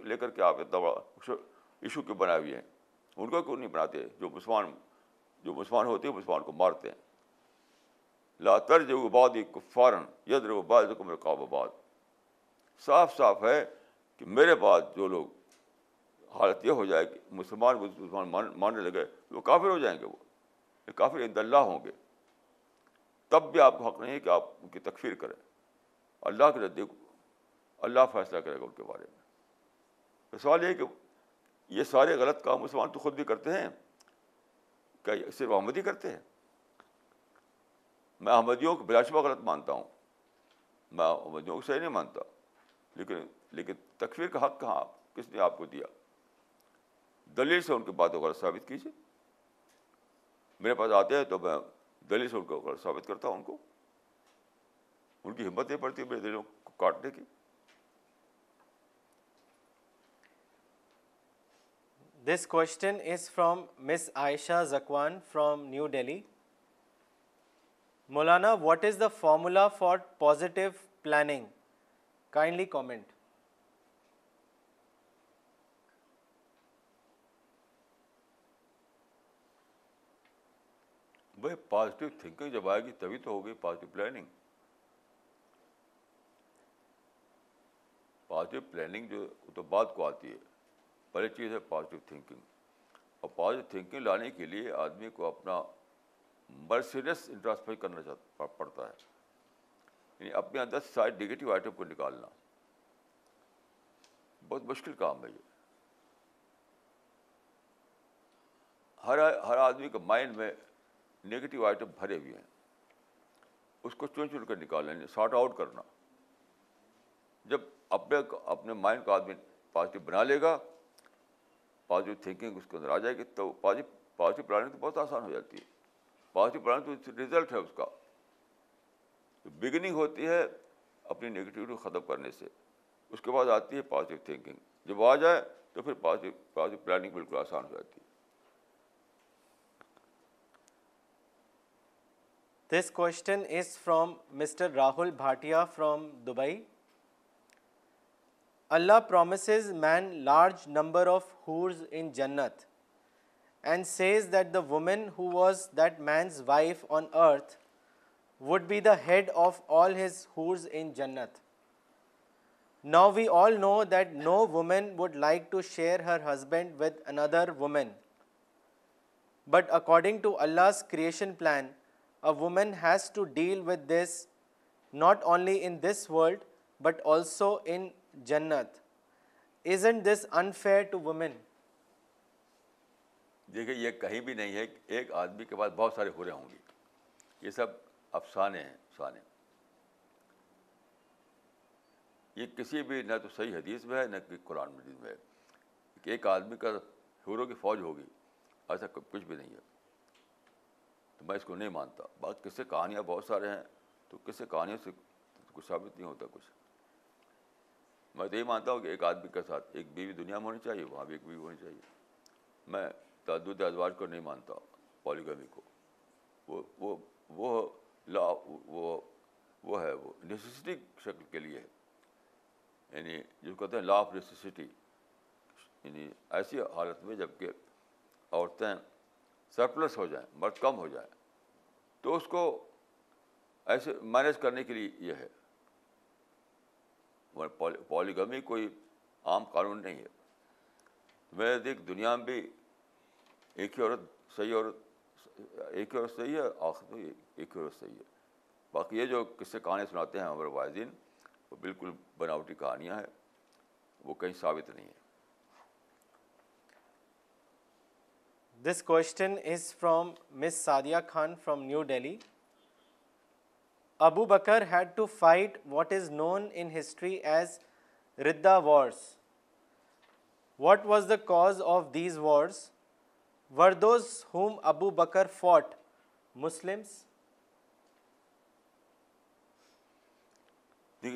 لے کر کے آپ اتنا بڑا ایشو کے بنائے ہوئے ہیں ان کو کیوں نہیں بناتے جو مسلمان جو مسلمان ہوتے ہیں مسلمان کو مارتے ہیں لاتر جو باد ایک ید یدر باد رقاب آباد صاف صاف ہے کہ میرے بعد جو لوگ حالت یہ ہو جائے کہ مسلمان کو ماننے لگے وہ کافر ہو جائیں گے وہ کافر عند اللہ ہوں گے تب بھی آپ کو حق نہیں ہے کہ آپ ان کی تکفیر کریں اللہ کے دیکھو اللہ فیصلہ کرے گا ان کے بارے میں سوال یہ ہے کہ یہ سارے غلط کام مسلمان تو خود بھی کرتے ہیں کیا صرف احمدی کرتے ہیں میں احمدیوں کو بلاشبہ غلط مانتا ہوں میں احمدیوں کو صحیح نہیں مانتا لیکن لیکن تکفیر کا حق کہاں کس نے آپ کو دیا دلیل سے ان کی باتوں کو غلط ثابت کیجیے میرے پاس آتے ہیں تو میں دلیل سے ان کو غلط ثابت کرتا ہوں ان کو ان کی ہمت نہیں پڑتی میرے دلوں کو کاٹنے کی this question is from miss Aisha Zakwan from New Delhi Maulana what is the formula for positive planning kindly comment بھائی پازیٹیو تھنکنگ جب آئے گی تبھی تو ہوگی پازیٹیو پلاننگ پازیٹیو پلاننگ جو تو بعد کو آتی ہے پہلی چیز ہے پازیٹیو تھنکنگ اور پازیٹیو تھنکنگ لانے کے لیے آدمی کو اپنا مرسیریس انٹراسپیکٹ کرنا پڑتا ہے یعنی اپنے اندر سے سارے نگیٹو آئٹم کو نکالنا بہت مشکل کام ہے یہ ہر ہر آدمی کے مائنڈ میں نگیٹو آئٹم بھرے ہوئے ہیں اس کو چن چن کر نکالنا شارٹ یعنی آؤٹ کرنا جب اپنے اپنے مائنڈ کو آدمی پازیٹیو بنا لے گا پازیٹیو تھنکنگ اس کے اندر آ جائے گی تو پازیٹیو پلاننگ تو بہت آسان ہو جاتی ہے پازیٹیو پلاننگ تو ریزلٹ ہے اس کا تو بگننگ ہوتی ہے اپنی نگیٹیوٹی کو ختم کرنے سے اس کے بعد آتی ہے پازیٹیو تھینکنگ جب آ جائے تو پھر پازیٹیو پازیٹیو پلاننگ بالکل آسان ہو جاتی ہے this question is from mister Rahul Bhatia from Dubai Allah promises man large number of hurs in Jannat and says that the woman who was that man's wife on earth would be the head of all his hurs in Jannat. Now we all know that no woman would like to share her husband with another woman. But according to Allah's creation plan, a woman has to deal with this not only in this world but also in جنت دس انفیئر دیکھیے یہ کہیں بھی نہیں ہے ایک آدمی کے پاس بہت سارے ہورے ہوں گی یہ سب افسانے ہیں افسانے یہ کسی بھی نہ تو صحیح حدیث میں ہے نہ کہ قرآن مجید میں ہے ایک آدمی کا ہیرو کی فوج ہوگی ایسا کچھ بھی نہیں ہے تو میں اس کو نہیں مانتا بات کس سے کہانیاں بہت سارے ہیں تو کس سے کہانیوں سے کچھ ثابت نہیں ہوتا کچھ میں تو یہ مانتا ہوں کہ ایک آدمی کے ساتھ ایک بیوی دنیا میں ہونی چاہیے وہاں بھی ایک بیوی ہونی چاہیے میں تعدد ادوار کو نہیں مانتا پالیگمی کو وہ وہ لا وہ وہ ہے وہ نیسیسٹی شکل کے لیے ہے یعنی جس کو کہتے ہیں لا آف نیسیسٹی یعنی ایسی حالت میں جب کہ عورتیں سرپلس ہو جائیں مرد کم ہو جائیں تو اس کو ایسے مینیج کرنے کے لیے یہ ہے پالیگمی کوئی عام قانون نہیں ہے میں دیکھ دنیا میں بھی ایک ہی عورت صحیح عورت ایک ہی عورت صحیح ہے آخر ایک ہی عورت صحیح ہے باقی یہ جو کس سے کہانی سناتے ہیں ہمارے والدین وہ بالکل بناوٹی کہانیاں ہیں وہ کہیں ثابت نہیں ہے this question is from miss Sadia Khan from New Delhi Abu Bakr had to fight what is known in history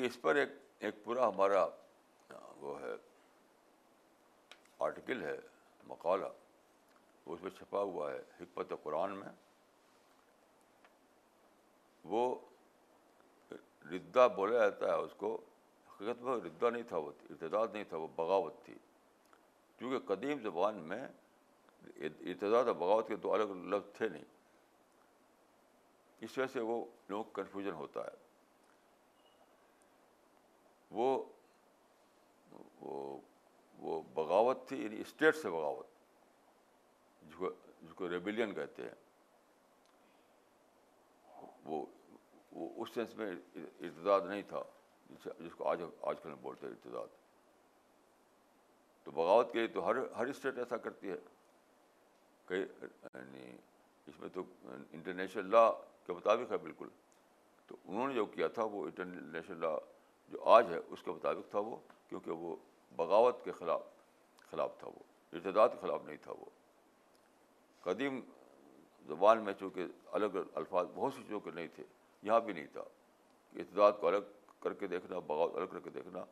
اس پر ہمارا وہ ہے مقالہ اس میں چھپا ہوا ہے حکمت قرآن میں وہ ردا بولا جاتا ہے اس کو حقیقت میں ردا نہیں تھا وہ ارتداد نہیں تھا وہ بغاوت تھی کیونکہ قدیم زبان میں اور بغاوت کے دو الگ لفظ تھے نہیں اس وجہ سے وہ لوگ کنفیوژن ہوتا ہے وہ وہ بغاوت تھی یعنی اسٹیٹ سے بغاوت جس کو ریبیلین کہتے ہیں وہ وہ اس سینس میں ارتداد نہیں تھا جسے جس کو آج آج کل ہم بولتے ہیں ارتداد تو بغاوت کے لیے تو ہر ہر اسٹیٹ ایسا کرتی ہے کئی یعنی اس میں تو انٹرنیشنل لا کے مطابق ہے بالکل تو انہوں نے جو کیا تھا وہ انٹرنیشنل لا جو آج ہے اس کے مطابق تھا وہ کیونکہ وہ بغاوت کے خلاف خلاف تھا وہ ارتداد کے خلاف نہیں تھا وہ قدیم زبان میں چونکہ الگ الفاظ بہت چیزوں چونکہ نہیں تھے یہاں بھی نہیں تھا اعتداد کو الگ کر کے دیکھنا بغاوت الگ کر کے دیکھنا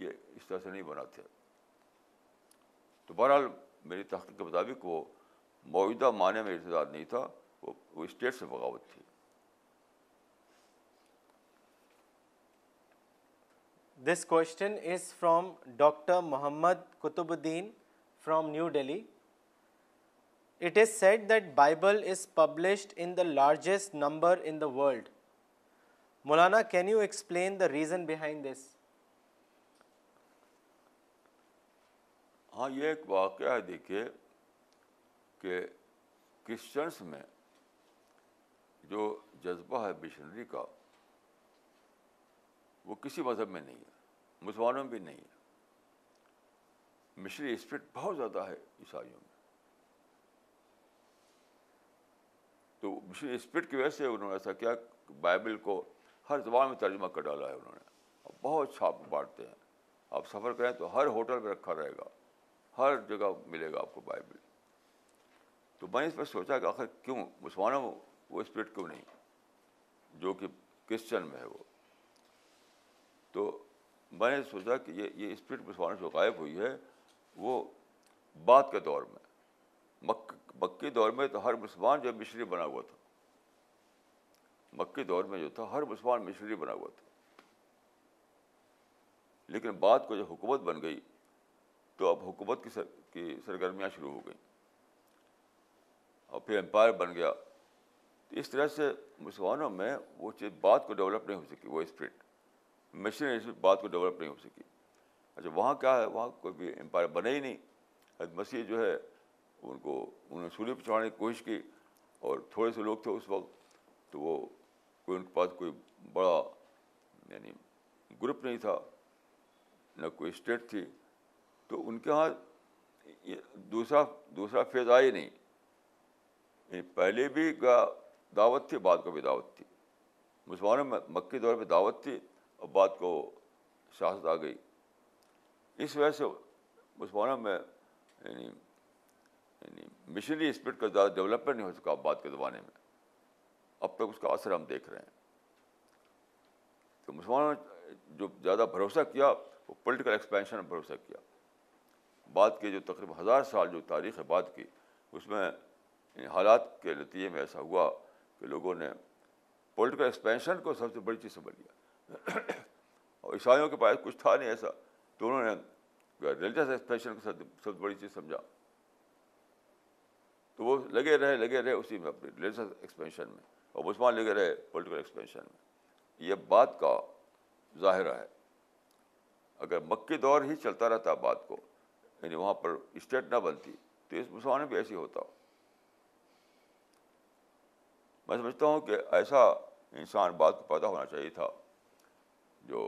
یہ اس طرح سے نہیں بنا تھے تو بہرحال میری تحقیق کے مطابق وہ موجودہ معنی میں ارتداد نہیں تھا وہ اسٹیٹ سے بغاوت تھی this question is from doctor Muhammad Qutbuddin from New Delhi it is said that Bible is published in the largest number in the world Maulana can you explain the reason behind this ہاں یہ ایک واقعہ ہے دیکھیے کہ کرسچنس میں جو جذبہ ہے مشنری کا وہ کسی مذہب میں نہیں ہے مسلمانوں میں بھی نہیں ہے مشنری اسپرٹ بہت زیادہ ہے عیسائیوں میں تو مشنری اسپرٹ کی وجہ سے انہوں نے ایسا کیا بائبل کو ہر زبان میں ترجمہ کر ڈالا ہے انہوں نے بہت چھاپ بانٹتے ہیں آپ سفر کریں تو ہر ہوٹل میں رکھا رہے گا ہر جگہ ملے گا آپ کو بائبل تو میں نے اس پر سوچا کہ آخر کیوں مسلمانوں وہ اسپرٹ کیوں نہیں جو کہ کرسچن میں ہے وہ تو میں نے سوچا کہ یہ یہ اسپرٹ مسلمانوں سے غائب ہوئی ہے وہ بعد کے دور میں مکے دور میں تو ہر مسلمان جو مشری بنا ہوا تھا مکی دور میں جو تھا ہر مسلمان مشنری بنا ہوا تھا لیکن بعد کو جب حکومت بن گئی تو اب حکومت کی سر کی سرگرمیاں شروع ہو گئیں اور پھر امپائر بن گیا تو اس طرح سے مسلمانوں میں وہ چیز بات کو ڈیولپ نہیں ہو سکی وہ اسپرٹ مشنری بات کو ڈیولپ نہیں ہو سکی اچھا وہاں کیا ہے وہاں کوئی بھی امپائر بنے ہی نہیں حد مسیح جو ہے ان کو انہوں نے سولی چڑھانے کی کوشش کی اور تھوڑے سے لوگ تھے اس وقت تو وہ کوئی ان کے پاس کوئی بڑا یعنی گروپ نہیں تھا نہ کوئی اسٹیٹ تھی تو ان کے یہاں دوسرا دوسرا فیض آیا نہیں یعنی پہلے بھی دعوت تھی بعد کو بھی دعوت تھی مسلمانوں میں مکی دور پہ دعوت تھی اور بعد کو سیاست آ گئی اس وجہ سے مسلمانوں میں یعنی یعنی مشنری اسپرٹ کا زیادہ ڈیولپمنٹ نہیں ہو سکا بعد کے زمانے میں اب تک اس کا اثر ہم دیکھ رہے ہیں تو مسلمانوں نے جو زیادہ بھروسہ کیا وہ پولیٹیکل ایکسپینشن میں بھروسہ کیا بعد کے جو تقریباً ہزار سال جو تاریخ ہے بعد کی اس میں حالات کے نتیجے میں ایسا ہوا کہ لوگوں نے پولیٹیکل ایکسپینشن کو سب سے بڑی چیز سمجھ لیا اور عیسائیوں کے پاس کچھ تھا نہیں ایسا تو انہوں نے ریلیجس ایکسپینشن کو سب سے بڑی چیز سمجھا تو وہ لگے رہے لگے رہے اسی میں اپنے ریلیجس ایکسپینشن میں اور مسلمان لے کے رہے پولیٹیکل ایکسپینشن میں یہ بات کا ظاہرہ ہے اگر مکے دور ہی چلتا رہتا بات کو یعنی وہاں پر اسٹیٹ نہ بنتی تو اس مسلمان بھی ایسے ہوتا میں سمجھتا ہوں کہ ایسا انسان بات کو پیدا ہونا چاہیے تھا جو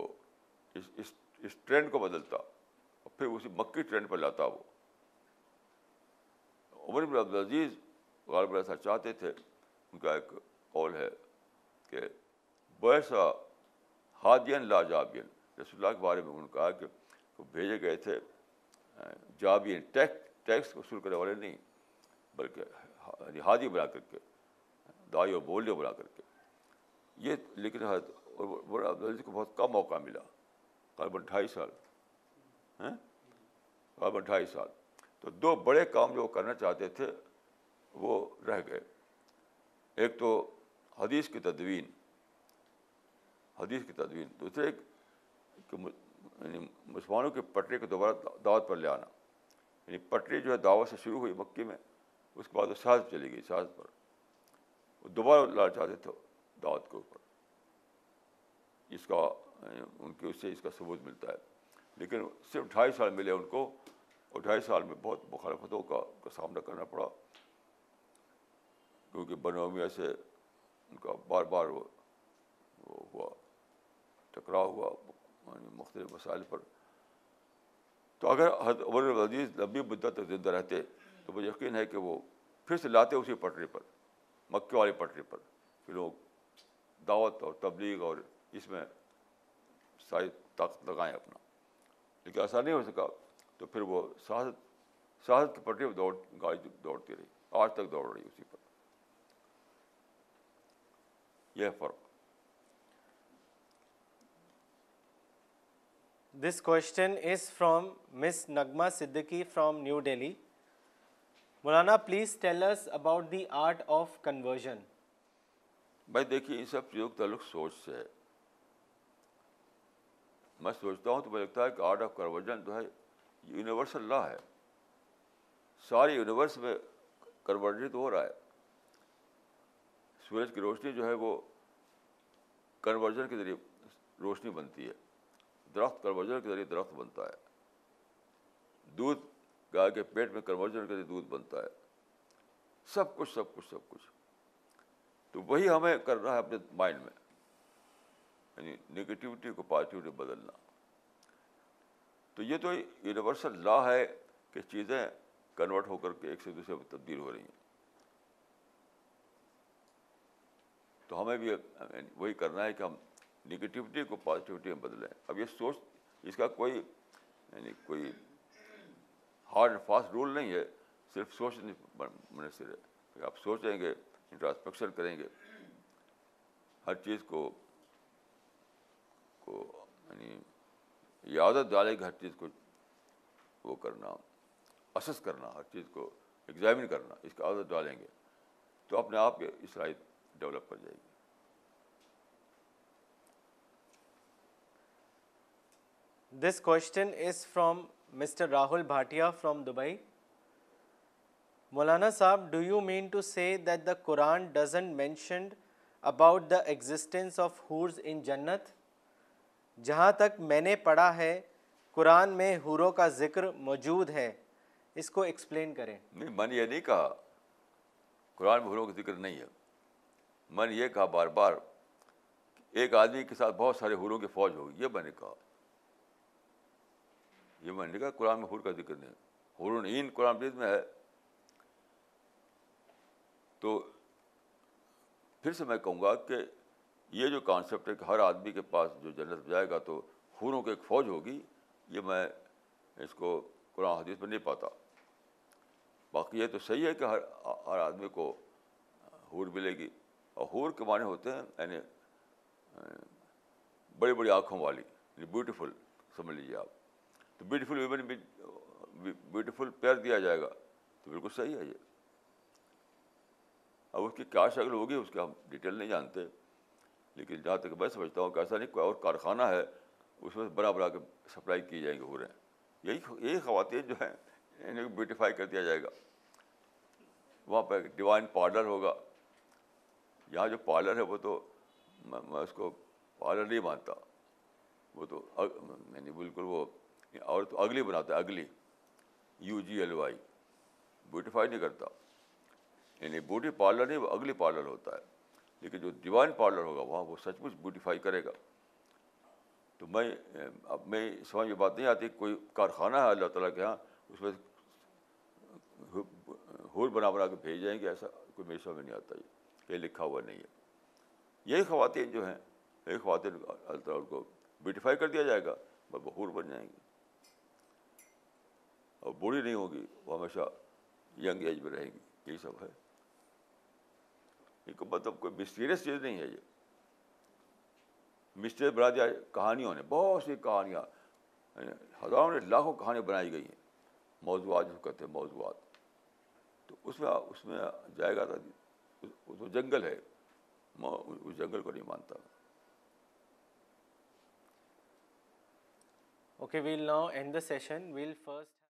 اس اس ٹرینڈ کو بدلتا اور پھر اسی مکی ٹرینڈ پر لاتا وہ عمر بن عبدالعزیز غالب ایسا چاہتے تھے ان کا ایک قول ہے کہ بیسا ہادین لا جابین رسول اللہ کے بارے میں انہوں نے کہا کہ وہ بھیجے گئے تھے جابین ٹیکس ٹیکس وصول کرنے والے نہیں بلکہ ہادی یعنی بنا کر کے دائی اور بولوں بنا کر کے یہ لیکن بڑا عبدالعزیز کو بہت کم موقع ملا قریباً ڈھائی سال ہاں؟ قریباً ڈھائی سال تو دو بڑے کام جو کرنا چاہتے تھے وہ رہ گئے ایک تو حدیث کی تدوین حدیث کی تدوین دوسرے یعنی مسلمانوں کے پٹری کو دوبارہ دعوت پر لے آنا یعنی پٹری جو ہے دعوت سے شروع ہوئی مکی میں اس کے بعد وہ ساز چلی گئی ساز پر وہ دوبارہ لانا چاہتے تھے دعوت کے اوپر اس کا یعنی ان کے اس سے اس کا ثبوت ملتا ہے لیکن صرف ڈھائی سال ملے ان کو اور ڈھائی سال میں بہت مخالفتوں کا سامنا کرنا پڑا کیونکہ بنوامیہ سے ان کا بار بار وہ ہوا ٹکراؤ ہوا یعنی مختلف مسائل پر تو اگر عمر عزیز لمبی مدت تک زندہ رہتے تو مجھے یقین ہے کہ وہ پھر سے لاتے اسی پٹری پر مکے والی پٹری پر کہ لوگ دعوت اور تبلیغ اور اس میں ساری طاقت لگائیں اپنا لیکن ایسا نہیں ہو سکا تو پھر وہ سیاست سیاست کی پٹری پر دوڑ گاڑی دوڑتی رہی آج تک دوڑ رہی اسی پر یہ فرق this question is from miss Nagma Siddiqui from New Delhi Maulana please tells about the art of conversion بھائی دیکھیے ان سب چیزوں تعلق سوچ سے ہے میں سوچتا ہوں تو مجھے لگتا ہے کہ آرٹ آف کنورژن جو ہے یونیورسل لا ہے سارے یونیورس میں تو ہو رہا ہے سورج کی روشنی جو ہے وہ کنورژن کے ذریعے روشنی بنتی ہے درخت کنورژن کے ذریعے درخت بنتا ہے دودھ گائے کے پیٹ میں کنورژن کے ذریعے دودھ بنتا ہے سب کچھ سب کچھ سب کچھ تو وہی ہمیں کر رہا ہے اپنے مائنڈ میں یعنی نگیٹیوٹی کو پازیٹیوٹی بدلنا تو یہ تو یونیورسل لا ہے کہ چیزیں کنورٹ ہو کر کے ایک سے دوسرے میں تبدیل ہو رہی ہیں تو ہمیں بھی وہی کرنا ہے کہ ہم نگیٹیوٹی کو پازیٹیوٹی میں بدلیں اب یہ سوچ اس کا کوئی یعنی کوئی ہارڈ اینڈ فاسٹ رول نہیں ہے صرف سوچ نہیں منحصر ہے آپ سوچیں گے انٹراسپیکشن کریں گے ہر چیز کو کو یعنی یہ عادت ڈالے گی ہر چیز کو وہ کرنا اسس کرنا ہر چیز کو ایگزامن کرنا اس کا عادت ڈالیں گے تو اپنے آپ کے اس رائے ڈیولپ ہو جائے گی this question is from mister Rahul Bhatia from Dubai Maulana sahab do you mean to say that the Quran doesn't mentioned about the existence of houris in Jannat جہاں تک میں نے پڑھا ہے قرآن میں ہوروں کا ذکر موجود ہے اس کو ایکسپلین کریں نہیں میں نے یہ نہیں کہا قرآن میں ہوروں کا ذکر نہیں ہے میں نے یہ کہا بار بار ایک آدمی کے ساتھ بہت سارے حوروں کی فوج ہوگی یہ میں نے کہا یہ میں نے کہا قرآن میں حور کا ذکر نہیں عین قرآن مجید میں ہے تو پھر سے میں کہوں گا کہ یہ جو کانسیپٹ ہے کہ ہر آدمی کے پاس جو جنت جائے گا تو حوروں کی ایک فوج ہوگی یہ میں اس کو قرآن حدیث میں نہیں پاتا باقی یہ تو صحیح ہے کہ ہر ہر آدمی کو حور ملے گی اور کے معنی ہوتے ہیں یعنی بڑی بڑی آنکھوں والی یعنی بیوٹیفل سمجھ لیجیے آپ تو بیوٹیفل ویمن بھی بیوٹیفل پیئر دیا جائے گا تو بالکل صحیح ہے یہ اب اس کی کیا شکل ہوگی اس کے ہم ڈیٹیل نہیں جانتے لیکن جہاں تک میں سمجھتا ہوں کہ ایسا نہیں کوئی اور کارخانہ ہے اس میں بنا بنا کے سپلائی کی جائیں گے ہو رہے ہیں یہی یہی خواتین جو ہیں انہیں بیوٹیفائی کر دیا جائے گا وہاں پہ ڈیوائن پارلر ہوگا یہاں جو پارلر ہے وہ تو میں اس کو پارلر نہیں مانتا وہ تو یعنی بالکل وہ اور تو اگلی بناتا ہے ugly U G L Y beautify نہیں کرتا یعنی بیوٹی پارلر نہیں وہ اگلی پارلر ہوتا ہے لیکن جو ڈیوائن پارلر ہوگا وہاں وہ سچ مچ بیوٹیفائی کرے گا تو میں اب میں سمجھ میں بات نہیں آتی کوئی کارخانہ ہے اللہ تعالیٰ کے یہاں اس میں حور بنا بنا کے بھیج جائیں گے ایسا کوئی میرے سمجھ میں نہیں آتا یہ یہ لکھا ہوا نہیں ہے یہی خواتین جو ہیں یہی خواتین تعالیٰ ان کو بیوٹیفائی کر دیا جائے گا بہور بن جائیں گی اور بوڑھی نہیں ہوگی وہ ہمیشہ ینگ ایج میں رہیں گی یہی سب ہے ایک مطلب کوئی مسٹیریس چیز نہیں ہے یہ مسٹیریس بنا دیا کہانیوں نے بہت سی کہانیاں یعنی ہزاروں نے لاکھوں کہانیاں بنائی گئی ہیں موضوعات جو کہتے ہیں موضوعات تو اس میں اس میں جائے گا تھا تو جنگل ہے میں اس جنگل کو نہیں مانتا okay well now end the session we'll first